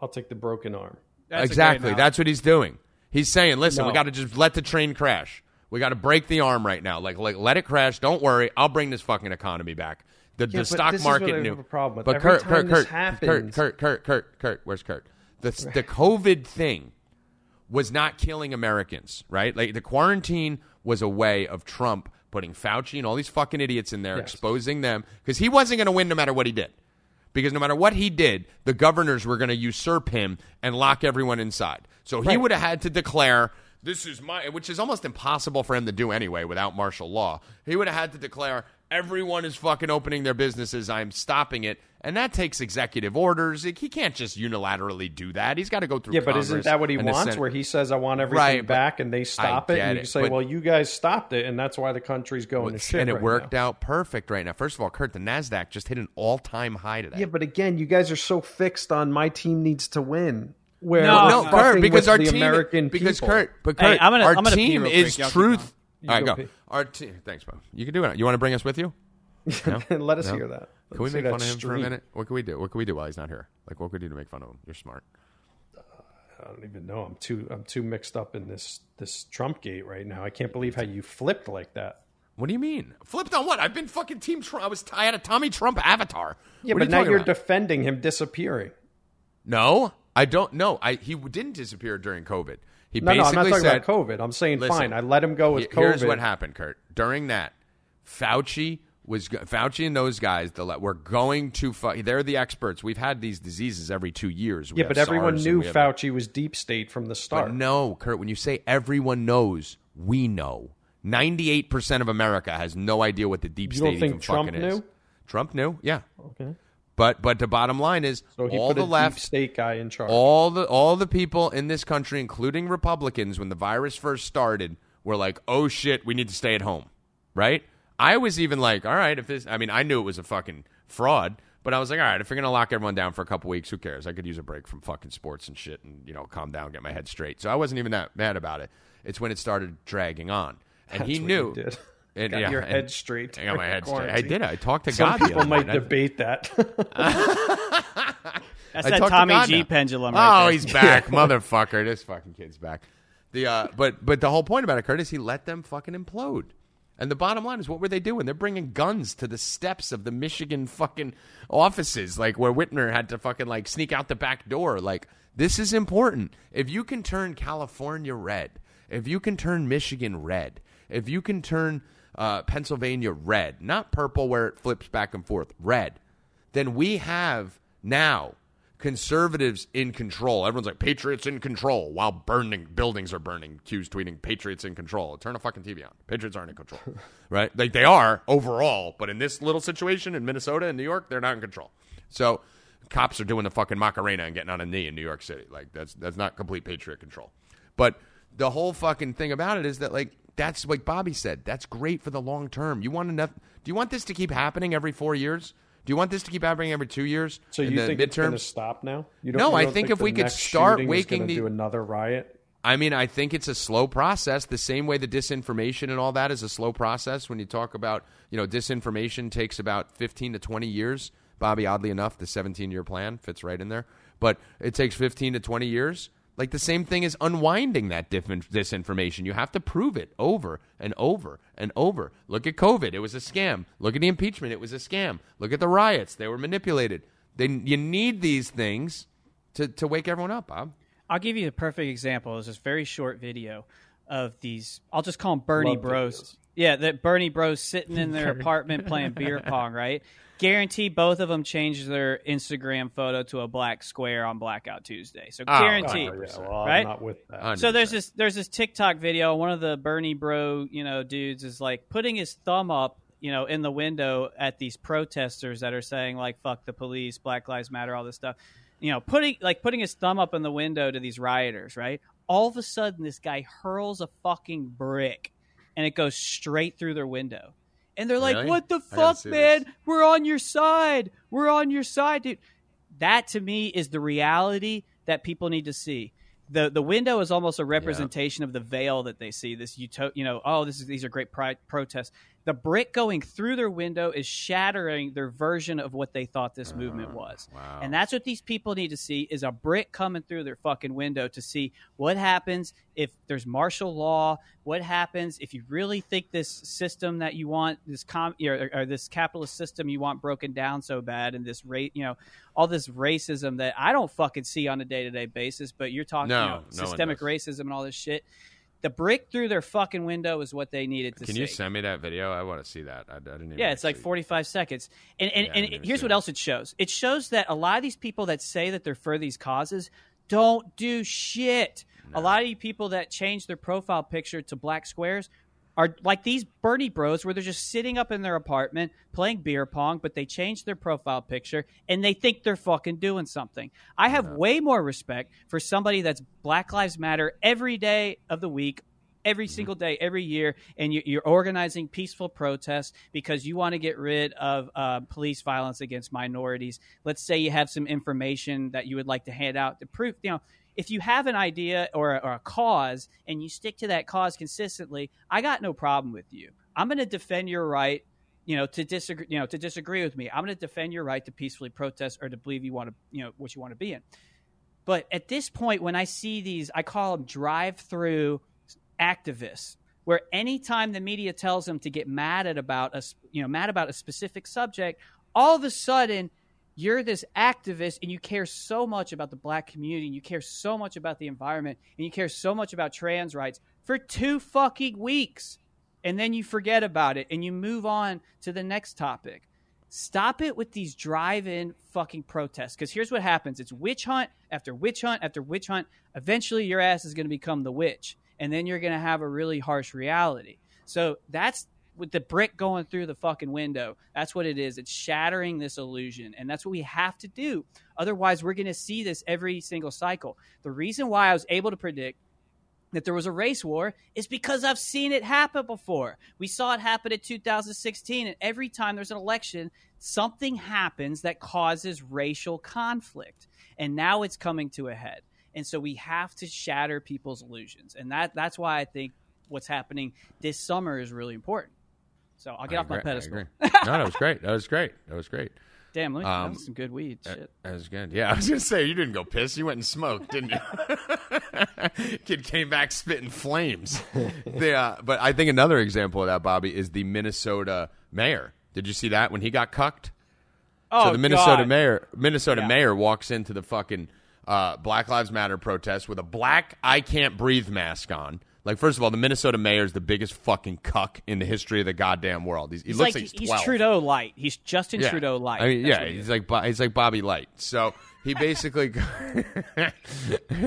I'll take the broken arm. That's exactly. That's what he's doing. He's saying, "Listen, we got to just let the train crash. We got to break the arm right now. Like, like let it crash. Don't worry. I'll bring this fucking economy back. The, Yeah, the stock this is market what I knew. have a problem with. But Every Kurt, time Kurt, this Kurt, Kurt, happens- Kurt, Kurt, Kurt, Kurt. Where's Kurt? The the COVID thing was not killing Americans, right? Like the quarantine was a way of Trump putting Fauci and all these fucking idiots in there, Yes. exposing them because he wasn't going to win no matter what he did. Because no matter what he did, the governors were going to usurp him and lock everyone inside. So he Right. would have had to declare, "This is my," which is almost impossible for him to do anyway without martial law. He would have had to declare, "Everyone is fucking opening their businesses. I'm stopping it." And that takes executive orders. He can't just unilaterally do that. He's got to go through. Yeah, but isn't that what he wants? Where he says, "I want everything Right, back," and they stop I it, and you it, say, "Well, you guys stopped it, and that's why the country's going to shit." and it right worked now. out perfect right now. First of all, Kurt, the Nasdaq just hit an all-time high today. Yeah, but again, you guys are so fixed on my team needs to win. Where No, no, Kurt, because our the team, American because people. Kurt, but Hey, Kurt, I'm gonna- our I'm team is quick. Y'all truth. You All right, go go. pee. Our team. Thanks, Bo. You can do it. You want to bring us with you? No? Let us No? hear that. Can we make fun of him for a minute? What can we do? What can we do while he's not here? Like, what could we do to make fun of him? You're smart. I don't even know. I'm too I'm too mixed up in this this Trump gate right now. I can't believe how you flipped like that. What do you mean? Flipped on what? I've been fucking Team Trump. I was. I had a Tommy Trump avatar. Yeah, what are but you now you're about? defending him disappearing. no, I don't. know. I. He didn't disappear during COVID. He No, no, I'm basically not talking said, about COVID. I'm saying Listen, fine. I let him go with COVID. Here's what happened, Kurt. During that, Fauci was Fauci and those guys. The were going to. They're the experts. We've had these diseases every two years. We Yeah, but everyone SARS and knew have- Fauci was deep state from the start. But no, Kurt. When you say everyone knows, we know. Ninety-eight percent of America has no idea what the deep You state don't think even Trump fucking is. Trump knew, yeah. Okay. But but the bottom line is So he all put the left state guy in charge. all the all the people in this country, including Republicans, when the virus first started, were like, "Oh shit, we need to stay at home." Right? I was even like, "All right, if this," I mean, I knew it was a fucking fraud, but I was like, "All right, if you're gonna lock everyone down for a couple weeks, who cares? I could use a break from fucking sports and shit, and you know, calm down, get my head straight." So I wasn't even that mad about it. It's when it started dragging on, and That's he knew. you And, Got yeah, your head straight. I got my head straight. I did. I talked to Some God. people might night. Debate that. That's I that talked to Tommy G now. pendulum. Right oh, there. he's back, motherfucker! This fucking kid's back. The uh, but but the whole point about it, Curtis, he let them fucking implode. And the bottom line is, what were they doing? They're bringing guns to the steps of the Michigan fucking offices, like where Whitmer had to fucking like sneak out the back door. Like this is important. If you can turn California red, if you can turn Michigan red, if you can turn uh, Pennsylvania red, not purple where it flips back and forth, red, then we have now conservatives in control. Everyone's like patriots in control while burning buildings are burning. Q's tweeting patriots in control. Turn a fucking TV on. Patriots aren't in control, right? Like they are overall, but in this little situation in Minnesota and New York, they're not in control. So cops are doing the fucking Macarena and getting on a knee in New York City. Like that's that's not complete patriot control. But the whole fucking thing about it is that like that's like Bobby said. That's great for the long term. You want enough? Do you want this to keep happening every four years? Do you want this to keep happening every two years? So in you the think it's going to stop now? You No, you I don't think if we could start waking the- do another riot. I mean, I think it's a slow process. The same way the disinformation and all that is a slow process. When you talk about, you know, disinformation takes about fifteen to twenty years. Bobby, oddly enough, the seventeen-year plan fits right in there, but it takes fifteen to twenty years. Like the same thing as unwinding that diff- disinformation. You have to prove it over and over and over. Look at COVID; it was a scam. Look at the impeachment; it was a scam. Look at the riots; they were manipulated. Then you need these things to to wake everyone up, Bob. I'll give you a perfect example. It's this very short video of these. I'll just call them Bernie Love Bros. videos. Yeah, that Bernie Bros sitting in their apartment playing beer pong. Right? Guarantee both of them changed their Instagram photo to a black square on Blackout Tuesday. So Oh, guarantee. Oh, yeah, well, Right? I'm not with that. So there's this there's this TikTok video. One of the Bernie Bro, you know, dudes is like putting his thumb up, you know, in the window at these protesters that are saying like "fuck the police," "Black Lives Matter," all this stuff. You know, putting like putting his thumb up in the window to these rioters. Right. All of a sudden, this guy hurls a fucking brick, and it goes straight through their window. And they're like, Really? "What the fuck, man? this. We're on your side. We're on your side, dude." That to me is the reality that people need to see. The the window is almost a representation of the veil that they see. This uto- you know, oh, this is these are great pri- protests. The brick going through their window is shattering their version of what they thought this movement oh, was. wow. And that's what these people need to see is a brick coming through their fucking window to see what happens if there's martial law, what happens if you really think this system that you want, this com or, or this capitalist system you want broken down so bad and this rate, you know, all this racism that I don't fucking see on a day-to-day basis, but you're talking No, you know, no systemic racism and all this shit. The brick through their fucking window is what they needed to see. Can see. you send me that video? I want to see that. I, I didn't. Even Yeah, it's like see- 45 seconds. And and, Yeah, I and didn't even here's see what that. else it shows. It shows that a lot of these people that say that they're for these causes don't do shit. A lot of you people that change their profile picture to black squares are like these Bernie bros where they're just sitting up in their apartment playing beer pong, but they change their profile picture and they think they're fucking doing something. I have way more respect for somebody that's Black Lives Matter every day of the week, every single day, every year, and you- you're organizing peaceful protests because you want to get rid of uh, police violence against minorities. Let's say you have some information that you would like to hand out to prove, you know, if you have an idea or a, or a cause and you stick to that cause consistently, I got no problem with you. I'm going to defend your right. You know, to disagree, you know, to disagree with me, I'm going to defend your right to peacefully protest or to believe you want to, you know, what you want to be in. But at this point, when I see these, I call them drive-through activists, where anytime the media tells them to get mad at about a, you know, mad about a specific subject, all of a sudden you're this activist and you care so much about the black community and you care so much about the environment and you care so much about trans rights for two fucking weeks. And then you forget about it and you move on to the next topic. Stop it with these drive-in fucking protests because here's what happens. It's witch hunt after witch hunt after witch hunt. Eventually your ass is going to become the witch and then you're going to have a really harsh reality. So that's with the brick going through the fucking window that's what it is it's shattering this illusion and that's what we have to do otherwise we're going to see this every single cycle the reason why i was able to predict that there was a race war is because I've seen it happen before. We saw it happen in 2016, and every time there's an election, something happens that causes racial conflict. And now it's coming to a head. And so we have to shatter people's illusions. And that that's why I think what's happening this summer is really important. So I'll get I off my agree, I pedestal. no, that was great. That was great. That was great. Damn, let me, Um, that was some good weed. Shit. That was good. Yeah, I was gonna say you didn't go piss. You went and smoked, didn't you? Kid came back spitting flames. The, uh, but I think another example of that, Bobby, is the Minnesota mayor. Did you see that when he got cucked? Oh, so the Minnesota God. mayor, Minnesota Yeah. mayor, walks into the fucking uh, Black Lives Matter protest with a black "I can't breathe" mask on. Like, first of all, the Minnesota mayor is the biggest fucking cuck in the history of the goddamn world. He's, he He's looks like, like, he's, he's Trudeau light. He's Justin Yeah. Trudeau light. I mean, That's yeah, he's is. like he's like Bobby Light. So he basically, oh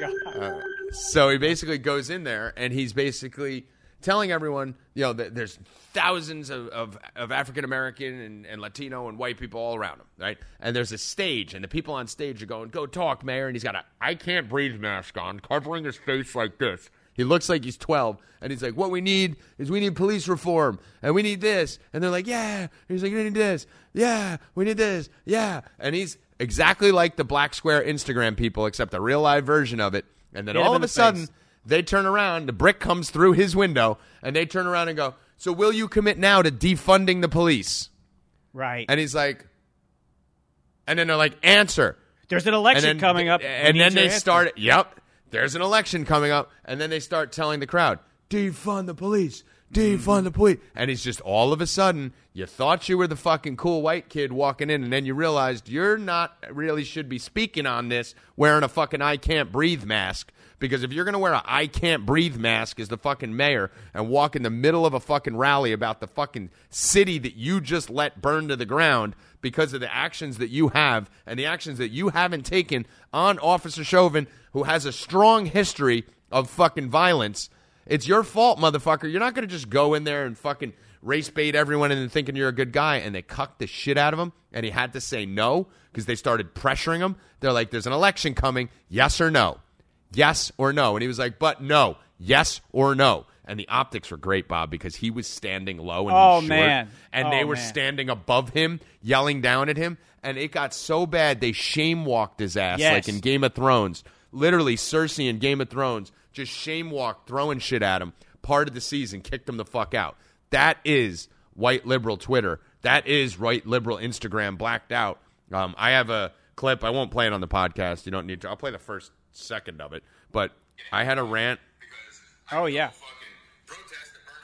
god. Uh, so he basically goes in there and he's basically telling everyone, you know, that there's thousands of, of, of African American and, and Latino and white people all around him, right? And there's a stage, and the people on stage are going, "Go talk, mayor," and he's got a I can't breathe" mask on, covering his face like this. He looks like he's 12, and he's like, "What we need is we need police reform, and we need this." And they're like, "Yeah." And he's like, "We need this, yeah. We need this, yeah." And he's exactly like the Black Square Instagram people, except a real live version of it. And then Hit all of a the sudden, face. They turn around, the brick comes through his window, and they turn around and go, So will you commit now to defunding the police? Right. And he's like, And then they're like, Answer. There's an election then, coming up. We And then they answer. start, Yep, there's an election coming up. And then they start telling the crowd, Defund the police. Defund the police. And he's just all of a sudden, you thought you were the fucking cool white kid walking in, and then you realized you're not really should be speaking on this wearing a fucking I can't breathe mask. Because if you're going to wear a I can't breathe mask as the fucking mayor and walk in the middle of a fucking rally about the fucking city that you just let burn to the ground because of the actions that you have and the actions that you haven't taken on Officer Chauvin, who has a strong history of fucking violence, it's your fault, motherfucker. You're not going to just go in there and fucking race bait everyone into thinking you're a good guy. And they cucked the shit out of him, and he had to say no because they started pressuring him. They're like, "There's an election coming. Yes or no? Yes or no?" And he was like, "But no. Yes or no?" And the optics were great, Bob, because he was standing low and Oh, short, man. and they Oh, were man. standing above him, yelling down at him, and it got so bad they shame walked his ass Yes. like in Game of Thrones. Literally, Cersei in Game of Thrones just shame walked, throwing shit at him. Part of the season, kicked him the fuck out. That is white liberal Twitter. That is right liberal Instagram blacked out. Um, I have a clip. I won't play it on the podcast. You don't need to. I'll play the first second of it. But I had a rant. Oh yeah.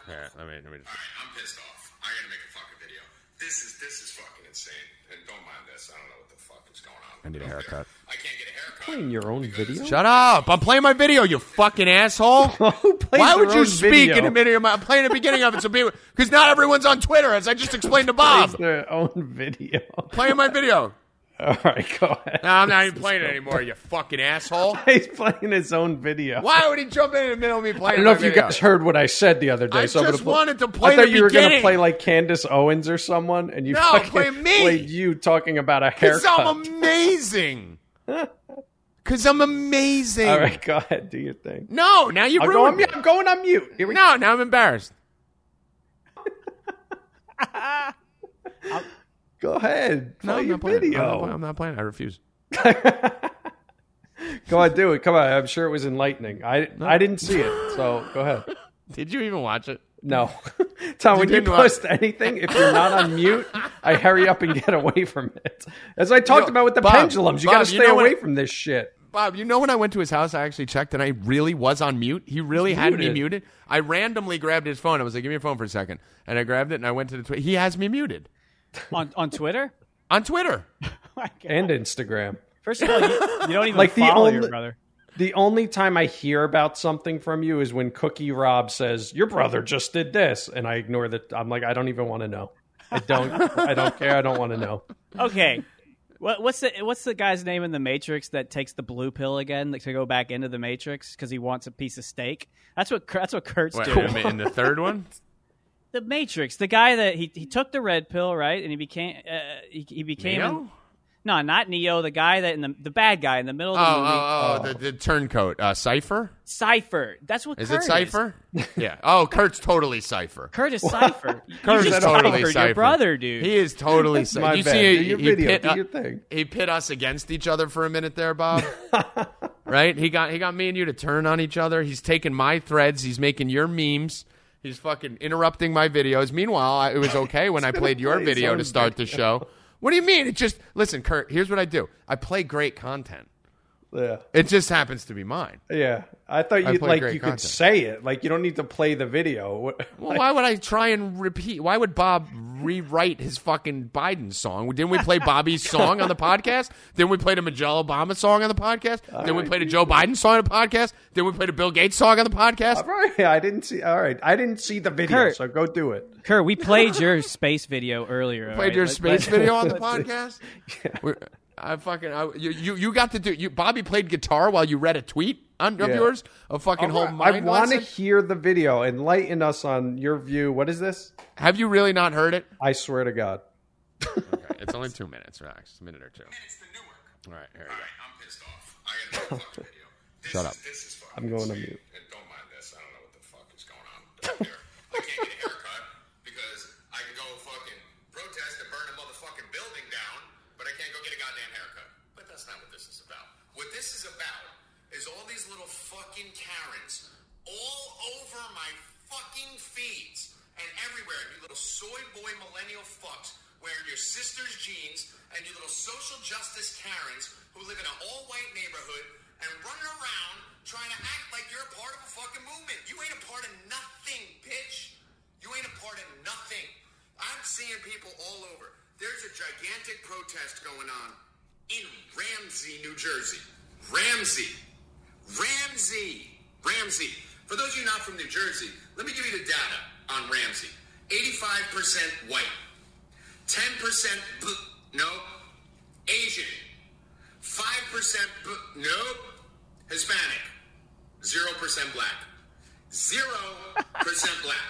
Here, let me, let me just- I'm pissed off. I gotta make a fucking video. This is this is fucking insane. And don't mind this. I don't know what the fuck is going on. I need a haircut. I can't get a haircut. Playing your own video? Shut up! I'm playing my video. You fucking asshole. Who plays Why would you speak video? in the middle of my I'm playing the beginning of it so people because not everyone's on Twitter as I just explained to Bob. Plays their own video. playing my video. All right, go ahead. No, I'm not even playing it anymore, you fucking asshole. He's playing his own video. Why would he jump in the middle of me playing? I don't know my if you guys heard what I said the other day. I so I'm just play- wanted to play I thought the you were gonna play like Candace Owens or someone, and you No, fucking play me. played you talking about a Because haircut. I'm amazing. Because I'm amazing. All right, go ahead, do your thing. No, now you I'll go on ruined mute. I'm going on mute. Here we No, now I'm embarrassed. Go. ahead. No, Play I'm not playing. video. I'm not playing. I'm not playing. I refuse. Go on, do it. Come on. I'm sure it was enlightening. I I didn't see it, so go ahead. Did you even watch it? No, Tom. When you didn't wa- post anything, if you're not on mute, I hurry up and get away from it. As I talked about with the Bob, pendulums, you got to you stay know what- away from this shit. Bob, you know when I went to his house, I actually checked and I really was on mute. He really had me muted. muted. I randomly grabbed his phone. I was like, "Give me your phone for a second. and I grabbed it and I went to the. Twi- he has me muted On on Twitter. on Twitter. And Instagram. First of all, you, you don't even Like the follow only- your brother. The only time I hear about something from you is when Cookie Rob says your brother just did this, and I ignore that. I'm like, I don't even want to know. I don't. I don't care. I don't want to know. Okay. What, what's the what's the guy's name in the Matrix that takes the blue pill again like, to go back into the Matrix because he wants a piece of steak? That's what that's what Kurt's Wait, doing. in the third one, The Matrix, the guy that he he took the red pill, right, and he became uh, he, he became Neo? no, not Neo, the guy that in the the bad guy in the middle Oh, of the movie, oh, oh, the, the turncoat. Uh, Cypher? Cypher. That's what Is Kurt Is it Cypher? yeah. Oh, Kurt's totally Cypher. Kurt is Cypher. You Kurt's just totally Cypher. Your brother, dude. He is totally Cypher. My you bad. see, Do your he, video. Pit, Do uh, your thing. he pit us against each other for a minute there, Bob. right? He got he got me and you to turn on each other. He's taking my threads. He's making your memes. He's fucking interrupting my videos. Meanwhile, I, it was okay when I played your play video to start the show. What do you mean? It just listen, Kurt. Here's what I do. I play great content. Yeah. It just happens to be mine. Yeah. I thought I you play like you content. could say it. Like you don't need to play the video. Well, why would I try and repeat? Why would Bob rewrite his fucking Biden song? Didn't we play Bobby's song on the podcast? Then we played a Michelle Obama song on the podcast. then we played a Joe Biden song on the podcast. Then we played a Bill Gates song on the podcast. All right. I didn't see. All right. I didn't see the video, Kurt. so go do it. Kurt, we played your space video earlier. played right? your Let- space let- video on the podcast. We're- I fucking I, you, you you got to do you. Bobby played guitar while you read a tweet on, of Yeah. yours. A fucking whole All right, I want to hear the video. Enlighten us on your view. What is this? Have you really not heard it? I swear to God. Okay, it's only two minutes. Relax, a minute or two. It's the Newark. All right, here we go. right, I'm pissed off. I got another fucking video. This Shut is, up. This is fucking I'm going to mute. And don't mind this. I don't know what the fuck is going on down here. I can't get a haircut because I can go fucking protest and burn a motherfucking building down, but I can't go get a goddamn haircut. But that's not what this is about. What this is about is all these little fucking Karens all over my fucking feeds and everywhere. You little soy boy millennial fucks wearing your sister's jeans and you little social justice Karens who live in an all white neighborhood and running around trying to act like you're a part of a fucking movement. You ain't a part of nothing, bitch. You ain't a part of nothing. I'm seeing people all over. There's a gigantic protest going on in Ramsey, New Jersey. Ramsey. Ramsey. Ramsey. For those of you not from New Jersey, let me give you the data on Ramsey. 85% white. 10% bl- no. Asian. 5% bl- no. Hispanic. 0% black. 0% black.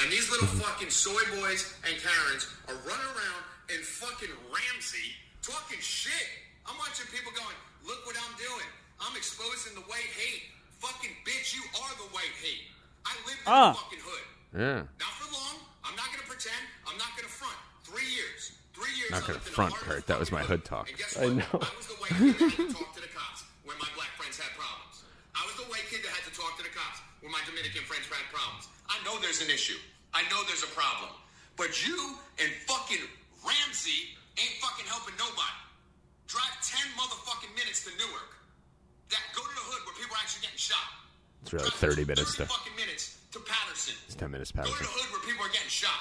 And these little mm-hmm. fucking soy boys and Karens are running around in fucking Ramsey talking shit. I'm watching people going, look what I'm doing. I'm exposing the white hate. Fucking bitch, you are the white hate. I lived in Ah. the fucking hood. Yeah. Not for long. I'm not gonna pretend. I'm not gonna front. Three years. Three years. Not gonna lived in the front, heart of the Kurt. That was my hood talk. And guess I know. I was the white kid that had to talk to the cops when my black friends had problems. I was the white kid that had to talk to the cops when my Dominican friends had problems. I know there's an issue. I know there's a problem. But you and fucking Ramsey ain't fucking helping nobody. Drive 10 motherfucking minutes to Newark. That go to the hood where people are actually getting shot. It's really Drive 30 minutes 30 to- fucking minutes to Paterson. It's ten minutes Paterson. Go to the hood where people are getting shot.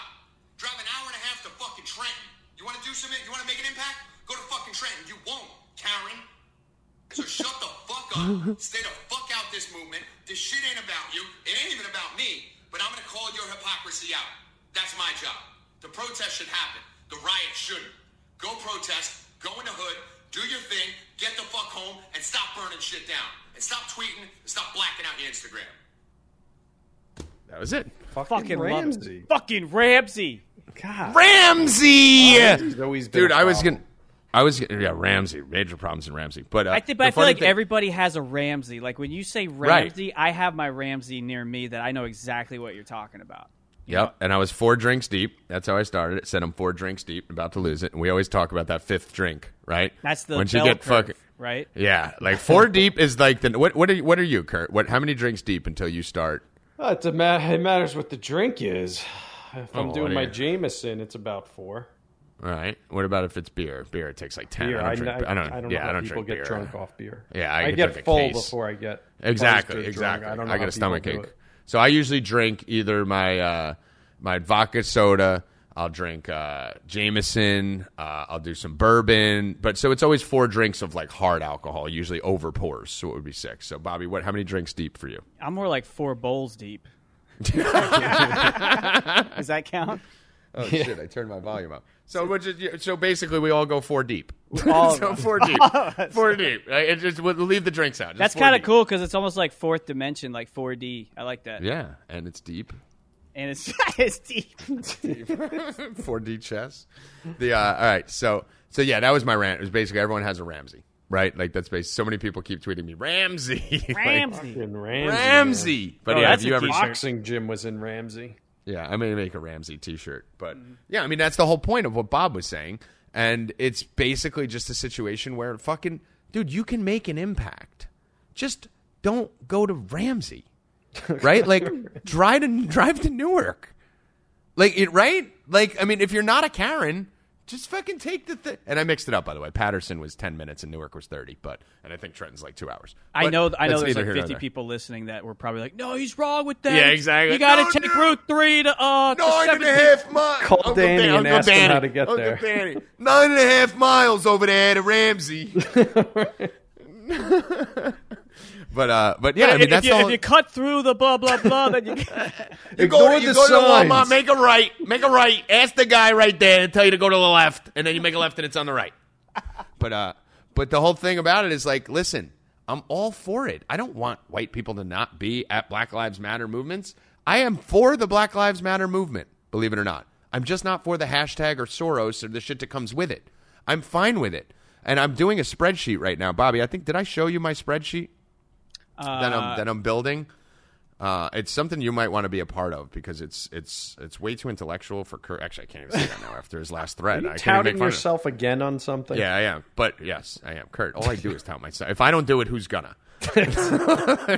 Drive an hour and a half to fucking Trenton. You want to do something? You want to make an impact? Go to fucking Trenton. You won't, Karen. So shut the fuck up. Stay the fuck out this movement. This shit ain't about you. It ain't even about me. But I'm gonna call your hypocrisy out. That's my job. The protest should happen. The riot shouldn't. Go protest. Go in the hood. Do your thing. Get the fuck home and stop burning shit down. And stop tweeting and stop blacking out your Instagram. That was it. Fucking love it. Ramsey. Fucking Ramsey. God. Ramsey. Ramsey's always Dude, I was problem. gonna. I was gonna, yeah Ramsey major problems in Ramsey, but uh, I think, but I feel like thing- everybody has a Ramsey. Like when you say Ramsey, I have my Ramsey near me that I know exactly what you're talking about. Yep, and I was four drinks deep. That's how I started it. Said I'm four drinks deep, about to lose it, and we always talk about that fifth drink, right? That's the once bell you get curve, fucking right? yeah, like four deep is like the what what are you, what are you, Kurt? What how many drinks deep until you start? Uh, it's a ma- it matters what the drink is. If Oh, I'm what doing my Jameson, it's about four. All right. What about if it's beer? Beer it takes like ten. Beer, I I, don't drink. I, I don't. I don't yeah, know how I don't people drink get beer. drunk off beer. Yeah, I I, could get full before I get Exactly, exactly. Drunk. I don't know I how get a stomach people ache. do it. So I usually drink either my uh, my vodka soda. I'll drink uh, Jameson. Uh, I'll do some bourbon. But so it's always four drinks of like hard alcohol, usually over pours. So it would be six. So Bobby, what? How many drinks deep for you? I'm more like four bowls deep. Does that count? Oh shit! I turned my volume up. So which is, so basically we all go four deep. All so four deep, four deep. Right? It just we'll leave the drinks out. Just That's kind of cool because it's almost like fourth dimension, like 4D. I like that. Yeah, and it's deep. And it's it's deep. 4D chess. The uh, all right, so so yeah, that was my rant. It was basically everyone has a Ramsey, right? Like that's basically so many people keep tweeting me Ramsey, Ramsey. In Ramsey. Ramsey. But Oh, yeah, that's have you ever? Boxing gym was in Ramsey. Yeah, I may make a Ramsey T-shirt, but Mm-hmm. yeah, I mean that's the whole point of what Bob was saying, and it's basically just a situation where fucking dude, you can make an impact. Just don't go to Ramsey. right? Like drive to drive to Newark. Like it, right? Like I mean, if you're not a Karen, just fucking take the thing. And I mixed it up, by the way. Paterson was ten minutes and Newark was thirty, but and I think Trenton's like two hours. I But know. I know. that's There's neither like here nor 50 there. people listening that were probably like, "No, he's wrong with that. Yeah, exactly. You got to No, take no. Route Three to uh to Nine and a 17 half miles. Call Danny and ask him how to get Uncle there. Danny. Nine and a half miles over there to Ramsey. but uh, but yeah, I mean if, that's you, all. if you cut through the blah blah blah, then you You go, to, you the go to. Walmart, make a right, make a right. Ask the guy right there and tell you to go to the left, and then you make a left and it's on the right. But uh, but the whole thing about it is like, listen, I'm all for it. I don't want white people to not be at Black Lives Matter movements. I am for the Black Lives Matter movement, believe it or not. I'm just not for the hashtag or Soros or the shit that comes with it. I'm fine with it. And I'm doing a spreadsheet right now, Bobby. I think did I show you my spreadsheet that I'm that I'm building? Uh, it's something you might want to be a part of because it's it's it's way too intellectual for Kurt. Actually, I can't even say that now after his last thread. Are I you can't touting make fun of yourself again on something? Yeah, I am. But yes, I am. Kurt, all I do is tout myself. If I don't do it, who's gonna?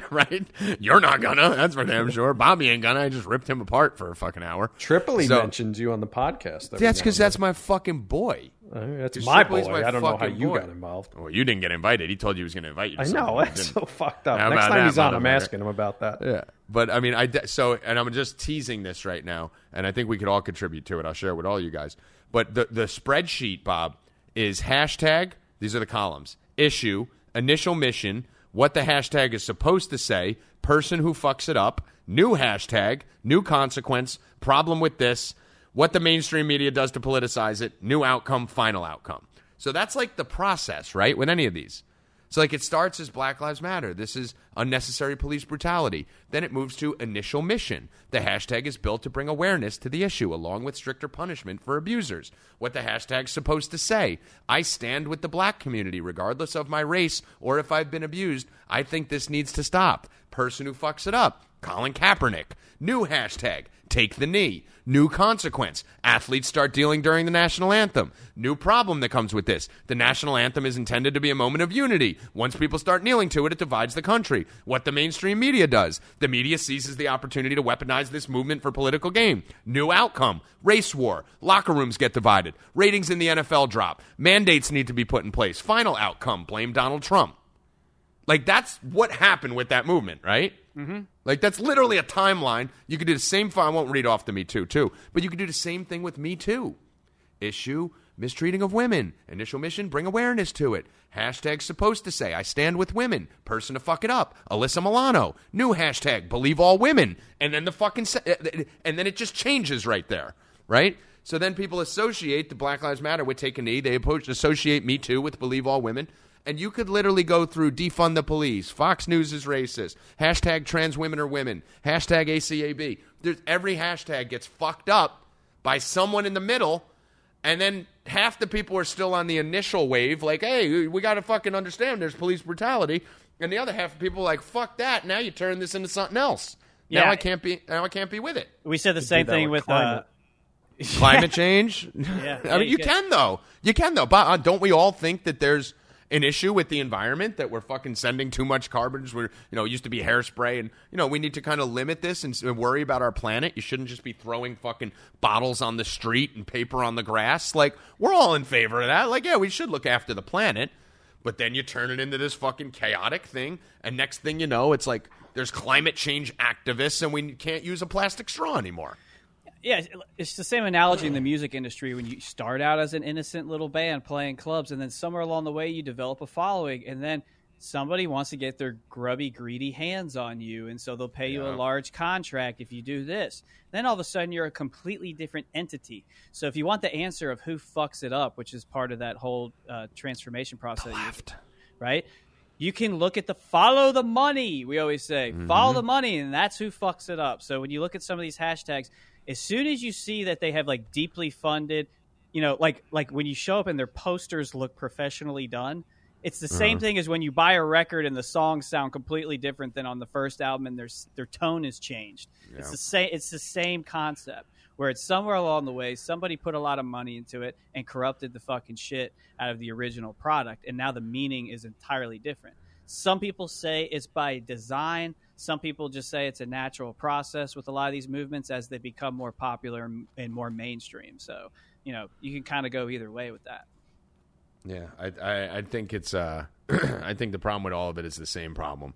right? You're not gonna. That's for damn sure. Bobby ain't gonna. I just ripped him apart for a fucking hour. Tripoli So- mentions you on the podcast. That's because that's my fucking boy. Then. Uh, that's 'cause my boy. my I don't know how you boy. got involved. Well, you didn't get invited. He told you he was going to invite you. To I know You that's so fucked up. How Next time that, he's on, I'm asking him about that. Yeah, but I mean, I de- so and I'm just teasing this right now, and I think we could all contribute to it. I'll share it with all you guys. But the the spreadsheet, Bob, is hashtag. These are the columns: issue, initial mission, what the hashtag is supposed to say, person who fucks it up, new hashtag, new consequence, problem with this, what the mainstream media does to politicize it, new outcome, final outcome. So that's like the process, right? With any of these. So, like, it starts as Black Lives Matter. This is unnecessary police brutality. Then it moves to initial mission. The hashtag is built to bring awareness to the issue, along with stricter punishment for abusers. What the hashtag's supposed to say I stand with the black community, regardless of my race or if I've been abused. I think this needs to stop. Person who fucks it up, Colin Kaepernick. New hashtag, take the knee. New consequence. Athletes start dealing during the national anthem. New problem that comes with this. The national anthem is intended to be a moment of unity. Once people start kneeling to it, it divides the country. What the mainstream media does. The media seizes the opportunity to weaponize this movement for political gain. New outcome. Race war. Locker rooms get divided. Ratings in the NFL drop. Mandates need to be put in place. Final outcome. Blame Donald Trump. Like that's what happened with that movement, right? Mm-hmm. Like that's literally a timeline. You could do the same. I won't read off the Me Too too, but you could do the same thing with Me Too. Issue mistreating of women. Initial mission: bring awareness to it. Hashtag supposed to say I stand with women. Person to fuck it up. Alyssa Milano. New hashtag: believe all women. And then the fucking se- and then it just changes right there, right? So then people associate the Black Lives Matter with take a knee. They associate Me Too with believe all women. And you could literally go through defund the police, Fox News is racist, hashtag trans women are women, hashtag ACAB. There's, every hashtag gets fucked up by someone in the middle, and then half the people are still on the initial wave, like, hey, we got to fucking understand there's police brutality. And the other half of people are like, fuck that. Now you turn this into something else. Now Yeah. I can't be. Now I can't be with it. We said the same thing with with uh, climate. Climate change. Yeah, I yeah, mean, you you can. can though. You can though. But uh, don't we all think that there's an issue with the environment that we're fucking sending too much carbon? We're you know it used to be hairspray, and you know we need to kind of limit this and, and worry about our planet. You shouldn't just be throwing fucking bottles on the street and paper on the grass. Like we're all in favor of that. Like yeah, we should look after the planet. But then you turn it into this fucking chaotic thing, and next thing you know, it's like there's climate change activists, and we can't use a plastic straw anymore. Yeah, it's the same analogy in the music industry when you start out as an innocent little band playing clubs, and then somewhere along the way you develop a following, and then somebody wants to get their grubby, greedy hands on you, and so they'll pay you a large contract if you do this. Then all of a sudden you're a completely different entity. So if you want the answer of who fucks it up, which is part of that whole uh, transformation process, right? You can look at the follow the money. We always say follow the money, and that's who fucks it up. So when you look at some of these hashtags, as soon as you see that they have like deeply funded, you know, like like when you show up and their posters look professionally done, it's the same mm-hmm. thing as when you buy a record and the songs sound completely different than on the first album and their their tone is changed. It's the same. It's the same concept where it's somewhere along the way somebody put a lot of money into it and corrupted the fucking shit out of the original product, and now the meaning is entirely different. Some people say it's by design. Some people just say it's a natural process with a lot of these movements as they become more popular and- more mainstream. So, you know, you can kind of go either way with that. Yeah, I, I, I think it's. Uh, I think the problem with all of it is the same problem.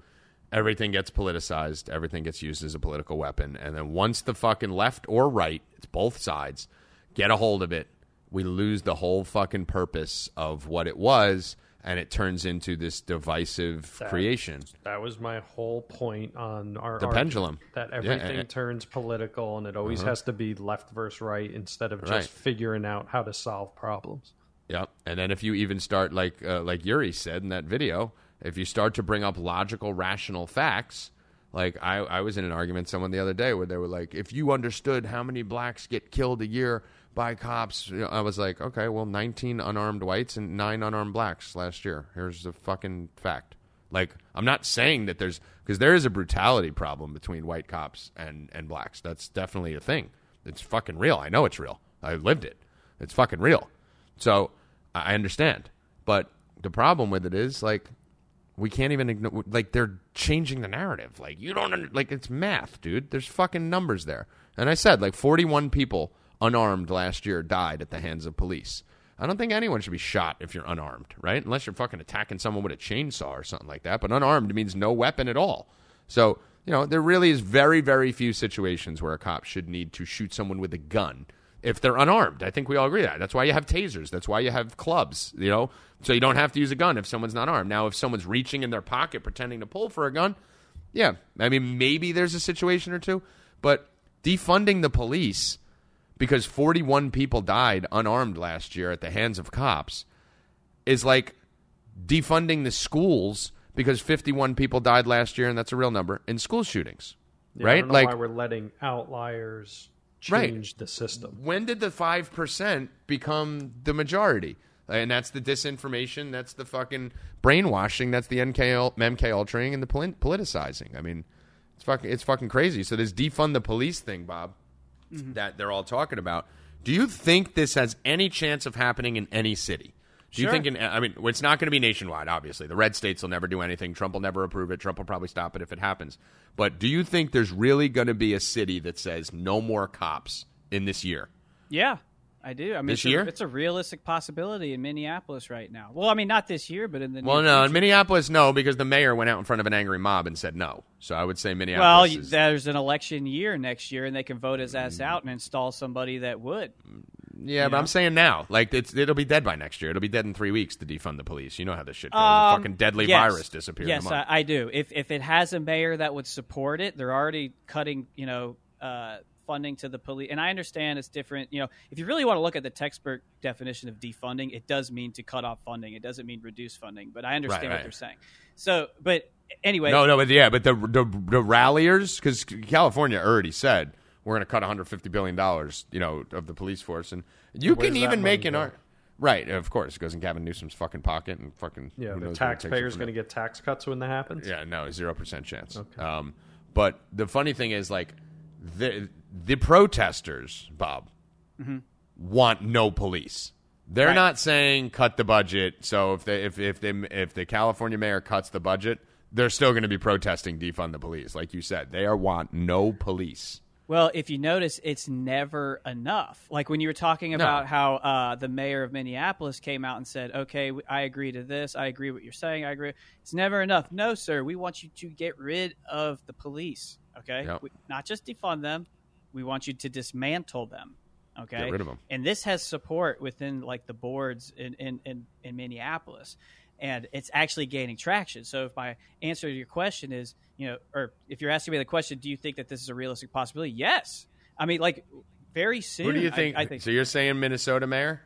Everything gets politicized. Everything gets used as a political weapon, and then once the fucking left or right, it's both sides, get a hold of it, we lose the whole fucking purpose of what it was, and it turns into this divisive That- creation. That was my whole point on our The argument, pendulum. That everything and- turns political, and it always Uh-huh. has to be left versus right instead of just Right. figuring out how to solve problems. Yep. And then if you even start like uh, like Yuri said in that video, if you start to bring up logical, rational facts, like I, I was in an argument with someone the other day where they were like, if you understood how many blacks get killed a year by cops, I was like, okay, well, 19 unarmed whites and nine unarmed blacks last year. Here's the fucking fact. Like, I'm not saying that there's because there is a brutality problem between white cops and and blacks. That's definitely a thing. It's fucking real. I know it's real. I lived it. It's fucking real. So I I understand, but the problem with it is like we can't even ignore. Like they're changing the narrative. Like you don't under, like it's math, dude. There's fucking numbers there. And I said like 41 people unarmed last year died at the hands of police. I don't think anyone should be shot if you're unarmed, right? Unless you're fucking attacking someone with a chainsaw or something like that. But unarmed means no weapon at all. So you know there really is very very few situations where a cop should need to shoot someone with a gun if they're unarmed. I think we all agree that. That's why you have tasers. That's why you have clubs, you know, so you don't have to use a gun if someone's not armed. Now, if someone's reaching in their pocket pretending to pull for a gun, yeah, I mean, maybe there's a situation or two, but defunding the police because 41 people died unarmed last year at the hands of cops is like defunding the schools because 51 people died last year, and that's a real number, in school shootings. Yeah, right? like why we're letting outliers Right. change the system. when did the 5% become the majority? And that's the disinformation, that's the fucking brainwashing, that's the NK, MK ultraing and the politicizing. I mean, it's fucking it's fucking crazy. So this defund the police thing, Bob, Mm-hmm. that they're all talking about. Do you think this has any chance of happening in any city? Do you Sure. think? In, I mean, it's not going to be nationwide. Obviously, the red states will never do anything. Trump will never approve it. Trump will probably stop it if it happens. But do you think there's really going to be a city that says no more cops in this year? Yeah, I do. I mean, This it's, a- it's a realistic possibility in Minneapolis right now. Well, I mean, not this year, but in the Well, no, in. Minneapolis, no, because the mayor went out in front of an angry mob and said no. So I would say Well, Minneapolis. is, there's an election year next year, and they can vote his ass out and install somebody that would. yeah, but I'm saying now, like it's, it'll be dead by next year. It'll be dead in three weeks to defund the police. You know how this shit goes. Um, fucking deadly yes. virus disappears. Yes, in a month. I, I do. If if it has a mayor that would support it, they're already cutting, you know, uh, funding to the police. And I understand it's different. You know, if you really want to look at the textbook definition of defunding, it does mean to cut off funding. It doesn't mean reduce funding. But I understand Right, what right. they're saying. So, but anyway, No, no, but yeah, but the the, the ralliers because California already said we're going to cut 150 billion dollars, you know, of the police force, and you Where's can even make an go? art. Right, of course, it goes in Gavin Newsom's fucking pocket and fucking. Yeah, who the knows where it takes it taxpayer's going to get tax cuts when that happens. Yeah, no, zero percent chance. Okay. Um, but the funny thing is, like, the the protesters, Bob, want no police. They're Right. not saying cut the budget. So if they if if they if the California mayor cuts the budget, they're still going to be protesting defund the police. Like you said, they are want no police. Well, if you notice, it's never enough. Like when you were talking about how uh, the mayor of Minneapolis came out and said, "Okay, I agree to this. I agree what you're saying. I agree." It's never enough. No, sir. We want you to get rid of the police. Okay, Yep. we, not just defund them. We want you to dismantle them. Okay, Get rid of 'em. And this has support within like the boards in in, in, in Minneapolis. And it's actually gaining traction. So, if my answer to your question is, you know, or if you're asking me the question, do you think that this is a realistic possibility? Yes. I mean, like very soon. Who do you think? I, think. So you're saying Minnesota mayor?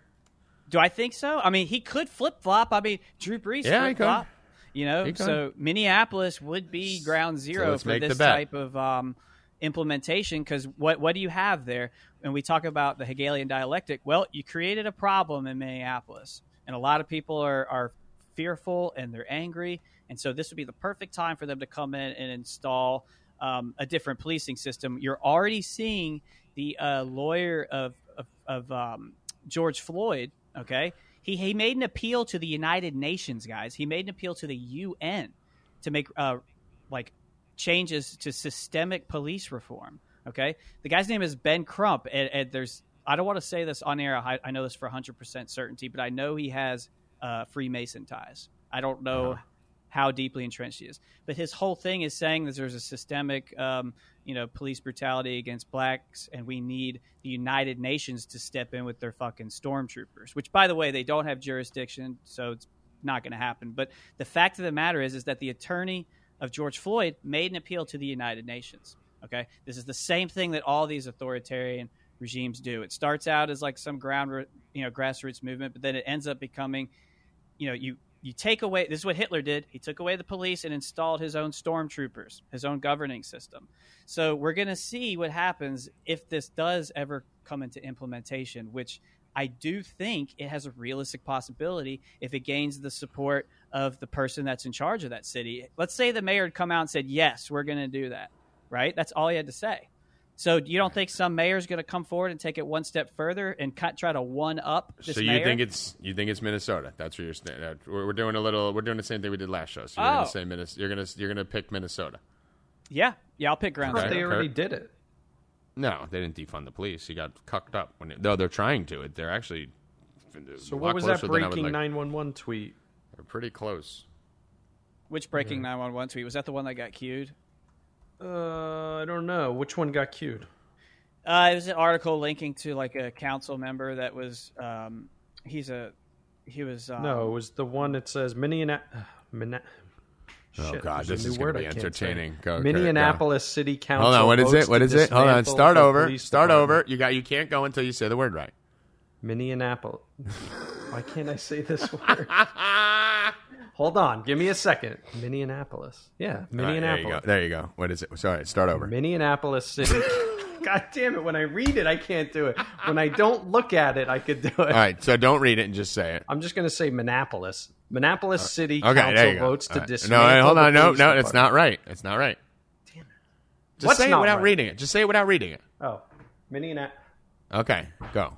Do I think so? I mean, he could flip flop. I mean, Drew Brees Yeah, he flip flop. could. You know, so Minneapolis would be ground zero let's for this type of um, implementation. Because what what do you have there? When we talk about the Hegelian dialectic, well, you created a problem in Minneapolis, and a lot of people are are fearful and they're angry, and so this would be the perfect time for them to come in and install um, a different policing system. You're already seeing the uh, lawyer of of, of um, George Floyd. Okay, he he made an appeal to the United Nations, guys. He made an appeal to the UN to make uh, like changes to systemic police reform. Okay, the guy's name is Ben Crump, and, and there's I don't want to say this on air. I, I know this for 100 percent certainty, but I know he has uh, Freemason ties. I don't know how deeply entrenched he is, but his whole thing is saying that there's a systemic, um, you know, police brutality against blacks, and we need the United Nations to step in with their fucking stormtroopers. Which, by the way, they don't have jurisdiction, so it's not going to happen. But the fact of the matter is, is that the attorney of George Floyd made an appeal to the United Nations. Okay, this is the same thing that all these authoritarian regimes do. It starts out as like some ground, you know, grassroots movement, but then it ends up becoming, you know, you you take away. This is what Hitler did. He took away the police and installed his own stormtroopers, his own governing system. So we're going to see what happens if this does ever come into implementation, which I do think it has a realistic possibility if it gains the support of the person that's in charge of that city. Let's say the mayor had come out and said, "Yes, we're going to do that." Right? That's all he had to say. So you don't think some mayor's going to come forward and take it one step further and cut, try to one up this So you mayor? think it's you think it's Minnesota? That's where you're sta- uh, We're, we're doing a little. We're doing the same thing we did last show. So you're Oh. gonna say Minnesota. You're gonna you're gonna pick Minnesota. yeah, yeah, I'll pick ground Okay. they already did it. No, they didn't defund the police. He got cucked up. When no, they're trying to. It. They're actually. So what was that closer than I would breaking 911 tweet? They're pretty close. Which breaking 911 tweet was that? The one that got queued? Uh, I don't know. Which one got queued? Uh, it was an article linking to like a council member that was. Um, he's a. He was. Um, No, it was the one that says Minneapolis. Minna- Oh, Shit, God, this is new gonna be I can't say. entertaining. Go, Kurt, Minneapolis City Council. Hold on. What is it? What is it? Hold on. Start over. police Start department. over. You got. You can't go until you say the word right. Minneapolis. Why can't I say this word? Hold on. Give me a second. Minneapolis. Yeah, All right, Minneapolis. there you go. There you go. What is it? Sorry. Start over. Minneapolis City. God damn it! When I read it, I can't do it. When I don't look at it, I could do it. All right. So don't read it and just say it. I'm just going to say Minneapolis. Minneapolis City Okay. Council There you go. votes All to right. dismantle. No, hold on. No, no, it's not right. It's not right. Damn it. Just What's say it without right? reading it. Just say it without reading it. Oh, Minneapolis. Okay. Go.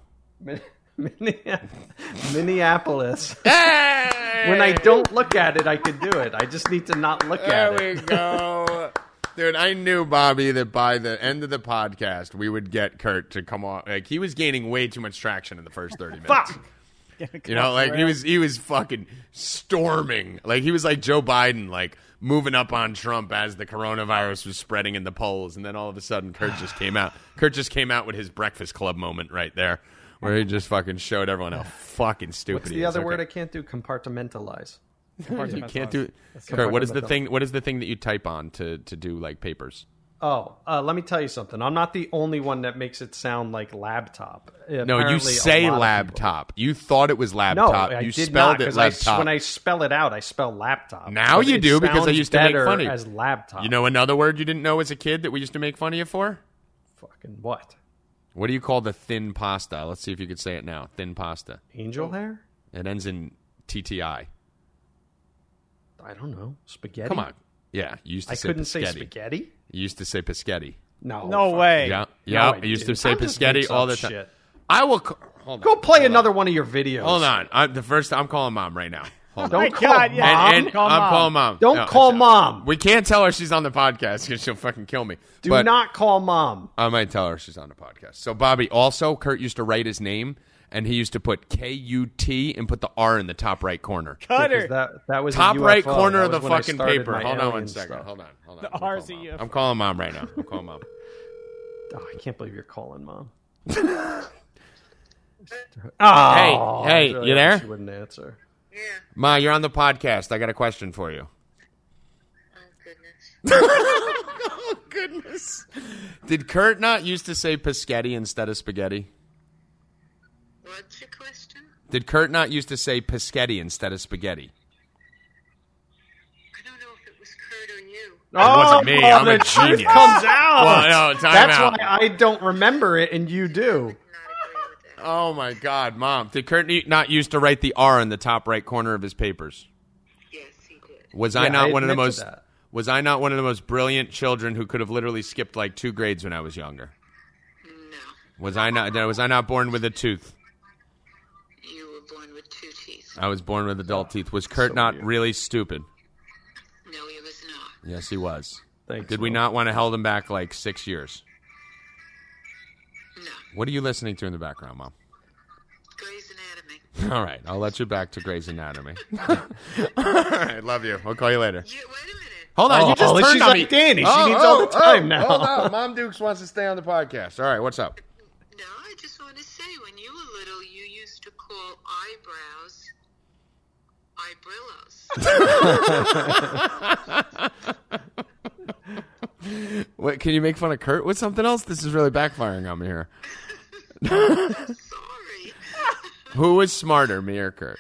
Minneapolis. Hey! When I don't look at it, I could do it. I just need to not look There at it. There we go. Dude, I knew Bobby that by the end of the podcast we would get Kurt to come on. Like he was gaining way too much traction in the first thirty minutes. Fuck. You know, like he was he was fucking storming. Like he was like Joe Biden, like moving up on Trump as the coronavirus was spreading in the polls, and then all of a sudden Kurt just came out. Kurt just came out with his Breakfast Club moment right there, where he just fucking showed everyone how fucking stupid. What's he the is. other word I Okay. can't do? Compartmentalize. You can't do. That's Kurt, what is the thing? What is the thing that you type on to to do like papers? Oh, uh, let me tell you something. I'm not the only one that makes it sound like laptop. No, you Apparently, a say lot of laptop. You thought it was No, laptop. I you did spelled not it because I, laptop. when I spell it out, I spell laptop. Now But you it do, because I sounds used to make better fun of you. as laptop. you know another word you didn't know as a kid that we used to make fun of you for? fucking what? What do you call the thin pasta? Let's see if you could say it now. Thin pasta. Angel hair? It ends in TTI. I don't know. Spaghetti. Come on. Yeah, you used to I say couldn't say spaghetti. You used to say Piscetti. No, No fuck. way. Yeah, No, yeah. I I used to say I'm just all the time. shit. I will. ca- Hold on. Go play Hold on. another one of your videos. Hold on. I, the first, I'm calling mom right now. Hold Don't on. call God, yeah. mom. And, and Call I'm mom. calling mom. Don't No, call it's- mom. We can't tell her she's on the podcast because she'll fucking kill me. Do But not call mom. I might tell her she's on the podcast. So Bobby, also Kurt used to write his name, and he used to put K U T and put the R in the top right corner. Cutter. That that was a Top right corner That of the was when I fucking paper. Hold on one second. stuff. Hold on. Hold on. The I'm calling R's a mom. UFO. I'm calling mom right now. I'm calling mom. Oh, I can't believe you're calling mom. Hey, Oh, hey, I really you there? She wouldn't answer. Yeah. Ma, you're on the podcast. I got a question for you. Oh, goodness. oh goodness! Did Kurt not used to say Piscetti instead of spaghetti? What's your question? Did Kurt not used to say Piscetti instead of spaghetti? I don't know if it was Kurt or you. It wasn't me. Oh, I'm the a truth genius. comes out. Well, no, time That's out. why I don't remember it, and you do. Not agree with that. Oh my God, Mom! Did Kurt not used to write the R in the top right corner of his papers? Yes, he did. Was I not I one of the most? Was I not one of the most brilliant children who could have literally skipped like two grades when I was younger? No. Was I not? Was I not born with a tooth? You were born with two teeth. I was born with adult oh, teeth. Was Kurt so not weird. really stupid? No, he was not. Yes, he was. Thanks. Did we Mo. not want to hold him back like six years? No. What are you listening to in the background, Mom? Grey's Anatomy. All right, I'll let you back to Grey's Anatomy. All right, love you. We'll call you later. You, wait a minute. Hold on, Oh, you just oh, she's turned on like me. Danny. She oh, needs all the oh, time now. Hold on, Mom Dukes wants to stay on the podcast. All right, what's up? No, I just want to say, when you were little, you used to call eyebrows eyebrillos. What? Can you make fun of Kurt with something else? This is really backfiring on me here. Sorry. Who was smarter, me or Kurt?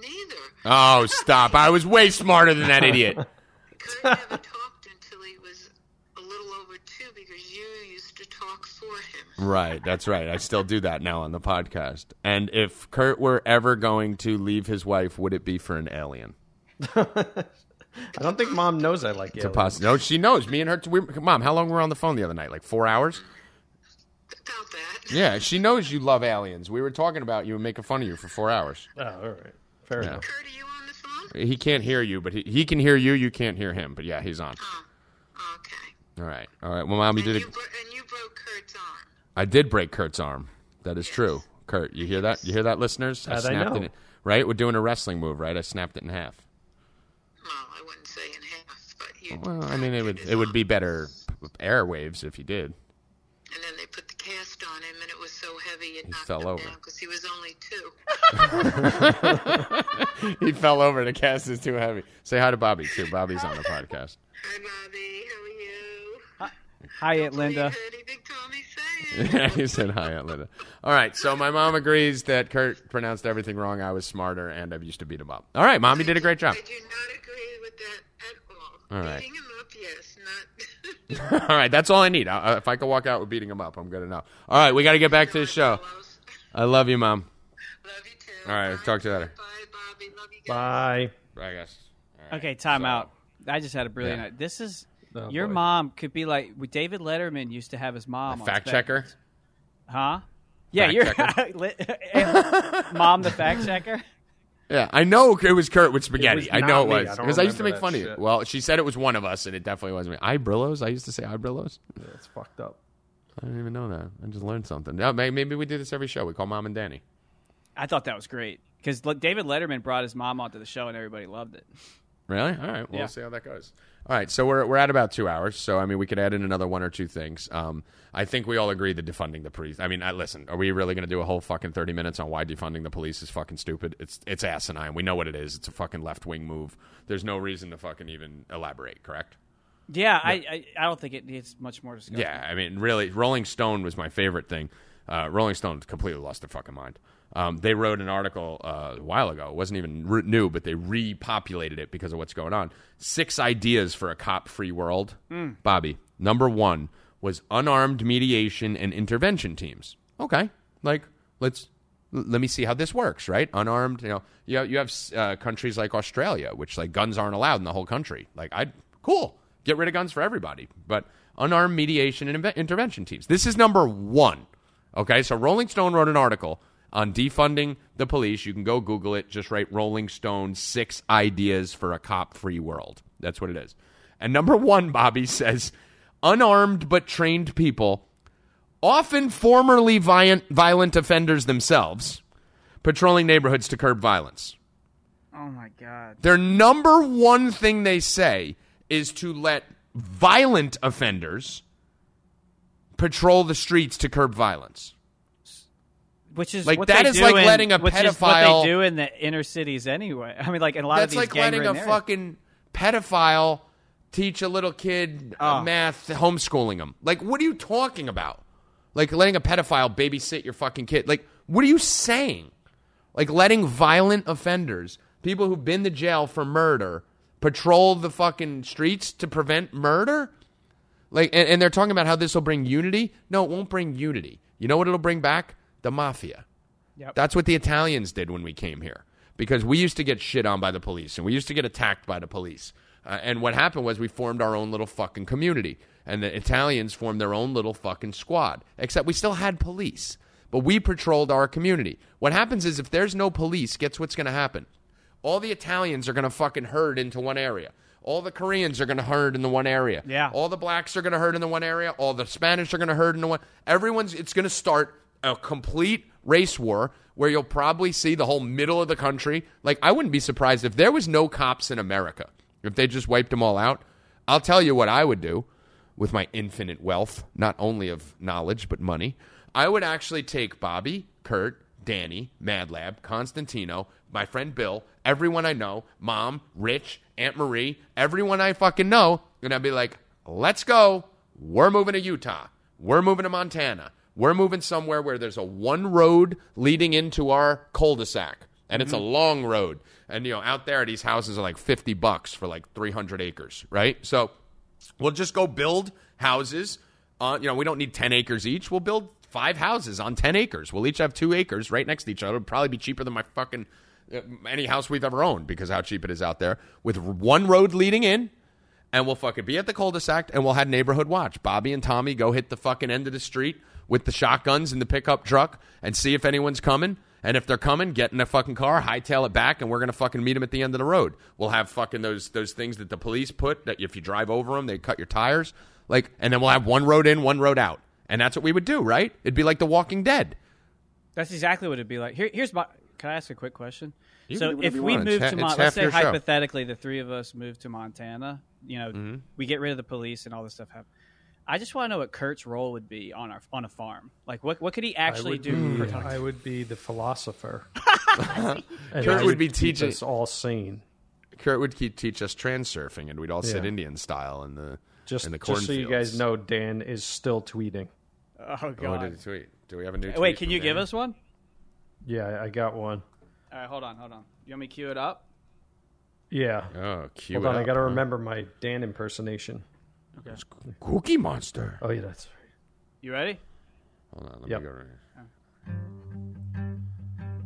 Neither. Oh, stop! I was way smarter than that idiot. Kurt never talked until he was a little over two because you used to talk for him. Right, that's right. I still do that now on the podcast. And if Kurt were ever going to leave his wife, would it be for an alien? I don't think mom knows I like It's a aliens. No, she knows. Me and her. We, Mom, how long were we on the phone the other night? Like four hours? About that. Yeah, she knows you love aliens. We were talking about you and making fun of you for four hours. Oh, all right. Fair Yeah. enough. Kurt, are you on the phone? He can't hear you, but he, he can hear you. You can't hear him. But yeah, he's on. Oh, okay. All right, all right. Well, Mom, you And did you, it. bro- and you broke Kurt's arm. I did break Kurt's arm. That is true. Kurt, you hear that? You hear that, listeners? That I snapped know. it. Right, we're doing a wrestling move, right? I snapped it in half. Well, I wouldn't say in half, but you. Well, I mean, it would it would be better airwaves if you did. And then they put the cast on him, and it was so heavy it knocked fell him over. down because he was only two. he fell over. The cast is too heavy. Say hi to Bobby too. Bobby's on the podcast. Hi, Bobby. How are you? Hi, Aunt Linda. You heard Big Tommy say it. he said hi, Aunt Linda. All right, so my mom agrees that Kurt pronounced everything wrong. I was smarter, and I've used to beat him up. All right, mom, you did a great job. I do not agree with that at all. All right. Beating him up, yes, not. all right, that's all I need. I, if I can walk out with beating him up, I'm good enough. All right, we got to get back to the show. I love you, mom. Love you too. All right, Bye. talk to you later. Bye, Bobby. Love you guys. Bye. I guess. All right, Okay, time so- out. I just had a brilliant Yeah. idea. This is Oh, your boy. mom could be like David Letterman used to have his mom. on Fact Spec- checker. huh? Yeah, Fact you're checker. Mom, the fact checker. Yeah, I know it was Kurt with spaghetti. I know it me. was because I, used to make fun that of you. Well, she said it was one of us, and it definitely wasn't me. Eyebrillos. I used to say eyebrillos. Yeah, it's fucked up. I didn't even know that. I just learned something. Yeah, maybe we do this every show. We call mom and Danny. I thought that was great because David Letterman brought his mom onto the show and everybody loved it. Really? All right. We'll see how that goes. All right. So we're we're at about two hours. So I mean, we could add in another one or two things. Um, I think we all agree that defunding the police. I mean, I, listen, are we really going to do a whole fucking thirty minutes on why defunding the police is fucking stupid? It's it's asinine. We know what it is. It's a fucking left wing move. There's no reason to fucking even elaborate. Correct? Yeah, I, I I don't think it needs much more discussion. Yeah, I mean, really, Rolling Stone was my favorite thing. Uh, Rolling Stone completely lost their fucking mind. Um, they wrote an article uh, a while ago. It wasn't even re- new, but they repopulated it because of what's going on. Six ideas for a cop-free world. Bobby, number one was unarmed mediation and intervention teams. Okay, like let's let me see how this works. Right, unarmed. You know, you have, you have uh, countries like Australia, which like guns aren't allowed in the whole country. Like, I cool, get rid of guns for everybody, but unarmed mediation and inve- intervention teams. This is number one. Okay, so Rolling Stone wrote an article on defunding the police. You can go Google it. Just write Rolling Stone six ideas for a cop free world. That's what it is. And number one, Bobby says unarmed but trained people, often formerly violent, violent offenders themselves, patrolling neighborhoods to curb violence. Oh my god. Their number one thing they say is to let violent offenders patrol the streets to curb violence. Which is Like, what that is like in- letting a which is what they do in the inner cities anyway. I mean, like in a lot That's of these like letting a areas. fucking pedophile teach a little kid uh, Oh. math, homeschooling him. Like, what are you talking about? Like letting a pedophile babysit your fucking kid. Like, what are you saying? Like letting violent offenders, people who've been to jail for murder, patrol the fucking streets to prevent murder? Like, and, and they're talking about how this will bring unity. No, it won't bring unity. You know what it'll bring back? The mafia. Yep. That's what the Italians did when we came here because we used to get shit on by the police and we used to get attacked by the police. Uh, and what happened was we formed our own little fucking community. And the Italians formed their own little fucking squad, except we still had police. But we patrolled our community. What happens is if there's no police, guess what's going to happen? All the Italians are going to fucking herd into one area. All the Koreans are going to herd in the one area. Yeah. All the blacks are going to herd in the one area. All the Spanish are going to herd in the one. Everyone's. It's going to start a complete race war where you'll probably see the whole middle of the country. Like I wouldn't be surprised if there was no cops in America. If they just wiped them all out. I'll tell you what I would do with my infinite wealth, not only of knowledge but money. I would actually take Bobby, Kurt, Danny, Madlab, Constantino, my friend Bill, everyone I know, Mom, Rich, Aunt Marie, everyone I fucking know, and I'd be like, let's go. We're moving to Utah. We're moving to Montana. We're moving somewhere where there's a one road leading into our cul-de-sac. And it's a long road. And you know, out there these houses are like 50 bucks for like 300 acres, right? So we'll just go build houses. Uh, you know, we don't need 10 acres each. We'll build five houses on 10 acres. We'll each have two acres right next to each other. It'll probably be cheaper than my fucking uh, any house we've ever owned because how cheap it is out there. With one road leading in, and we'll fucking be at the cul-de-sac and we'll have neighborhood watch. Bobby and Tommy go hit the fucking end of the street with the shotguns in the pickup truck and see if anyone's coming. And if they're coming, get in a fucking car, hightail it back, and we're gonna fucking meet them at the end of the road. We'll have fucking those those things that the police put that if you drive over them, they cut your tires. Like, and then we'll have one road in, one road out, and that's what we would do, right? It'd be like The Walking Dead. That's exactly what it'd be like. Here, here's my. Can I ask a quick question? You so can do whatever if we move to ha- Mon- let's say your show. hypothetically the three of us move to Montana, you know, Mm-hmm. we get rid of the police and all this stuff happen. I just want to know what Kurt's role would be on our on a farm. Like what what could he actually would, do? be, for I would be the philosopher. And Kurt I would be keep teaching- us all sane. Kurt would keep, teach us transurfing, and we'd all sit Yeah. Indian style in the Just, in the just so you guys know, Dan is still tweeting. oh Oh, god. did he tweet? Do we have a new? Wait, tweet can from you give Danny? us one? Yeah, I- I got one. All right, hold on, hold on. You want me to cue it up? Yeah. Oh, cue Hold on, I got to remember my Dan impersonation. Cookie Monster. Oh yeah, that's right. You ready? Hold on, let Yep. me go. right here. Oh.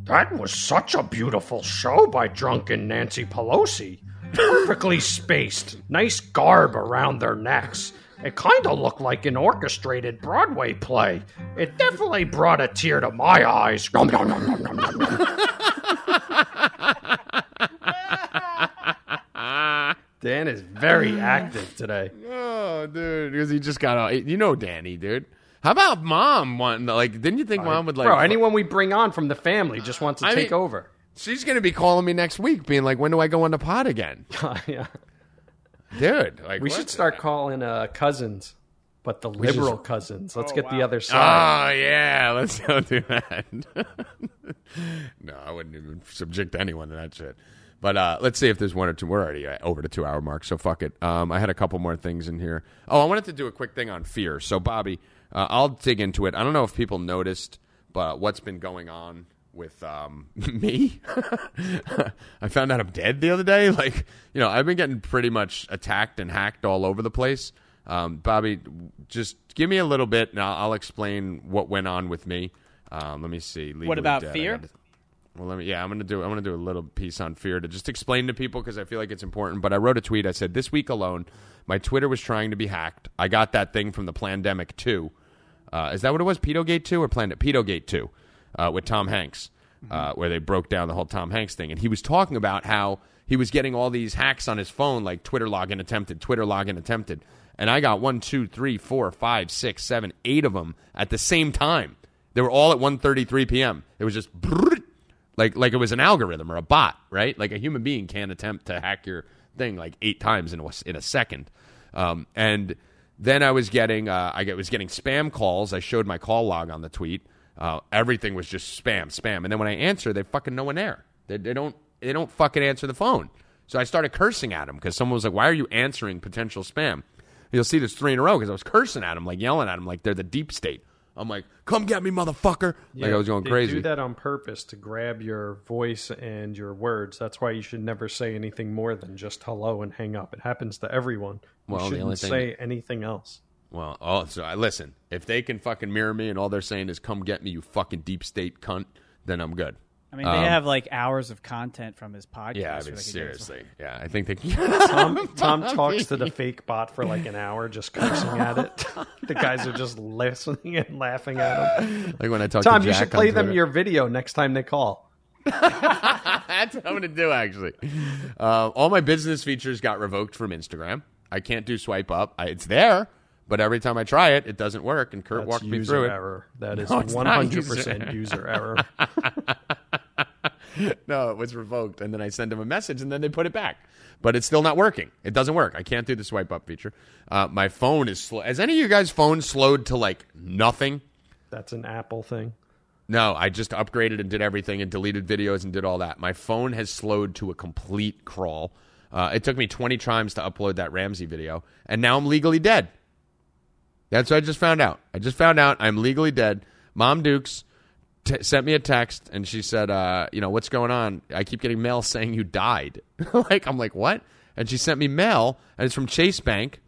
That was such a beautiful show by drunken Nancy Pelosi. Perfectly spaced, nice garb around their necks. It kind of looked like an orchestrated Broadway play. It definitely brought a tear to my eyes. Nom, nom, nom, nom, nom, nom, nom. Dan is very active today. Oh, dude, because he just got out. You know, Danny, dude. How about mom wanting to, like? Didn't you think mom would like? Bro, anyone we bring on from the family just wants to I take mean- over. She's gonna be calling me next week, being like, "When do I go on the pod again, yeah. dude?" Like, We what should the- start calling uh, cousins, but the should- liberal cousins. Let's Oh, get the other side. Oh yeah, let's don't do that. no, I wouldn't even subject anyone to that shit. But uh, let's see if there's one or two. We're already uh, over the two hour mark, so fuck it. Um, I had a couple more things in here. Oh, I wanted to do a quick thing on fear. So Bobby, uh, I'll dig into it. I don't know if people noticed, but what's been going on with um, me? I found out I'm dead the other day. Like, you know, I've been getting pretty much attacked and hacked all over the place. Um, Bobby, just give me a little bit, and I'll, I'll explain what went on with me. Um, let me see. Legally about Dead. Fear? Well, let me. Yeah, I'm gonna do. I'm gonna do a little piece on fear to just explain to people because I feel like it's important. But I wrote a tweet. I said this week alone, my Twitter was trying to be hacked. I got that thing from the Plandemic two. Uh, is that what it was? Pedogate two or Planet Pedogate two uh, with Tom Hanks, uh, where they broke down the whole Tom Hanks thing, and he was talking about how he was getting all these hacks on his phone, like Twitter login attempted, Twitter login attempted, and I got one, two, three, four, five, six, seven, eight of them at the same time. They were all at 1.33 p.m. It was just like like it was an algorithm or a bot, right? Like a human being can't attempt to hack your thing like eight times in a, in a second. Um, and then I was getting uh, I was getting spam calls. I showed my call log on the tweet. Uh, everything was just spam, spam. And then when I answer, they fucking no one there. They, they don't they don't fucking answer the phone. So I started cursing at them because someone was like, "Why are you answering potential spam?" You'll see this three in a row because I was cursing at them, like yelling at them, like they're the deep state. I'm like, "Come get me, motherfucker!" like I was going they crazy. do that on purpose to grab your voice and your words. That's why you should never say anything more than just hello and hang up. It happens to everyone. You Well, the shouldn't thing- say anything else. Well, oh, so I listen. If they can fucking mirror me and all they're saying is "come get me, you fucking deep state cunt," then I'm good. I mean, they Um, have like hours of content from his podcast. Yeah, I mean they could seriously. Yeah, I think they. Tom, Tom talks to the fake bot for like an hour, just cursing at it. the guys are just listening and laughing at him. like when I talk Tom, to Tom, you should play them Twitter. your video next time they call. That's what I'm going to do, actually. Uh, all my business features got revoked from Instagram. I can't do swipe up. I, it's there, but every time I try it, it doesn't work. And Kurt That's walked me user through it. That is No, it's one not hundred user percent error. user error. no, it was revoked. And then I send them a message, and then they put it back. But it's still not working. It doesn't work. I can't do the swipe up feature. Uh, my phone is slow. Has any of you guys' phones slowed to like nothing? That's an Apple thing. No, I just upgraded and did everything and deleted videos and did all that. My phone has slowed to a complete crawl. Uh, it took me 20 times to upload that Ramsey video, and now I'm legally dead. That's what I just found out. I just found out I'm legally dead. Mom Dukes t- sent me a text, and she said, uh, "You know what's going on? I keep getting mail saying you died." like I'm like, "What?" And she sent me mail, and it's from Chase Bank,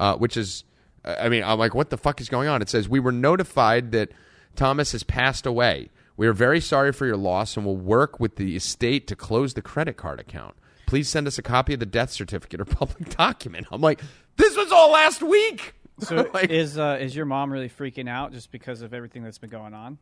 uh, which is, I mean, I'm like, "What the fuck is going on?" It says we were notified that Thomas has passed away. We are very sorry for your loss, and will work with the estate to close the credit card account. Please send us a copy of the death certificate or public document. I'm like, this was all last week. So Like- is uh, is your mom really freaking out just because of everything that's been going on?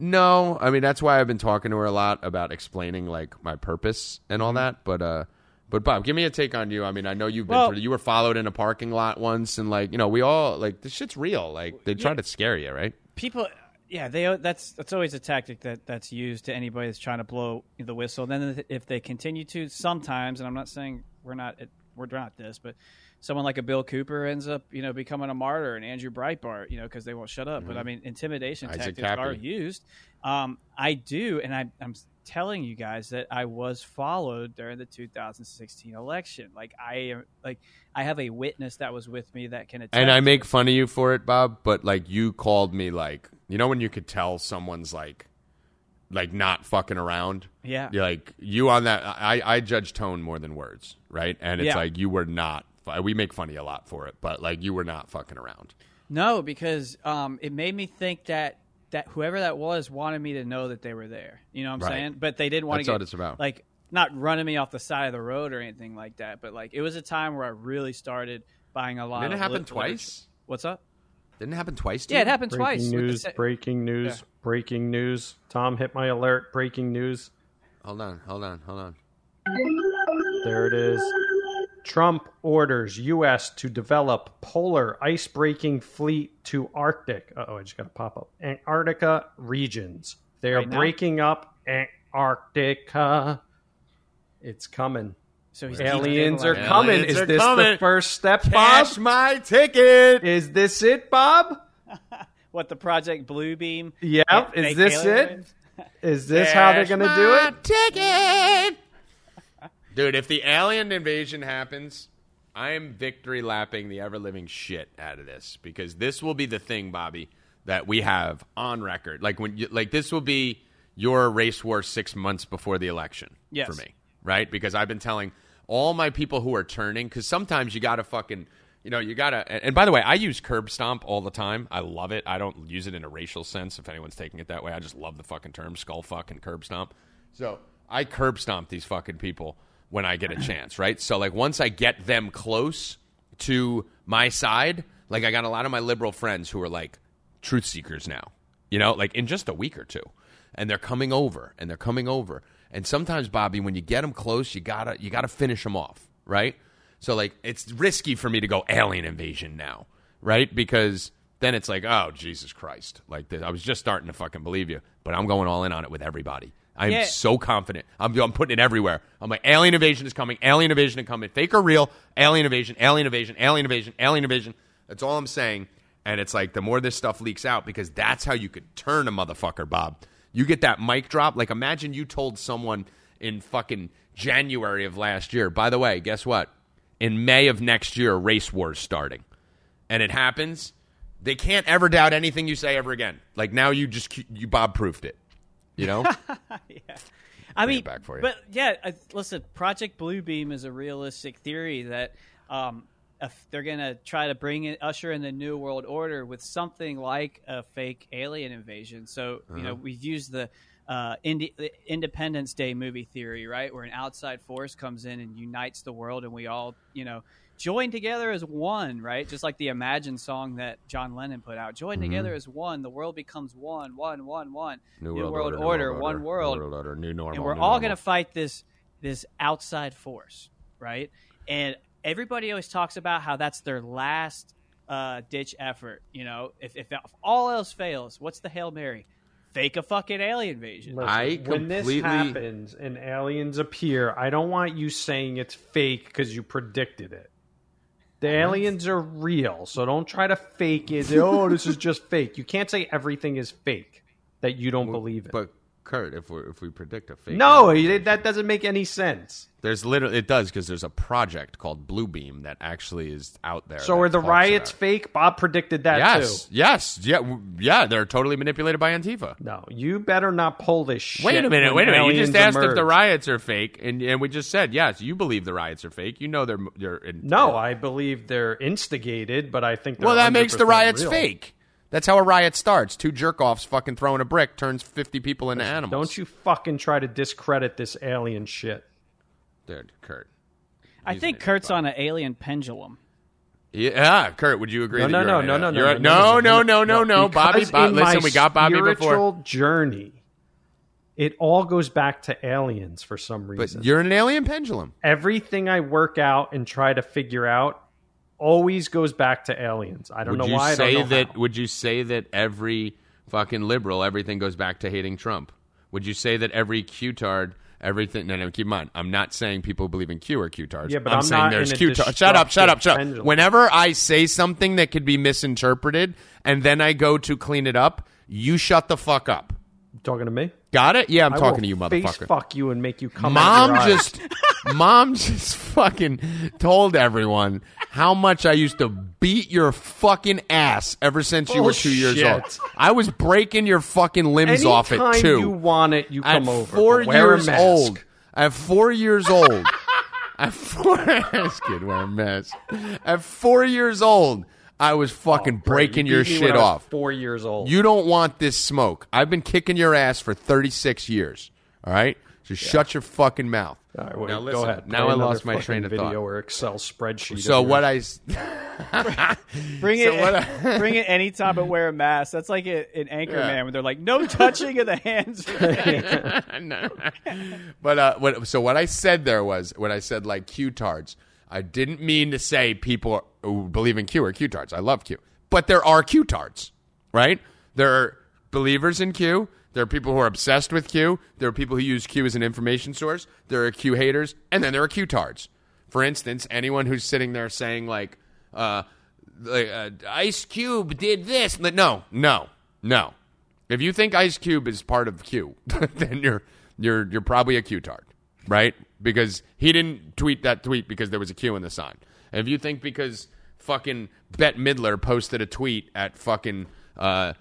No, I mean that's why I've been talking to her a lot about explaining like my purpose and Mm-hmm. all that. But uh, but Bob, give me a take on you. I mean, I know you've been Well- through. You were followed in a parking lot once, and like you know, we all like this shit's real. Like they try to scare you, right? people yeah they that's that's always a tactic that that's used to anybody that's trying to blow the whistle then if they continue to sometimes and i'm not saying we're not we're not this but someone like a bill cooper ends up you know becoming a martyr and andrew breitbart you know because they won't shut up but i mean intimidation Mm-hmm. Isaac tactics are used um, i do and I, i'm telling you guys that i was followed during the 2016 election like i am like i have a witness that was with me that can attest And I make fun of you for it, Bob. But like you called me like you know when you could tell someone's like like not fucking around. Yeah. You're like you on that. I I judge tone more than words, right? And it's Yeah. like you were not. We make funny a lot for it, but like you were not fucking around. No, because um, it made me think that that whoever that was wanted me to know that they were there. You know what I'm Right. saying? But they didn't want That's to what get it's about. like not running me off the side of the road or anything like that. But like it was a time where I really started buying a lot. Didn't it of happen lit- literature. twice? What's up? Didn't it happen twice? to Yeah, it happened Breaking twice. with news! sa- breaking news! Yeah. Breaking news! Tom hit my alert! Breaking news! Hold on, hold on, hold on. There it is. Trump orders U.S. to develop polar ice-breaking fleet to Arctic. Oh, I just got a pop up. Antarctica regions. They are Right breaking up Antarctica. It's coming. So he's Aliens are coming. Aliens Is are this coming. the first step, Bob? Cash my ticket. Is this it, Bob? What the Project Bluebeam? Yep. Is this alien? it? Is this how they're going to do it? Ticket. Dude, if the alien invasion happens, I am victory lapping the ever living shit out of this because this will be the thing, Bobby, that we have on record. Like when you, like this will be your race war six months before the election Yes. for me, right? Because I've been telling all my people who are turning because sometimes you got to fucking. You know, you gotta. And by the way, I use curb stomp all the time. I love it. I don't use it in a racial sense. If anyone's taking it that way, I just love the fucking term skull fuck and curb stomp. So I curb stomp these fucking people when I get a chance, right? So like once I get them close to my side, like I got a lot of my liberal friends who are like truth seekers now, you know, like in just a week or two, and they're coming over and they're coming over. And sometimes, Bobby, when you get them close, you gotta you gotta finish them off, right? So like it's risky for me to go alien invasion now, right? Because then it's like, oh Jesus Christ, like. I was just starting to fucking believe you, but I'm going all in on it with everybody. I'm Yeah. so confident. I'm, I'm putting it everywhere. I'm like, alien invasion is coming. Alien invasion is coming. Fake or real? Alien invasion. Alien invasion. Alien invasion. Alien invasion. That's all I'm saying. And it's like the more this stuff leaks out, because that's how you could turn a motherfucker, Bob. You get that mic drop. Like, imagine you told someone in fucking January of last year. By the way, guess what? In May of next year, race war's starting, and it happens. They can't ever doubt anything you say ever again. Like now, you just you Bob proofed it. You know. yeah. I Bring mean, back for you. but yeah, I, listen. Project Bluebeam is a realistic theory that um, if they're going to try to bring in, usher in the new world order with something like a fake alien invasion. So you know, Uh-huh. we've used the uh, Indi- the Independence Day movie theory, right, where an outside force comes in and unites the world, and we all, you know, join together as one, right? Just like the Imagine song that John Lennon put out. Join Mm-hmm. together as one. The world becomes one, one, one, one. New, New world, world order, order, new one world. new world order, new normal. and we're new all going to fight this this outside force, right? And everybody always talks about how that's their last uh, ditch effort. You know, if, if if all else fails, what's the hail mary? Fake a fucking alien invasion. Listen, I when this completely- happens and aliens appear, I don't want you saying it's fake because you predicted it. The aliens are real, so don't try to fake it. oh, this is just fake. You can't say everything is fake that you don't believe it. But Kurt, if we if we predict a fake, no, that doesn't make any sense. there's literally it does because there's a project called Bluebeam that actually is out there. So are the riots fake? Bob predicted that Yes, too. yes, yeah, yeah. They're totally manipulated by Antifa. No, you better not pull this shit. Wait a minute, wait a minute. You just asked if the riots are fake, and and we just said yes. You believe the riots are fake. You know they're they're in, No, I believe they're instigated, but I think they're well, that makes the riots real. fake. That's how a riot starts. Two jerk offs fucking throwing a brick turns fifty people into animals. Don't you fucking try to discredit this alien shit. dude, Kurt? I He's think an Kurt's on an alien pendulum. Yeah, ah, Kurt, would you agree? No, that no, you're no, on no, a- no, no, you're- no, no, no, no, no, Bobby, Because Bob, in listen, my we got Bobby before. spiritual journey. It all goes back to aliens for some But reason. you're an alien pendulum. Everything I work out and try to figure out always goes back to aliens. I don't Would know you why. I say don't know that? how. Would you say that every fucking liberal, everything goes back to hating Trump? Would you say that every Q-tard, everything? No, no. Keep in mind, I'm not saying people who believe in Q are Q-tards. Yeah, but I'm, I'm saying there's Q-tards. Shut up! Shut up! Shut up! pendulum. Whenever I say something that could be misinterpreted, and then I go to clean it up, you shut the fuck up. Talking to me? Got it? Yeah, I'm I talking to you, face motherfucker. fuck you and make you come. Mom just, mom just fucking told everyone how much I used to beat your fucking ass ever since you were oh, two years old. I was breaking your fucking limbs off at Anytime two. you want it, you at come over. four but wear a years mask. old. At four years old. at four, this kid wear a mask. At four years old, I was fucking Right, breaking you your me shit when I was off. Four years old. You don't want this smoke. I've been kicking your ass for 36 years. All right? So shut your fucking mouth. All right, wait, now listen. go ahead. Now I lost my train of video thought. or Excel spreadsheet. So what. I Bring So it, what I- bring it anytime but wear a mask. That's like a, an Anchorman Yeah. when they're like, no touching of the hands. No. but uh, what, so what I said there was when I said like Q-tards, I didn't mean to say people who believe in Q are Q-tards. I love Q, but there are Q-tards, right? There are believers in Q. There are people who are obsessed with Q. There are people who use Q as an information source. There are Q haters, and then there are Q-tards. For instance, anyone who's sitting there saying like, uh, uh, Ice Cube did this, no, no, no. If you think Ice Cube is part of Q, then you're you're you're probably a Q-tard, right? Because he didn't tweet that tweet because there was a Q in the sign. And if you think because fucking Bette Midler posted a tweet at fucking uh,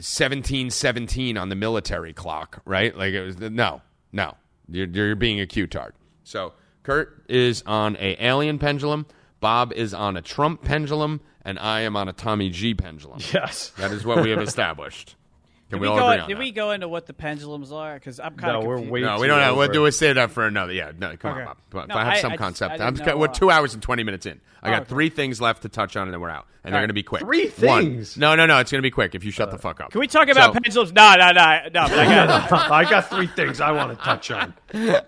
seventeen seventeen on the military clock, right? Like it was no, no, you're you're being a Q-tard. So Kurt is on a alien pendulum. Bob is on a Trump pendulum, and I am on a Tommy G pendulum. Yes. That is what we have established. Can Did we, we, all go, agree on did that? we go into what the pendulums are? Because I'm kind of No, we're way No, we don't have. We'll do it. a save that for another. Yeah, no, come Okay. on, Bob. Come on. No, I have I- some I concept. I I'm, know, we're uh, two hours and twenty minutes in. I Oh, got okay. three things left to touch on, and then we're out. And they're right. going to be quick. Three One. things? No, no, no. It's going to be quick if you shut the fuck up. Can we talk about So- pendulums? No, no, no, no. I got I got three things I want to touch on.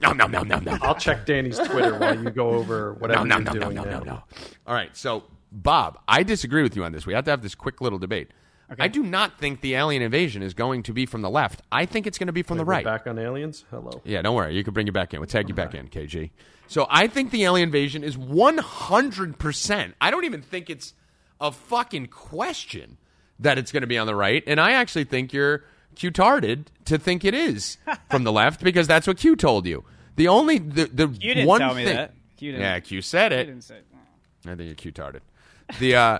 No, no, no, no, no. I'll check Danny's Twitter while you go over whatever no, no, you're no, no, doing no, no, no. All right, so Bob, I disagree with you on this. We have to have this quick little debate. I do not think the alien invasion is going to be from the left. I think it's going to be from the right. Back on aliens. Hello. Yeah, don't worry. You can bring you back in. We'll tag you back in, KG. So I think the alien invasion is 100%. I don't even think it's a fucking question that it's going to be on the right. And I actually think you're Q-tarded to think it is from the left because that's what Q told you. The only, the, the You didn't one tell me thing, that. You didn't. Yeah, Q said You it. didn't say. I think you're Q-tarded. The uh,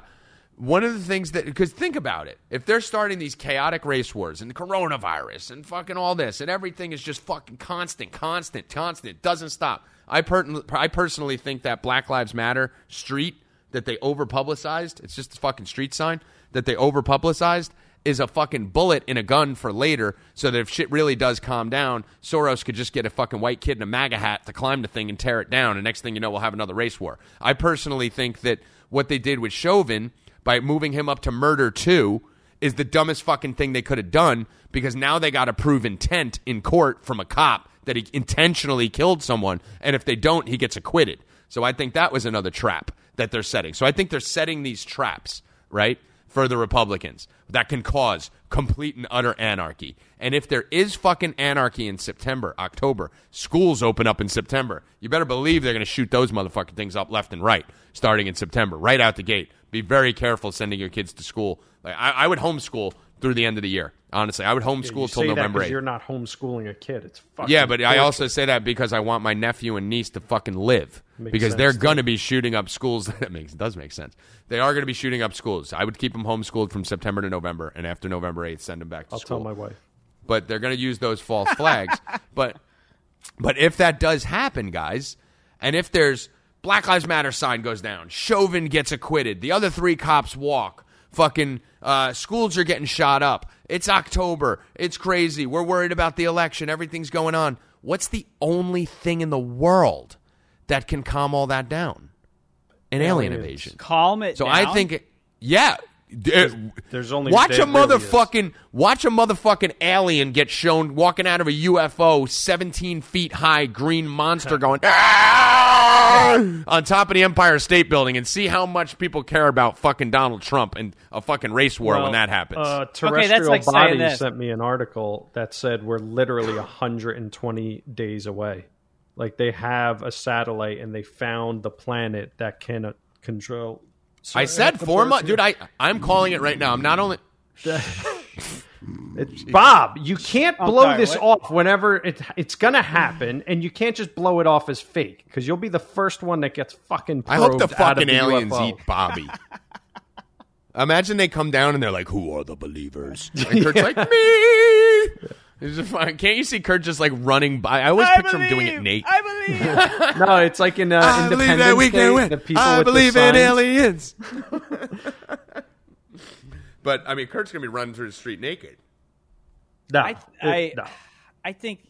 one of the things that because think about it, if they're starting these chaotic race wars and coronavirus and fucking all this and everything is just fucking constant, constant, constant, doesn't stop. I per- I personally think that Black Lives Matter street that they over publicized, it's just a fucking street sign that they over publicized is a fucking bullet in a gun for later, so that if shit really does calm down, Soros could just get a fucking white kid in a MAGA hat to climb the thing and tear it down, and next thing you know, we'll have another race war. I personally think that what they did with Chauvin by moving him up to murder two is the dumbest fucking thing they could have done because now they got to prove intent in court from a cop that he intentionally killed someone, and if they don't, he gets acquitted. So I think that was another trap that they're setting. So I think they're setting these traps, right, for the Republicans that can cause complete and utter anarchy. And if there is fucking anarchy in September, October, schools open up in September, you better believe they're going to shoot those motherfucking things up left and right starting in September, right out the gate. Be very careful sending your kids to school. Like I, I would homeschool through the end of the year. Honestly, I would homeschool you till say that 8th. You're not homeschooling a kid. It's fucking Yeah, but I also say that because I want my nephew and niece to fucking live. Makes because sense, they're going to be shooting up schools. That makes does make sense. They are going to be shooting up schools. I would keep them homeschooled from September to November, and after November eighth, send them back to I'll school. tell my wife. But they're going to use those false flags. but but if that does happen, guys, and if there's Black Lives Matter sign goes down, Chauvin gets acquitted, the other three cops walk, fucking uh, schools are getting shot up. It's October. It's crazy. We're worried about the election. Everything's going on. What's the only thing in the world that can calm all that down? An alien Aliens. invasion. Calm it So down. I think, yeah. D- there's only- watch there a really motherfucking watch a motherfucking alien get shown walking out of a UFO, seventeen feet high, green monster going "Ah!" on top of the Empire State Building, and see how much people care about fucking Donald Trump and a fucking race war when that happens. Uh, that's terrestrial like saying body this. sent me an article that said we're literally 120 days away. Like they have a satellite and they found the planet that can uh, control. I said four months, dude. I I'm calling it right now. I'm not only It's, Bob, you can't blow sorry, this what? off whenever it, it's going to happen, and you can't just blow it off as fake because you'll be the first one that gets fucking. I hope the probed out of fucking the aliens UFO. eat Bobby. Imagine they come down and they're like, "Who are the believers?" And Kurt's like, "Me." It's just fun. Can't you see Kurt just like running by? I always picture him doing it naked. I believe. No, it's like in uh, I believe Independence that we Day, can win. the people I with the believe in aliens. but I mean, Kurt's gonna be running through the street naked. No, I, I, no. I think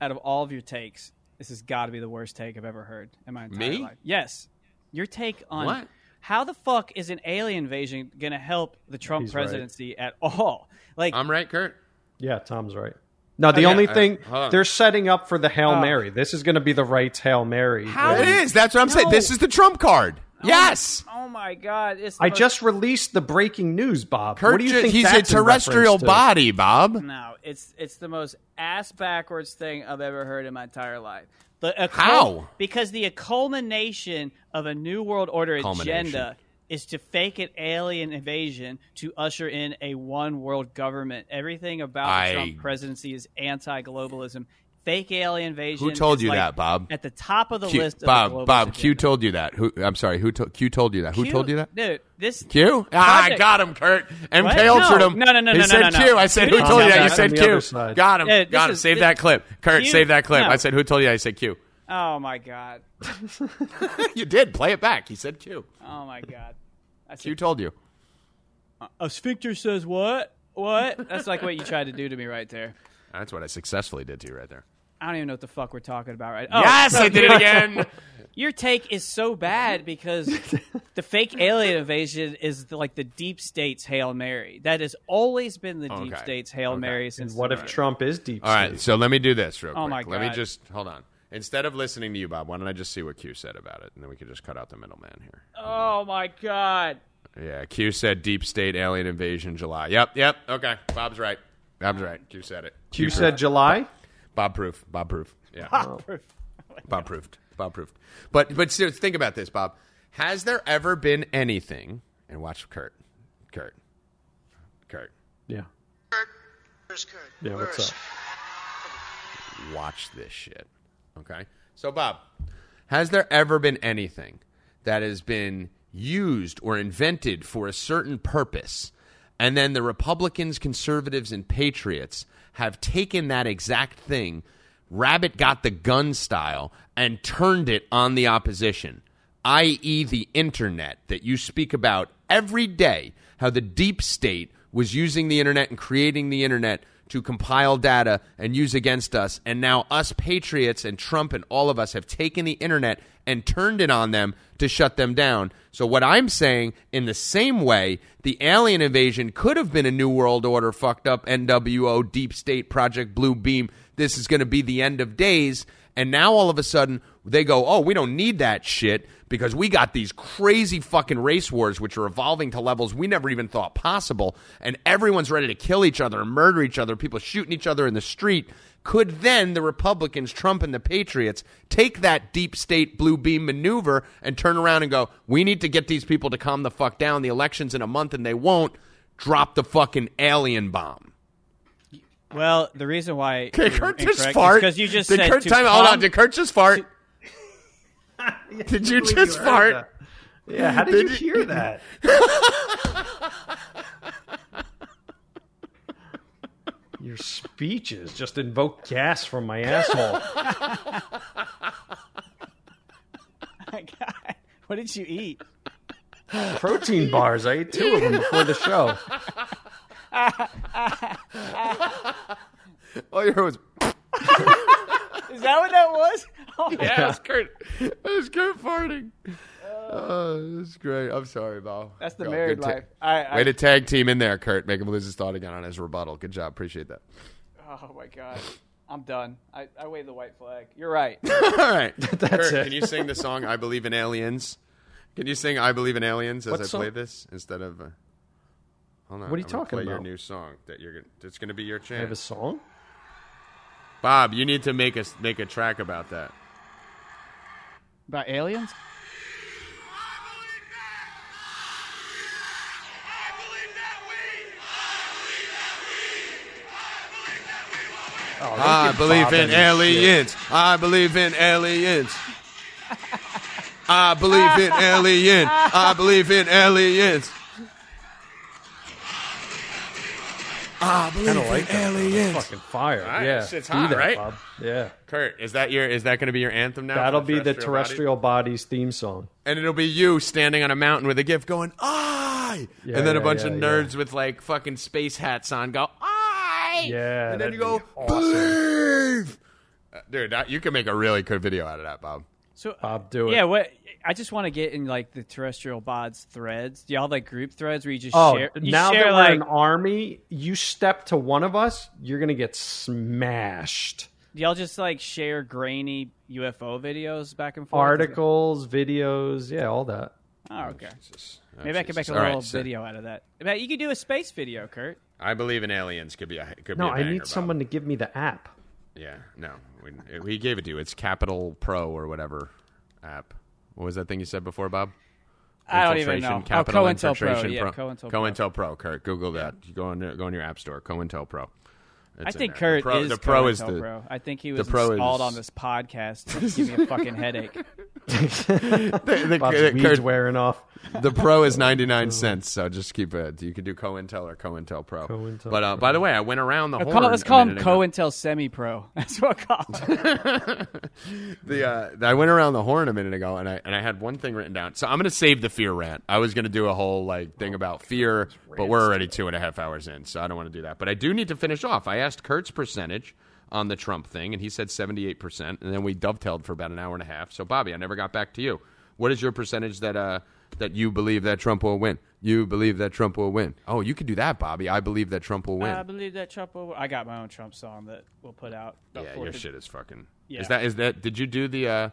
out of all of your takes, this has got to be the worst take I've ever heard in my entire Me? life. Yes, your take on What? how the fuck is an alien invasion going to help the Trump He's right. presidency at all? Like, I'm right, Kurt. Yeah, Tom's right. No, the yeah, only I- thing hold on. they're setting up for the Hail Oh. Mary. This is going to be the right Hail Mary. How It where- is. That's what I'm saying. This is the Trump card. Oh yes. oh my god, it's the I most- just released the breaking news, Bob. Kurt, what do you ju- think? he's a that's in terrestrial to? body, Bob. no, it's it's the most ass backwards thing I've ever heard in my entire life. The, a How? Because the culmination of a new world order Culmination. agenda is to fake an alien invasion to usher in a one world government. Everything about I- the Trump presidency is anti globalism. Fake alien invasion. Who told you like that, Bob? At the top of the Q, list. Of the Bob, globalist Bob, Q agenda. told you that. Who? I'm sorry. Who? To, Q told you that? Who Q- told you that? dude? This Q? Ah, I got him, Kurt. MK What? answered No. him. No, no, no, He no, said no, no, Q. no. I said, who told you that? You said Q. Got him. Got him. Save that clip. Kurt, save that clip. I said, who told you? I said Q. Oh my god. you did. Play it back. He said Q. Oh my god. I Q said, told you. a sphincter says what? What? That's like what you tried to do to me right there. That's what I successfully did to you right there. I don't even know what the fuck we're talking about right. now. Oh, yes, I did it again. Your take is so bad because the fake alien invasion is the, like the deep state's hail mary. That has always been the deep Okay. state's hail Okay. mary since. What the- if Trump is deep All right, state? so let me do this real oh, quick. Oh, my Let me just hold on. Instead of listening to you, Bob, why don't I just see what Q said about it, and then we can just cut out the middleman here. Oh my god. Yeah, Q said deep state alien invasion July. Yep, yep. Okay, Bob's right. Bob's right. Q said it. Q said July. Bob proof. Bob proof. Yeah. Bob proved. Bob proved. But but think about this, Bob. Has there ever been anything? And watch Kurt. Kurt. Kurt. Yeah. Where's Kurt? Yeah. Where What's up? Watch this shit. Okay. So Bob, has there ever been anything that has been used or invented for a certain purpose, and then the Republicans, conservatives, and patriots have taken that exact thing, rabbit got the gun style, and turned it on the opposition, i.e., the internet that you speak about every day, how the deep state was using the internet and creating the internet to compile data and use against us. And now us patriots and Trump and all of us have taken the internet and turned it on them to shut them down. So what I'm saying in the same way, the alien invasion could have been a new world order fucked up NWO deep state project blue beam. This is going to be the end of days. And now all of a sudden they go, "Oh, we don't need that shit because we got these crazy fucking race wars which are evolving to levels we never even thought possible and everyone's ready to kill each other and murder each other, people shooting each other in the street." Could then the Republicans, Trump and the Patriots take that deep state blue beam maneuver and turn around and go, "We need to get these people to calm the fuck down. The election's in a month and they won't." Drop the fucking alien bomb. Well, the reason why Did Kurt just fart? because you just did said Kurt to time? Hold on. calm- Did Kurt just fart? Did you just fart? Yeah, how did, Did you you- hear that? Your speeches just invoke gas from my asshole. My God, what did you eat? Protein bars. I ate two of them before the show. All you heard was, Is that what that was? Oh, yeah, it was Kurt. It was Kurt farting. Oh, that's great. I'm sorry, Bo. That's the Go, married good ta- life. I, I, Way to tag team in there, Kurt. Make him lose his thought again on his rebuttal. Good job. Appreciate that. oh my God, I'm done. I, I wave the white flag. You're right. All right. That's Kurt, it. can you sing the song "I Believe in Aliens"? Can you sing "I Believe in Aliens" as What I song? play this instead of? Uh, hold on. What are you I'm talking play Your new song that you're. gonna It's going to be your chance. I have a song. Bob, you need to make a make a track about that. About aliens? Oh, I believe in any aliens. I believe in aliens. I believe in alien. I believe in aliens. I believe Kind of in like that. aliens. Fucking fire. Alright, yeah, shit's do hot, that, right? Bob. Yeah, Kurt, is that your is that going to be your anthem now? that'll be the body? terrestrial bodies theme song. and it'll be you standing on a mountain with a gift going I, Yeah, and then a bunch yeah, of yeah. nerds with like fucking space hats on go I, Yeah, and then you go be awesome. believe, Uh, dude. That, you can make a really good video out of that, Bob. So Bob, do it. Yeah, what? I just want to get in like the terrestrial bods threads. Do y'all like group threads where you just Oh, share? You now share, that we're like, an army, you step to one of us, you're gonna get smashed. do y'all just like share grainy UFO videos back and forth? Articles, videos, yeah, all that. Oh, oh okay. Oh, Maybe I could make a All little right, so video out of that. But you could do a space video, Kurt. I believe in aliens. Could be a could No, be a I banger, need Bob. someone to give me the app. Yeah, no, we, we gave it to you. It's Capital Pro or whatever app. What was that thing you said before, Bob? I don't even know. Oh, capital oh, COINTELPRO. Yeah, Pro. COINTELPRO. COINTELPRO Pro. Kurt, Google that. Go on go on your app store. COINTELPRO. I It's in think. Kurt the pro, is the pro is the COINTELPRO. I think he was pro installed is- on this podcast to give me a fucking headache. the, the- Bob's the- weeds Kurt, wearing off. the pro is 99 cents so just keep it you can do COINTEL or COINTEL Pro COINTEL but uh, by the way I went around the Let's horn call, let's a call him minute ago. COINTEL Semi Pro. That's what I call him. the uh, I went around the horn a minute ago, and I and I had one thing written down. So I'm going to save the fear rant. I was going to do a whole like thing about fear, but we're already two and a half hours in, so I don't want to do that. But I do need to finish off. I asked Kurt's percentage on the Trump thing, and he said 78 percent, and then we dovetailed for about an hour and a half. So Bobby, I never got back to you. What is your percentage that uh that you believe that Trump will win? You believe that Trump will win? Oh, you could do that, Bobby. I believe that Trump will win. I believe that Trump will. I got my own Trump song that we'll put out. yeah, your shit is fucking. Yeah. Is that is that? Did you do the? uh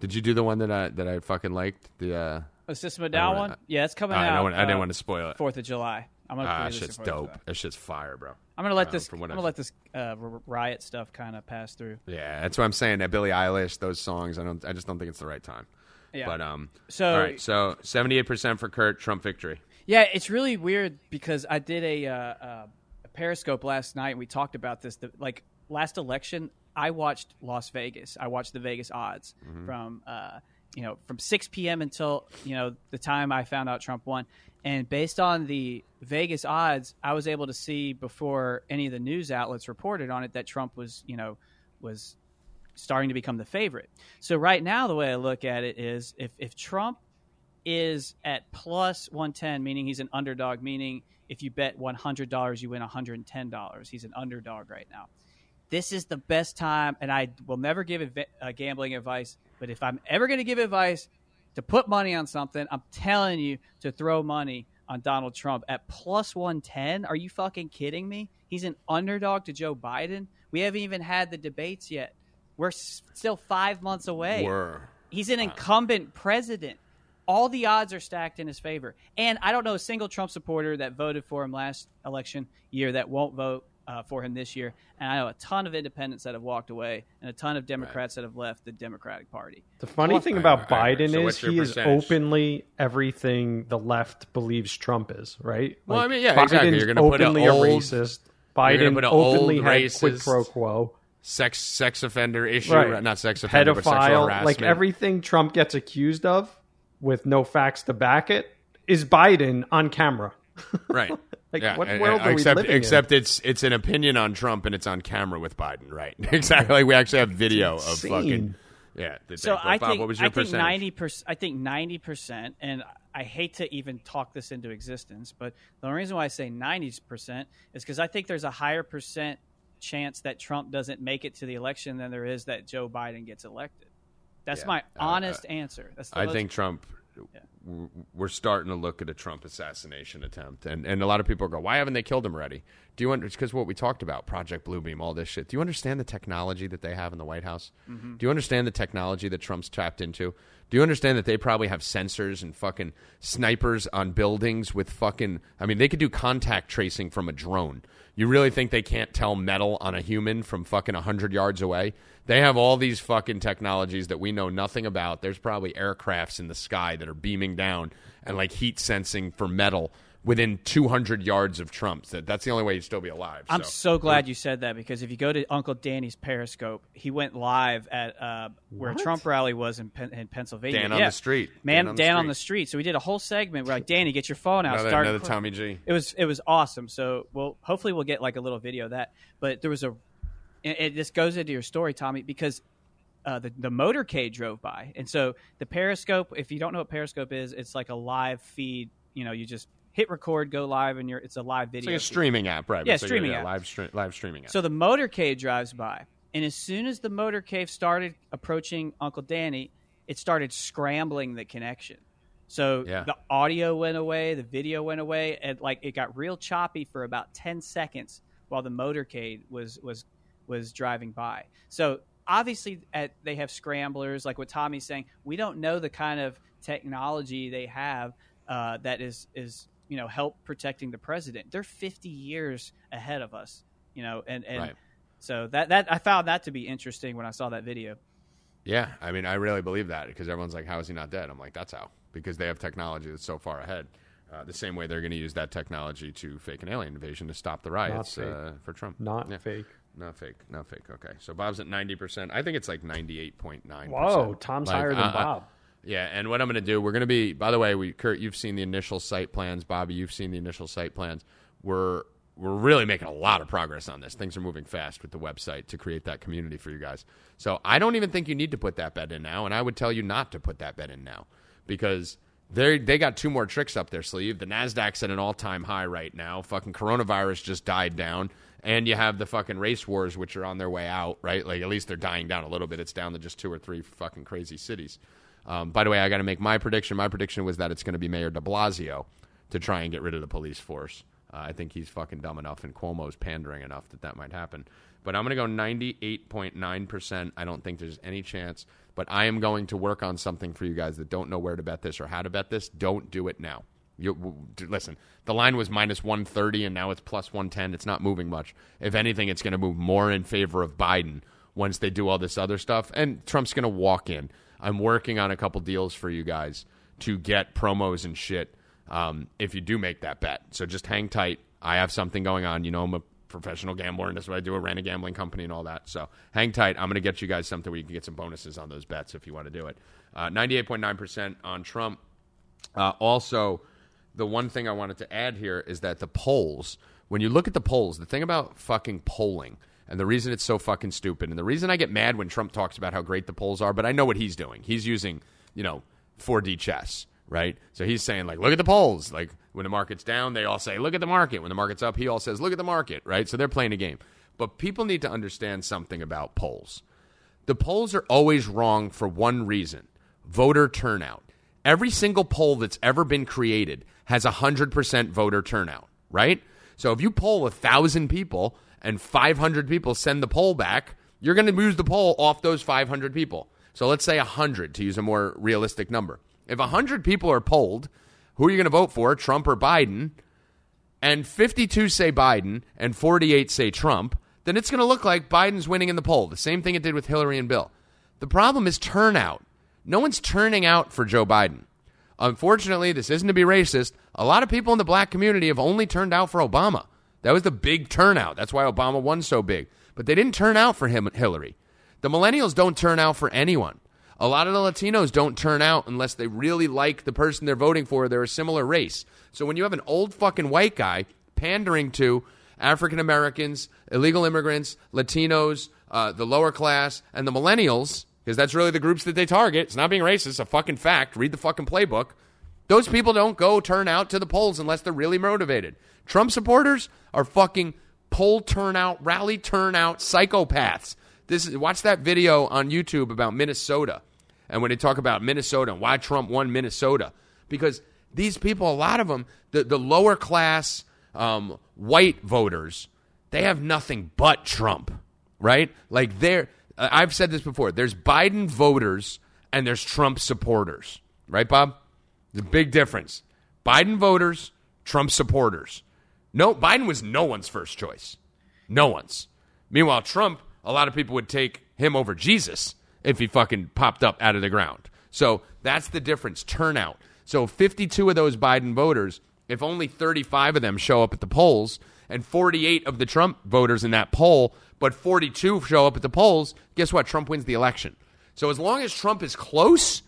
Did you do the one that I that I fucking liked? The. uh A System of Down one? Yeah, it's coming I out. don't I didn't uh, want to spoil it. Fourth of July. I'm gonna. Release it shit's dope. That shit's fire, bro. I'm gonna let Uh, this. I'm gonna I've- let this uh, riot stuff kind of pass through. Yeah, that's what I'm saying. That Billie Eilish, those songs, I don't. I just don't think it's the right time. Yeah. But um. So- all right. So 78 percent for Kurt. Trump victory. Yeah, it's really weird because I did a, uh, uh, a Periscope last night. and We talked about this. The, like last election, I watched Las Vegas. I watched the Vegas odds from uh, you know from 6 p.m. until you know the time I found out Trump won. And based on the Vegas odds, I was able to see before any of the news outlets reported on it that Trump was you know was starting to become the favorite. So right now, the way I look at it is if if Trump is at plus 110, meaning he's an underdog, meaning if you bet $100, you win $110. He's an underdog right now. This is the best time, and I will never give adv- uh, gambling advice, but if I'm ever going to give advice to put money on something, I'm telling you to throw money on Donald Trump at plus 110. Are you fucking kidding me? He's an underdog to Joe Biden. We haven't even had the debates yet. We're s- still five months away. Were. He's an incumbent president. All the odds are stacked in his favor. And I don't know a single Trump supporter that voted for him last election year that won't vote uh, for him this year. And I know a ton of independents that have walked away and a ton of Democrats that have left the Democratic Party. The funny Well, thing I- about I- I- Biden so is what's your he is openly everything the left believes Trump is, right? Well, Like, I mean, yeah, exactly. You're gonna put a openly old- racist. Biden put a openly old had quid pro quo. Sex sex offender issue, Right. not sex offender, but sexual Pedophile, harassment. like everything Trump gets accused of with no facts to back it is Biden on camera. Right? Like, yeah, what and- world and are we except, in? It's it's an opinion on Trump and it's on camera with Biden, right? exactly. Like We actually have video of fucking yeah. So. I Bob, think what was your I think ninety percent. I think ninety percent, and I hate to even talk this into existence, but the only reason why I say ninety percent is because I think there's a higher percent chance that Trump doesn't make it to the election than there is that Joe Biden gets elected. That's Yeah. my Uh, honest answer. That's the I most- think Trump. We're starting to look at a Trump assassination attempt, and and a lot of people go, "Why haven't they killed him already?" Do you understand? Because what we talked about, Project Bluebeam, all this shit. Do you understand the technology that they have in the White House? Mm-hmm. Do you understand the technology that Trump's tapped into? Do you understand that they probably have sensors and fucking snipers on buildings with fucking? I mean, they could do contact tracing from a drone. You really think they can't tell metal on a human from fucking hundred yards away? They have all these fucking technologies that we know nothing about. There's probably aircrafts in the sky that are beaming down and like heat sensing for metal within 200 yards of Trump's. That that's the only way you'd still be alive. I'm so glad you said that because if you go to Uncle Danny's Periscope, he went live at uh, where What? Trump rally was in, Pen- in Pennsylvania. Dan on the street. man, Dan Dan, on the on the street. So we did a whole segment where like Danny, get your phone out, Another, start another Tommy G. It was it was awesome. So well, hopefully we'll get like a little video of that. But there was a, and it this goes into your story, Tommy, because uh, the the motorcade drove by, and so the Periscope. If you don't know what Periscope is, it's like a live feed. You know, you just hit record, go live, and you're it's a live It's video. like a feed. streaming app, right? Yeah, It's a- streaming app. live stream, live streaming app. So the motorcade drives by, and as soon as the motorcade started approaching Uncle Danny, it started scrambling the connection. So Yeah. the audio went away, the video went away, and like it got real choppy for about ten seconds while the motorcade was was was driving by. So obviously, at, they have scramblers, like what Tommy's saying. We don't know the kind of technology they have uh, that is is you know help protecting the president. They're fifty years ahead of us, you know, and and Right. so that that I found that to be interesting when I saw that video. Yeah, I mean, I really believe that because everyone's like, "How is he not dead?" I'm like, "That's how," because they have technology that's so far ahead. Uh, the same way they're going to use that technology to fake an alien invasion to stop the riots uh, for Trump. Not Yeah. fake. Not fake. Not fake. Okay, so Bob's at ninety percent. I think it's like ninety-eight point nine. Whoa, Tom's higher than Bob. Yeah, and what I'm going to do, we're going to be. By the way, we Kurt, you've seen the initial site plans. Bobby, you've seen the initial site plans. We're we're really making a lot of progress on this. Things are moving fast with the website to create that community for you guys. So I don't even think you need to put that bet in now, and I would tell you not to put that bet in now because they they got two more tricks up their sleeve. The Nasdaq's at an all time high right now. Fucking coronavirus just died down, and you have the fucking race wars which are on their way out. Right, like at least they're dying down a little bit. It's down to just two or three fucking crazy cities. Um, by the way, I got to make my prediction. My prediction was that it's going to be Mayor De Blasio to try and get rid of the police force. Uh, I think he's fucking dumb enough, and Cuomo's pandering enough that that might happen. But I'm going to go 98.9%. I don't think there's any chance. But I am going to work on something for you guys that don't know where to bet this or how to bet this. Don't do it now. You listen. The line was minus 130, and now it's plus 110. It's not moving much. If anything, it's going to move more in favor of Biden once they do all this other stuff. And Trump's going to walk in. I'm working on a couple deals for you guys to get promos and shit um, if you do make that bet. So just hang tight. I have something going on. You know, I'm a professional gambler, and that's what I do. I ran a gambling company and all that. So hang tight. I'm going to get you guys something where you can get some bonuses on those bets if you want to do it. Uh, 98.9% on Trump. Uh, also, the one thing I wanted to add here is that the polls, when you look at the polls, the thing about fucking polling, and the reason it's so fucking stupid, and the reason I get mad when Trump talks about how great the polls are, but I know what he's doing. He's using, you know, 4D chess, right? So he's saying like, look at the polls. Like when the market's down, they all say, look at the market. When the market's up, he all says, look at the market, right? So they're playing a game. But people need to understand something about polls. The polls are always wrong for one reason voter turnout. Every single poll that's ever been created has 100% voter turnout, right? So if you poll a 1,000 people and 500 people send the poll back, you're going to use the poll off those 500 people. So let's say 100 to use a more realistic number. If 100 people are polled, who are you going to vote for, Trump or Biden? And 52 say Biden and 48 say Trump, then it's going to look like Biden's winning in the poll. The same thing it did with Hillary and Bill. The problem is turnout. No one's turning out for Joe Biden. Unfortunately, this isn't to be racist. A lot of people in the black community have only turned out for Obama. That was the big turnout. That's why Obama won so big. But they didn't turn out for him, Hillary. The millennials don't turn out for anyone. A lot of the Latinos don't turn out unless they really like the person they're voting for. They're a similar race. So when you have an old fucking white guy pandering to African Americans, illegal immigrants, Latinos, uh, the lower class, and the millennials, because that's really the groups that they target. It's not being racist, it's a fucking fact. Read the fucking playbook. Those people don't go turn out to the polls unless they're really motivated. Trump supporters are fucking poll turnout, rally turnout psychopaths. This is watch that video on YouTube about Minnesota, and when they talk about Minnesota and why Trump won Minnesota, because these people, a lot of them, the the lower class um, white voters, they have nothing but Trump, right? Like they're. I've said this before. There's Biden voters and there's Trump supporters, right, Bob? A big difference. Biden voters, Trump supporters. No, Biden was no one's first choice. No one's. Meanwhile, Trump, a lot of people would take him over Jesus if he fucking popped up out of the ground. So that's the difference. Turnout. So 52 of those Biden voters, if only 35 of them show up at the polls, and 48 of the Trump voters in that poll, but 42 show up at the polls, guess what? Trump wins the election. So as long as Trump is close,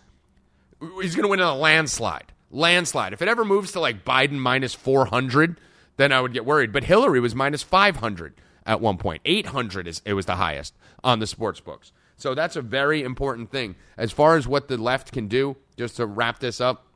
he's going to win in a landslide. Landslide. If it ever moves to like Biden minus 400, then I would get worried. But Hillary was minus 500 at one point. 800 is it was the highest on the sports books. So that's a very important thing. As far as what the left can do, just to wrap this up,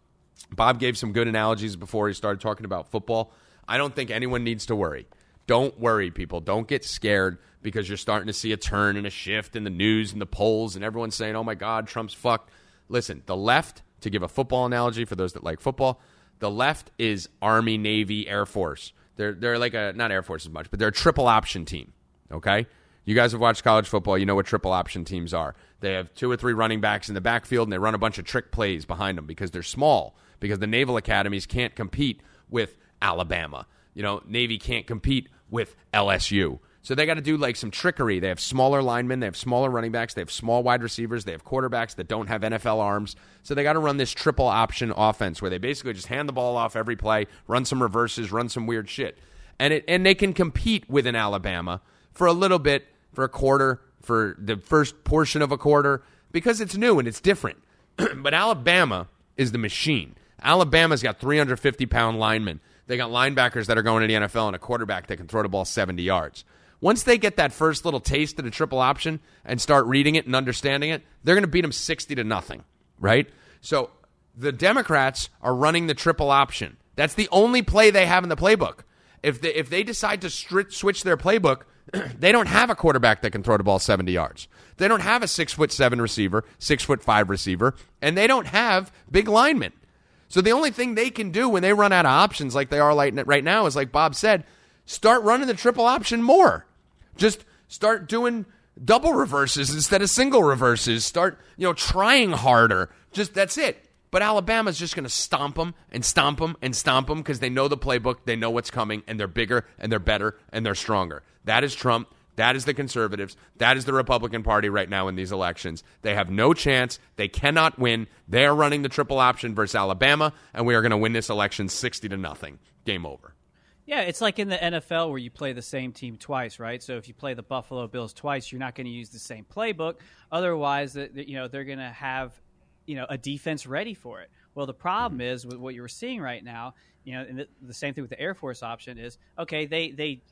Bob gave some good analogies before he started talking about football. I don't think anyone needs to worry. Don't worry, people. Don't get scared because you're starting to see a turn and a shift in the news and the polls, and everyone's saying, oh my God, Trump's fucked. Listen, the left, to give a football analogy for those that like football, the left is Army, Navy, Air Force. They're, they're like a, not Air Force as much, but they're a triple option team, okay? You guys have watched college football. You know what triple option teams are. They have two or three running backs in the backfield, and they run a bunch of trick plays behind them because they're small, because the naval academies can't compete with Alabama. You know, Navy can't compete with LSU. So they got to do like some trickery. They have smaller linemen, they have smaller running backs, they have small wide receivers, they have quarterbacks that don't have NFL arms. So they got to run this triple option offense where they basically just hand the ball off every play, run some reverses, run some weird shit. And it and they can compete with an Alabama for a little bit, for a quarter, for the first portion of a quarter because it's new and it's different. but Alabama is the machine. Alabama's got 350 pound linemen. They got linebackers that are going to the NFL and a quarterback that can throw the ball 70 yards. Once they get that first little taste of the triple option and start reading it and understanding it, they're going to beat them 60 to nothing, right? So the Democrats are running the triple option. That's the only play they have in the playbook. If they, if they decide to switch their playbook, they don't have a quarterback that can throw the ball 70 yards. They don't have a six foot seven receiver, six foot five receiver, and they don't have big linemen. So the only thing they can do when they run out of options like they are right now is, like Bob said, start running the triple option more. Just start doing double reverses instead of single reverses. Start, you know, trying harder. Just that's it. But Alabama's just going to stomp them and stomp them and stomp them because they know the playbook, they know what's coming, and they're bigger and they're better and they're stronger. That is Trump. That is the conservatives. That is the Republican Party right now in these elections. They have no chance. They cannot win. They are running the triple option versus Alabama, and we are going to win this election 60 to nothing. Game over. Yeah, it's like in the NFL where you play the same team twice, right? So if you play the Buffalo Bills twice, you're not going to use the same playbook. Otherwise, you know they're going to have you know a defense ready for it. Well, the problem mm-hmm. is with what you're seeing right now. You know, and the, the same thing with the Air Force option is okay. They they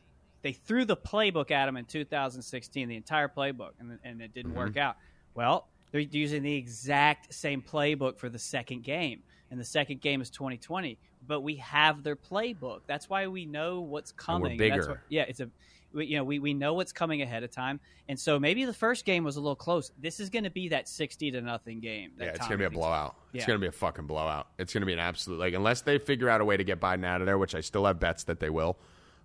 they threw the playbook at him in 2016, the entire playbook, and, and it didn't mm-hmm. work out. Well, they're using the exact same playbook for the second game. And the second game is 2020. But we have their playbook. That's why we know what's coming. Bigger. what- yeah, it's a we, you know we, we know what's coming ahead of time, and so maybe the first game was a little close. This is going to be that 60 to nothing game. that Yeah, it's gonna be a blowout. It's gonna be a fucking blowout. It's gonna be an absolute like unless they figure out a way to get Biden out of there, which I still have bets that they will,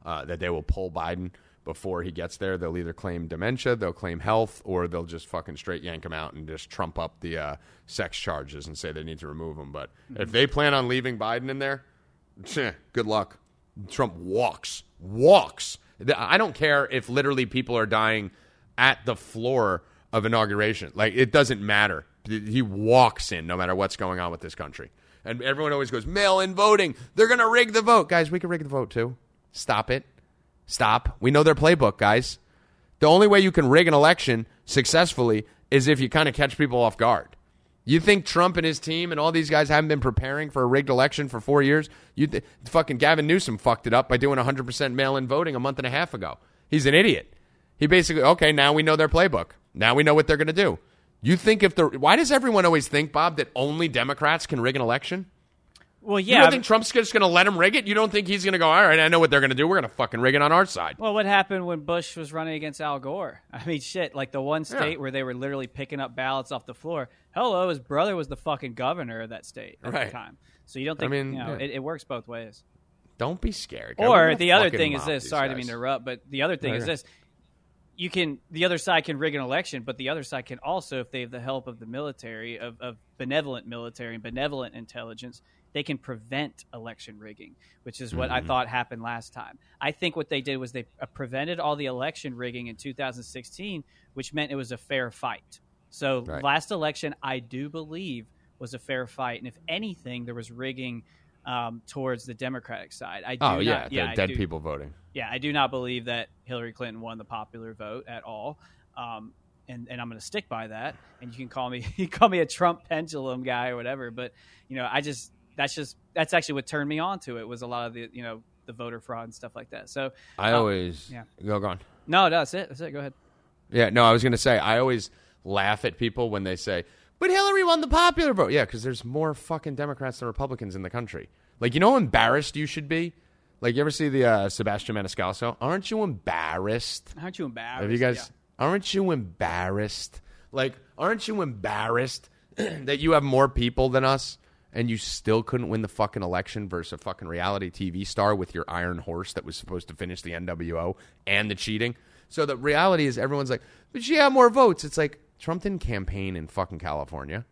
uh, that they will pull Biden before he gets there. They'll either claim dementia, they'll claim health, or they'll just fucking straight yank him out and just trump up the uh, sex charges and say they need to remove him. But if they plan on leaving Biden in there, good luck. Trump walks, walks. I don't care if literally people are dying at the floor of inauguration. Like it doesn't matter. He walks in no matter what's going on with this country. And everyone always goes mail-in voting. They're going to rig the vote, guys. We can rig the vote too. Stop it. Stop. We know their playbook, guys. The only way you can rig an election successfully is if you kind of catch people off guard. You think Trump and his team and all these guys haven't been preparing for a rigged election for four years? You th- fucking Gavin Newsom fucked it up by doing 100% mail-in voting a month and a half ago. He's an idiot. He basically okay. Now we know their playbook. Now we know what they're going to do. You think if the why does everyone always think Bob that only Democrats can rig an election? Well, yeah. You don't think Trump's just going to let him rig it? You don't think he's going to go? All right, I know what they're going to do. We're going to fucking rig it on our side. Well, what happened when Bush was running against Al Gore? I mean, shit, like the one state Yeah. where they were literally picking up ballots off the floor. Hello, his brother was the fucking governor of that state at Right. the time. So you don't think, mean, you know, yeah. it, it works both ways. Don't be scared. Or the other thing is this. Sorry to guys. mean to interrupt, but the other thing No, is this. You can the other side can rig an election, but the other side can also, if they have the help of the military, of, of benevolent military and benevolent intelligence, they can prevent election rigging, which is what I Mm-hmm. thought happened last time. I think what they did was they uh, prevented all the election rigging in 2016, which meant it was a fair fight. So Right. last election, I do believe was a fair fight, and if anything, there was rigging um, towards the Democratic side. I do Oh not, yeah, the yeah, dead do- people voting. yeah, I do not believe that Hillary Clinton won the popular vote at all. Um, and, and I'm going to stick by that. And you can call me you can call me a Trump pendulum guy or whatever, but you know, I just that's just that's actually what turned me on to it was a lot of the you know the voter fraud and stuff like that. So I um, always yeah. go on. no, no, that's it. That's it. Go ahead. Yeah, no, I was going to say I always laugh at people when they say, "But Hillary won the popular vote." Yeah, because there's more fucking Democrats than Republicans in the country. Like, you know how embarrassed you should be. Like, you ever see the uh, Sebastian Maniscalco? Aren't you embarrassed? Aren't you embarrassed? Have you guys? Aren't you embarrassed? Like, aren't you embarrassed that you have more people than us and you still couldn't win the fucking election versus a fucking reality TV star with your iron horse that was supposed to finish the NWO and the cheating? So the reality is, everyone's like, but she had more votes. It's like Trump didn't campaign in fucking California.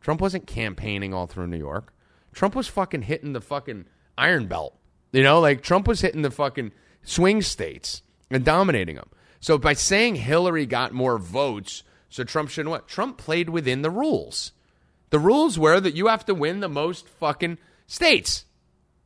Trump wasn't campaigning all through New York. Trump was fucking hitting the fucking iron belt. You know, like Trump was hitting the fucking swing states and dominating them. So by saying Hillary got more votes, so Trump shouldn't what? Trump played within the rules. The rules were that you have to win the most fucking states,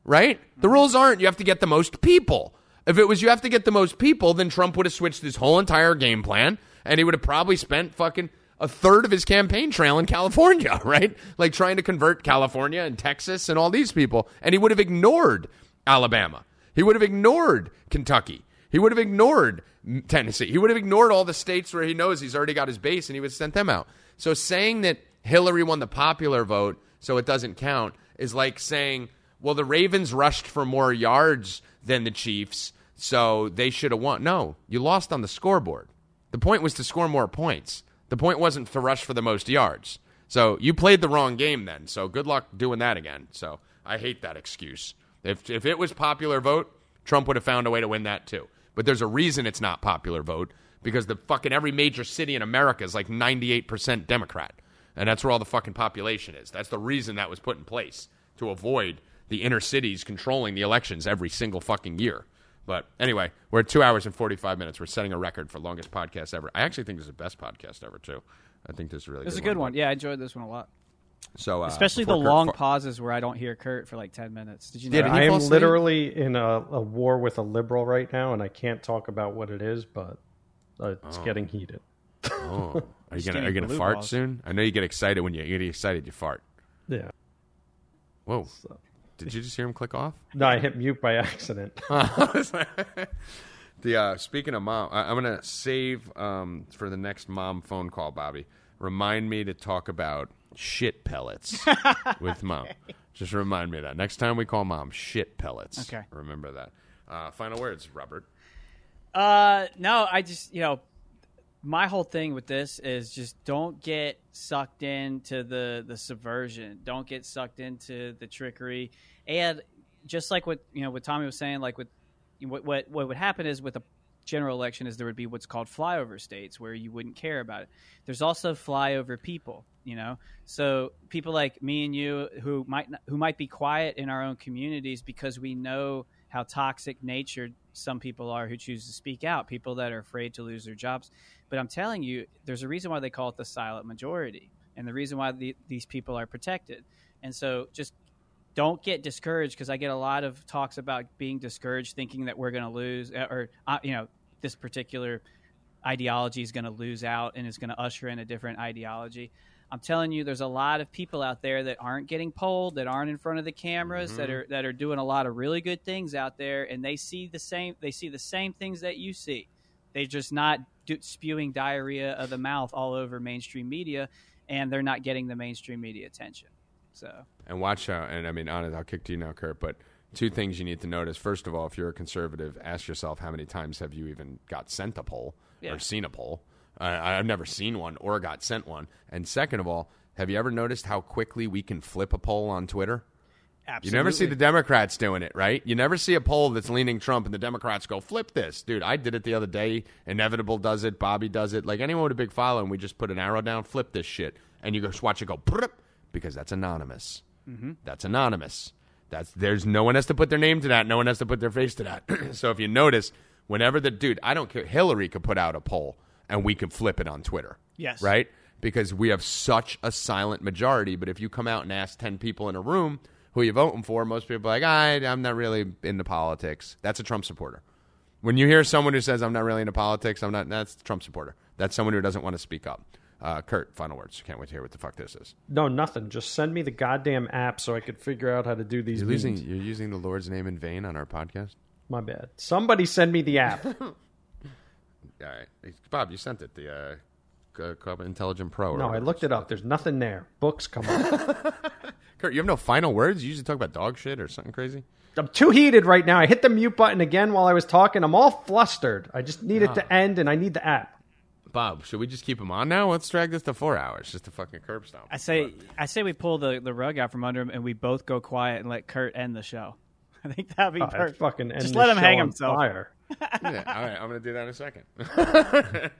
right? The rules aren't you have to get the most people. If it was you have to get the most people, then Trump would have switched his whole entire game plan and he would have probably spent fucking a third of his campaign trail in California, right? Like trying to convert California and Texas and all these people. And he would have ignored Alabama. He would have ignored Kentucky. He would have ignored Tennessee. He would have ignored all the states where he knows he's already got his base and he would have sent them out. So saying that Hillary won the popular vote, so it doesn't count, is like saying, well, the Ravens rushed for more yards than the Chiefs, so they should have won. No, you lost on the scoreboard. The point was to score more points. The point wasn't to rush for the most yards. So you played the wrong game then. So good luck doing that again. So I hate that excuse. If if it was popular vote, Trump would have found a way to win that too. But there's a reason it's not popular vote because the fucking every major city in America is like 98% Democrat. And that's where all the fucking population is. That's the reason that was put in place to avoid the inner cities controlling the elections every single fucking year. But anyway, we're at two hours and 45 minutes. We're setting a record for longest podcast ever. I actually think this is the best podcast ever, too. I think this is a really This is a good good one. Yeah, I enjoyed this one a lot. So, uh, Especially the Kurt long fa- pauses where I don't hear Kurt for like ten minutes. Did you know? Yeah, that? I am asleep? literally in a, a war with a liberal right now, and I can't talk about what it is, but uh, it's getting heated. Oh, are you gonna are you gonna fart balls. soon? I know you get excited when you, you get excited. You fart. Yeah. Whoa! Did you just hear him click off? No, I hit mute by accident. the uh, speaking of mom, I, I'm gonna save um, for the next mom phone call, Bobby. remind me to talk about shit pellets with mom. Just remind me of that next time we call mom shit pellets. Okay. remember that. Uh, final words, Robert. Uh, no, I just you know, my whole thing with this is just don't get sucked into the the subversion. Don't get sucked into the trickery, and just like what you know, what Tommy was saying, like with what what what would happen is with a general election is there would be what's called flyover states where you wouldn't care about it. There's also flyover people, you know. So people like me and you who might who might be quiet in our own communities because we know how toxic natured some people are who choose to speak out, people that are afraid to lose their jobs. But I'm telling you, there's a reason why they call it the silent majority, and the reason why the, these people are protected. And so just don't get discouraged because I get a lot of talks about being discouraged, thinking that we're going to lose, uh, or uh, you know, this particular ideology is going to lose out and is going to usher in a different ideology. I'm telling you, there's a lot of people out there that aren't getting polled, that aren't in front of the cameras, that mm-hmm. are that are doing a lot of really good things out there, and they see the same they see the same things that you see. They're just not do, spewing diarrhea of the mouth all over mainstream media, and they're not getting the mainstream media attention. So And watch out. And I mean, honest, I'll kick to you now, Kurt. But two things you need to notice. First of all, if you're a conservative, ask yourself how many times have you even got sent a poll Yeah. or seen a poll. I I've never seen one or got sent one. And second of all, have you ever noticed how quickly we can flip a poll on Twitter? You never see the Democrats doing it, right? You never see a poll that's leaning Trump and the Democrats go, flip this. Dude, I did it the other day. Inevitable does it. Bobby does it. Like anyone with a big following, we just put an arrow down, flip this shit. And you just watch it go, because that's anonymous. Mm-hmm. That's anonymous. That's There's no one has to put their name to that. No one has to put their face to that. so if you notice, whenever the dude, I don't care, Hillary could put out a poll and we can flip it on Twitter. Yes. Right? Because we have such a silent majority. But if you come out and ask 10 people in a room who you voting for, most people are like, I, I'm not really into politics. That's a Trump supporter. When you hear someone who says, I'm not really into politics, I'm not, that's a Trump supporter. That's someone who doesn't want to speak up. Uh, Kurt, final words. Can't wait to hear what the fuck this is. No, nothing. Just send me the goddamn app so I could figure out how to do these. You're using, you're using the Lord's name in vain on our podcast? My bad. Somebody send me the app. All right. Hey, Bob, you sent it. The uh, C- Intelligent Pro. no, I looked it up. There's nothing there. Books come up. Kurt, you have no final words? You usually talk about dog shit or something crazy? I'm too heated right now. I hit the mute button again while I was talking. I'm all flustered. I just need it Ah. to end, and I need the app. Bob, should we just keep him on now? Let's drag this to four hours. Just a fucking curb stomp. I say I say we pull the, the rug out from under him and we both go quiet and let Kurt end the show. I think that'd be Oh, perfect. fucking end Just this let him show hang himself. Fire. Yeah, all right, I'm going to do that in a second.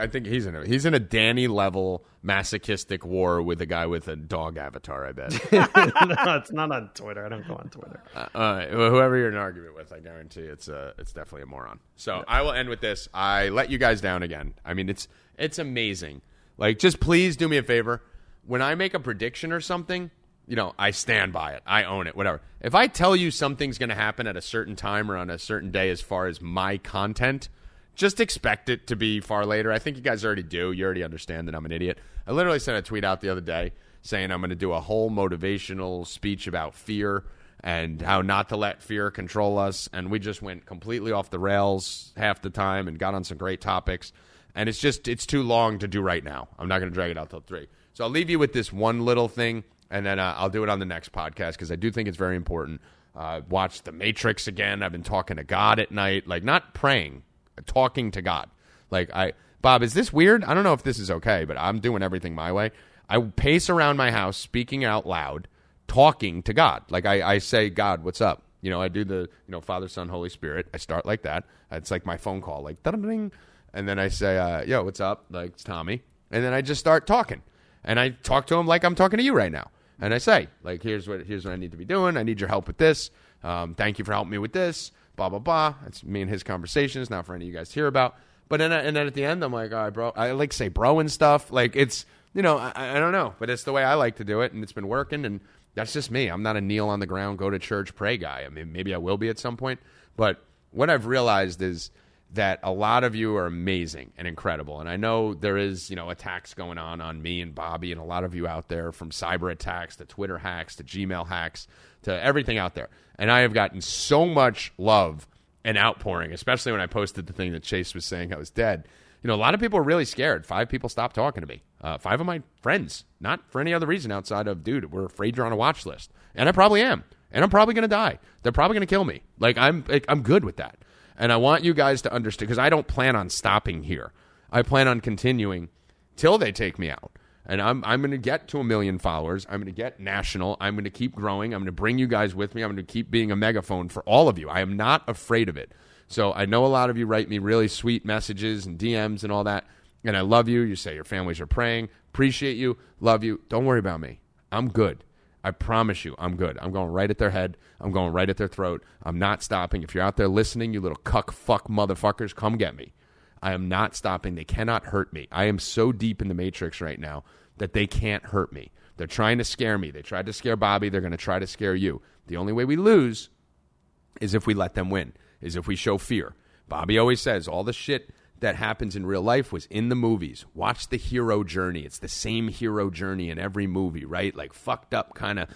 I think he's in a he's in a Danny level masochistic war with a guy with a dog avatar. I bet. no, it's not on Twitter. I don't go on Twitter. Uh, well, whoever you're in an argument with, I guarantee it's uh, it's definitely a moron. So I will end with this. I let you guys down again. I mean, it's it's amazing. Like, just please do me a favor. When I make a prediction or something, you know, I stand by it. I own it. Whatever. If I tell you something's going to happen at a certain time or on a certain day, as far as my content, just expect it to be far later. I think you guys already do. You already understand that I'm an idiot. I literally sent a tweet out the other day saying I'm going to do a whole motivational speech about fear and how not to let fear control us. And we just went completely off the rails half the time and got on some great topics. And it's just, it's too long to do right now. I'm not going to drag it out till three. So I'll leave you with this one little thing, and then uh, I'll do it on the next podcast because I do think it's very important. Uh, watch The Matrix again. I've been talking to God at night, like not praying, talking to God. Like I, Bob, is this weird? I don't know if this is okay, but I'm doing everything my way. I pace around my house, speaking out loud, talking to God. Like I, I say, God, what's up? You know, I do the, you know, Father, Son, Holy Spirit. I start like that. It's like my phone call, like ding, and then I say, uh, "Yo, what's up?" Like it's Tommy, and then I just start talking, and I talk to him like I'm talking to you right now, and I say, like, "Here's what here's what I need to be doing. I need your help with this. Um, thank you for helping me with this." Blah blah blah. It's me and his conversations, not for any of you guys to hear about. But then, and then at the end, I'm like, "All right, bro." I like say bro and stuff. Like it's, you know, I, I don't know, but it's the way I like to do it, and it's been working, and that's just me. I'm not a kneel on the ground, go to church, pray guy. I mean, maybe I will be at some point, but what I've realized is that a lot of you are amazing and incredible. And I know there is, you know, attacks going on on me and Bobby and a lot of you out there from cyber attacks to Twitter hacks to Gmail hacks to everything out there. And I have gotten so much love and outpouring, especially when I posted the thing that Chase was saying I was dead. You know, a lot of people are really scared. Five people stopped talking to me. Uh, five of my friends, not for any other reason outside of, dude, we're afraid you're on a watch list, and I probably am, and I'm probably gonna die. They're probably gonna kill me. Like I'm, like, I'm good with that, and I want you guys to understand because I don't plan on stopping here. I plan on continuing till they take me out. And I'm I'm going to get to a million followers. I'm going to get national. I'm going to keep growing. I'm going to bring you guys with me. I'm going to keep being a megaphone for all of you. I am not afraid of it. So I know a lot of you write me really sweet messages and DMs and all that. And I love you. You say your families are praying. Appreciate you. Love you. Don't worry about me. I'm good. I promise you, I'm good. I'm going right at their head. I'm going right at their throat. I'm not stopping. If you're out there listening, you little cuck fuck motherfuckers, come get me. I am not stopping. They cannot hurt me. I am so deep in the matrix right now that they can't hurt me. They're trying to scare me. They tried to scare Bobby. They're going to try to scare you. The only way we lose is if we let them win, is if we show fear. Bobby always says all the shit that happens in real life was in the movies. Watch the hero journey. It's the same hero journey in every movie, right? Like fucked up kind of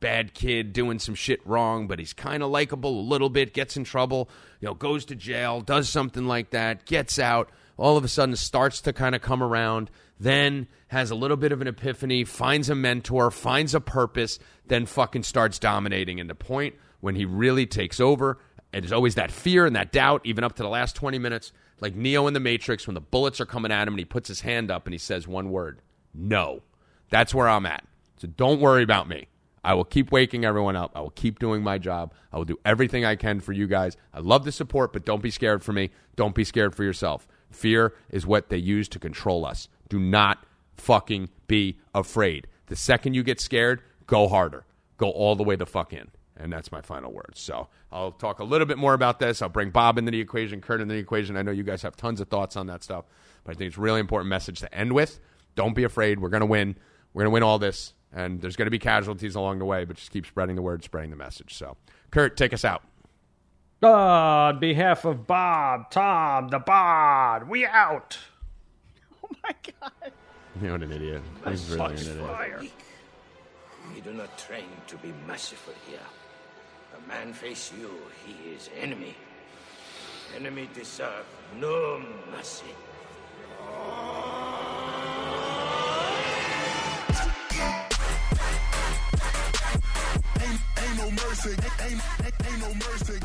bad kid doing some shit wrong, but he's kind of likable a little bit, gets in trouble, you know, goes to jail, does something like that, gets out, all of a sudden starts to kind of come around, then has a little bit of an epiphany, finds a mentor, finds a purpose, then fucking starts dominating. And the point when he really takes over, it is always that fear and that doubt, even up to the last 20 minutes, like Neo in the Matrix, when the bullets are coming at him and he puts his hand up and he says one word no. That's where I'm at. So don't worry about me. I will keep waking everyone up. I will keep doing my job. I will do everything I can for you guys. I love the support, but don't be scared for me. Don't be scared for yourself. Fear is what they use to control us. Do not fucking be afraid. The second you get scared, go harder. Go all the way the fuck in. And that's my final words. So I'll talk a little bit more about this. I'll bring Bob into the equation, Kurt into the equation. I know you guys have tons of thoughts on that stuff, but I think it's a really important message to end with. Don't be afraid. We're going to win. We're going to win all this. And there's going to be casualties along the way, but just keep spreading the word, spreading the message. So, Kurt, take us out. Uh, on behalf of Bob, Tom, the Bod, we out. Oh my god. You're an idiot. He's really an idiot. For the weak. We do not train to be merciful here. Man face you, he is enemy. Enemy deserve no mercy. Ain't, ain't no mercy. Ain't, ain't, ain't no mercy.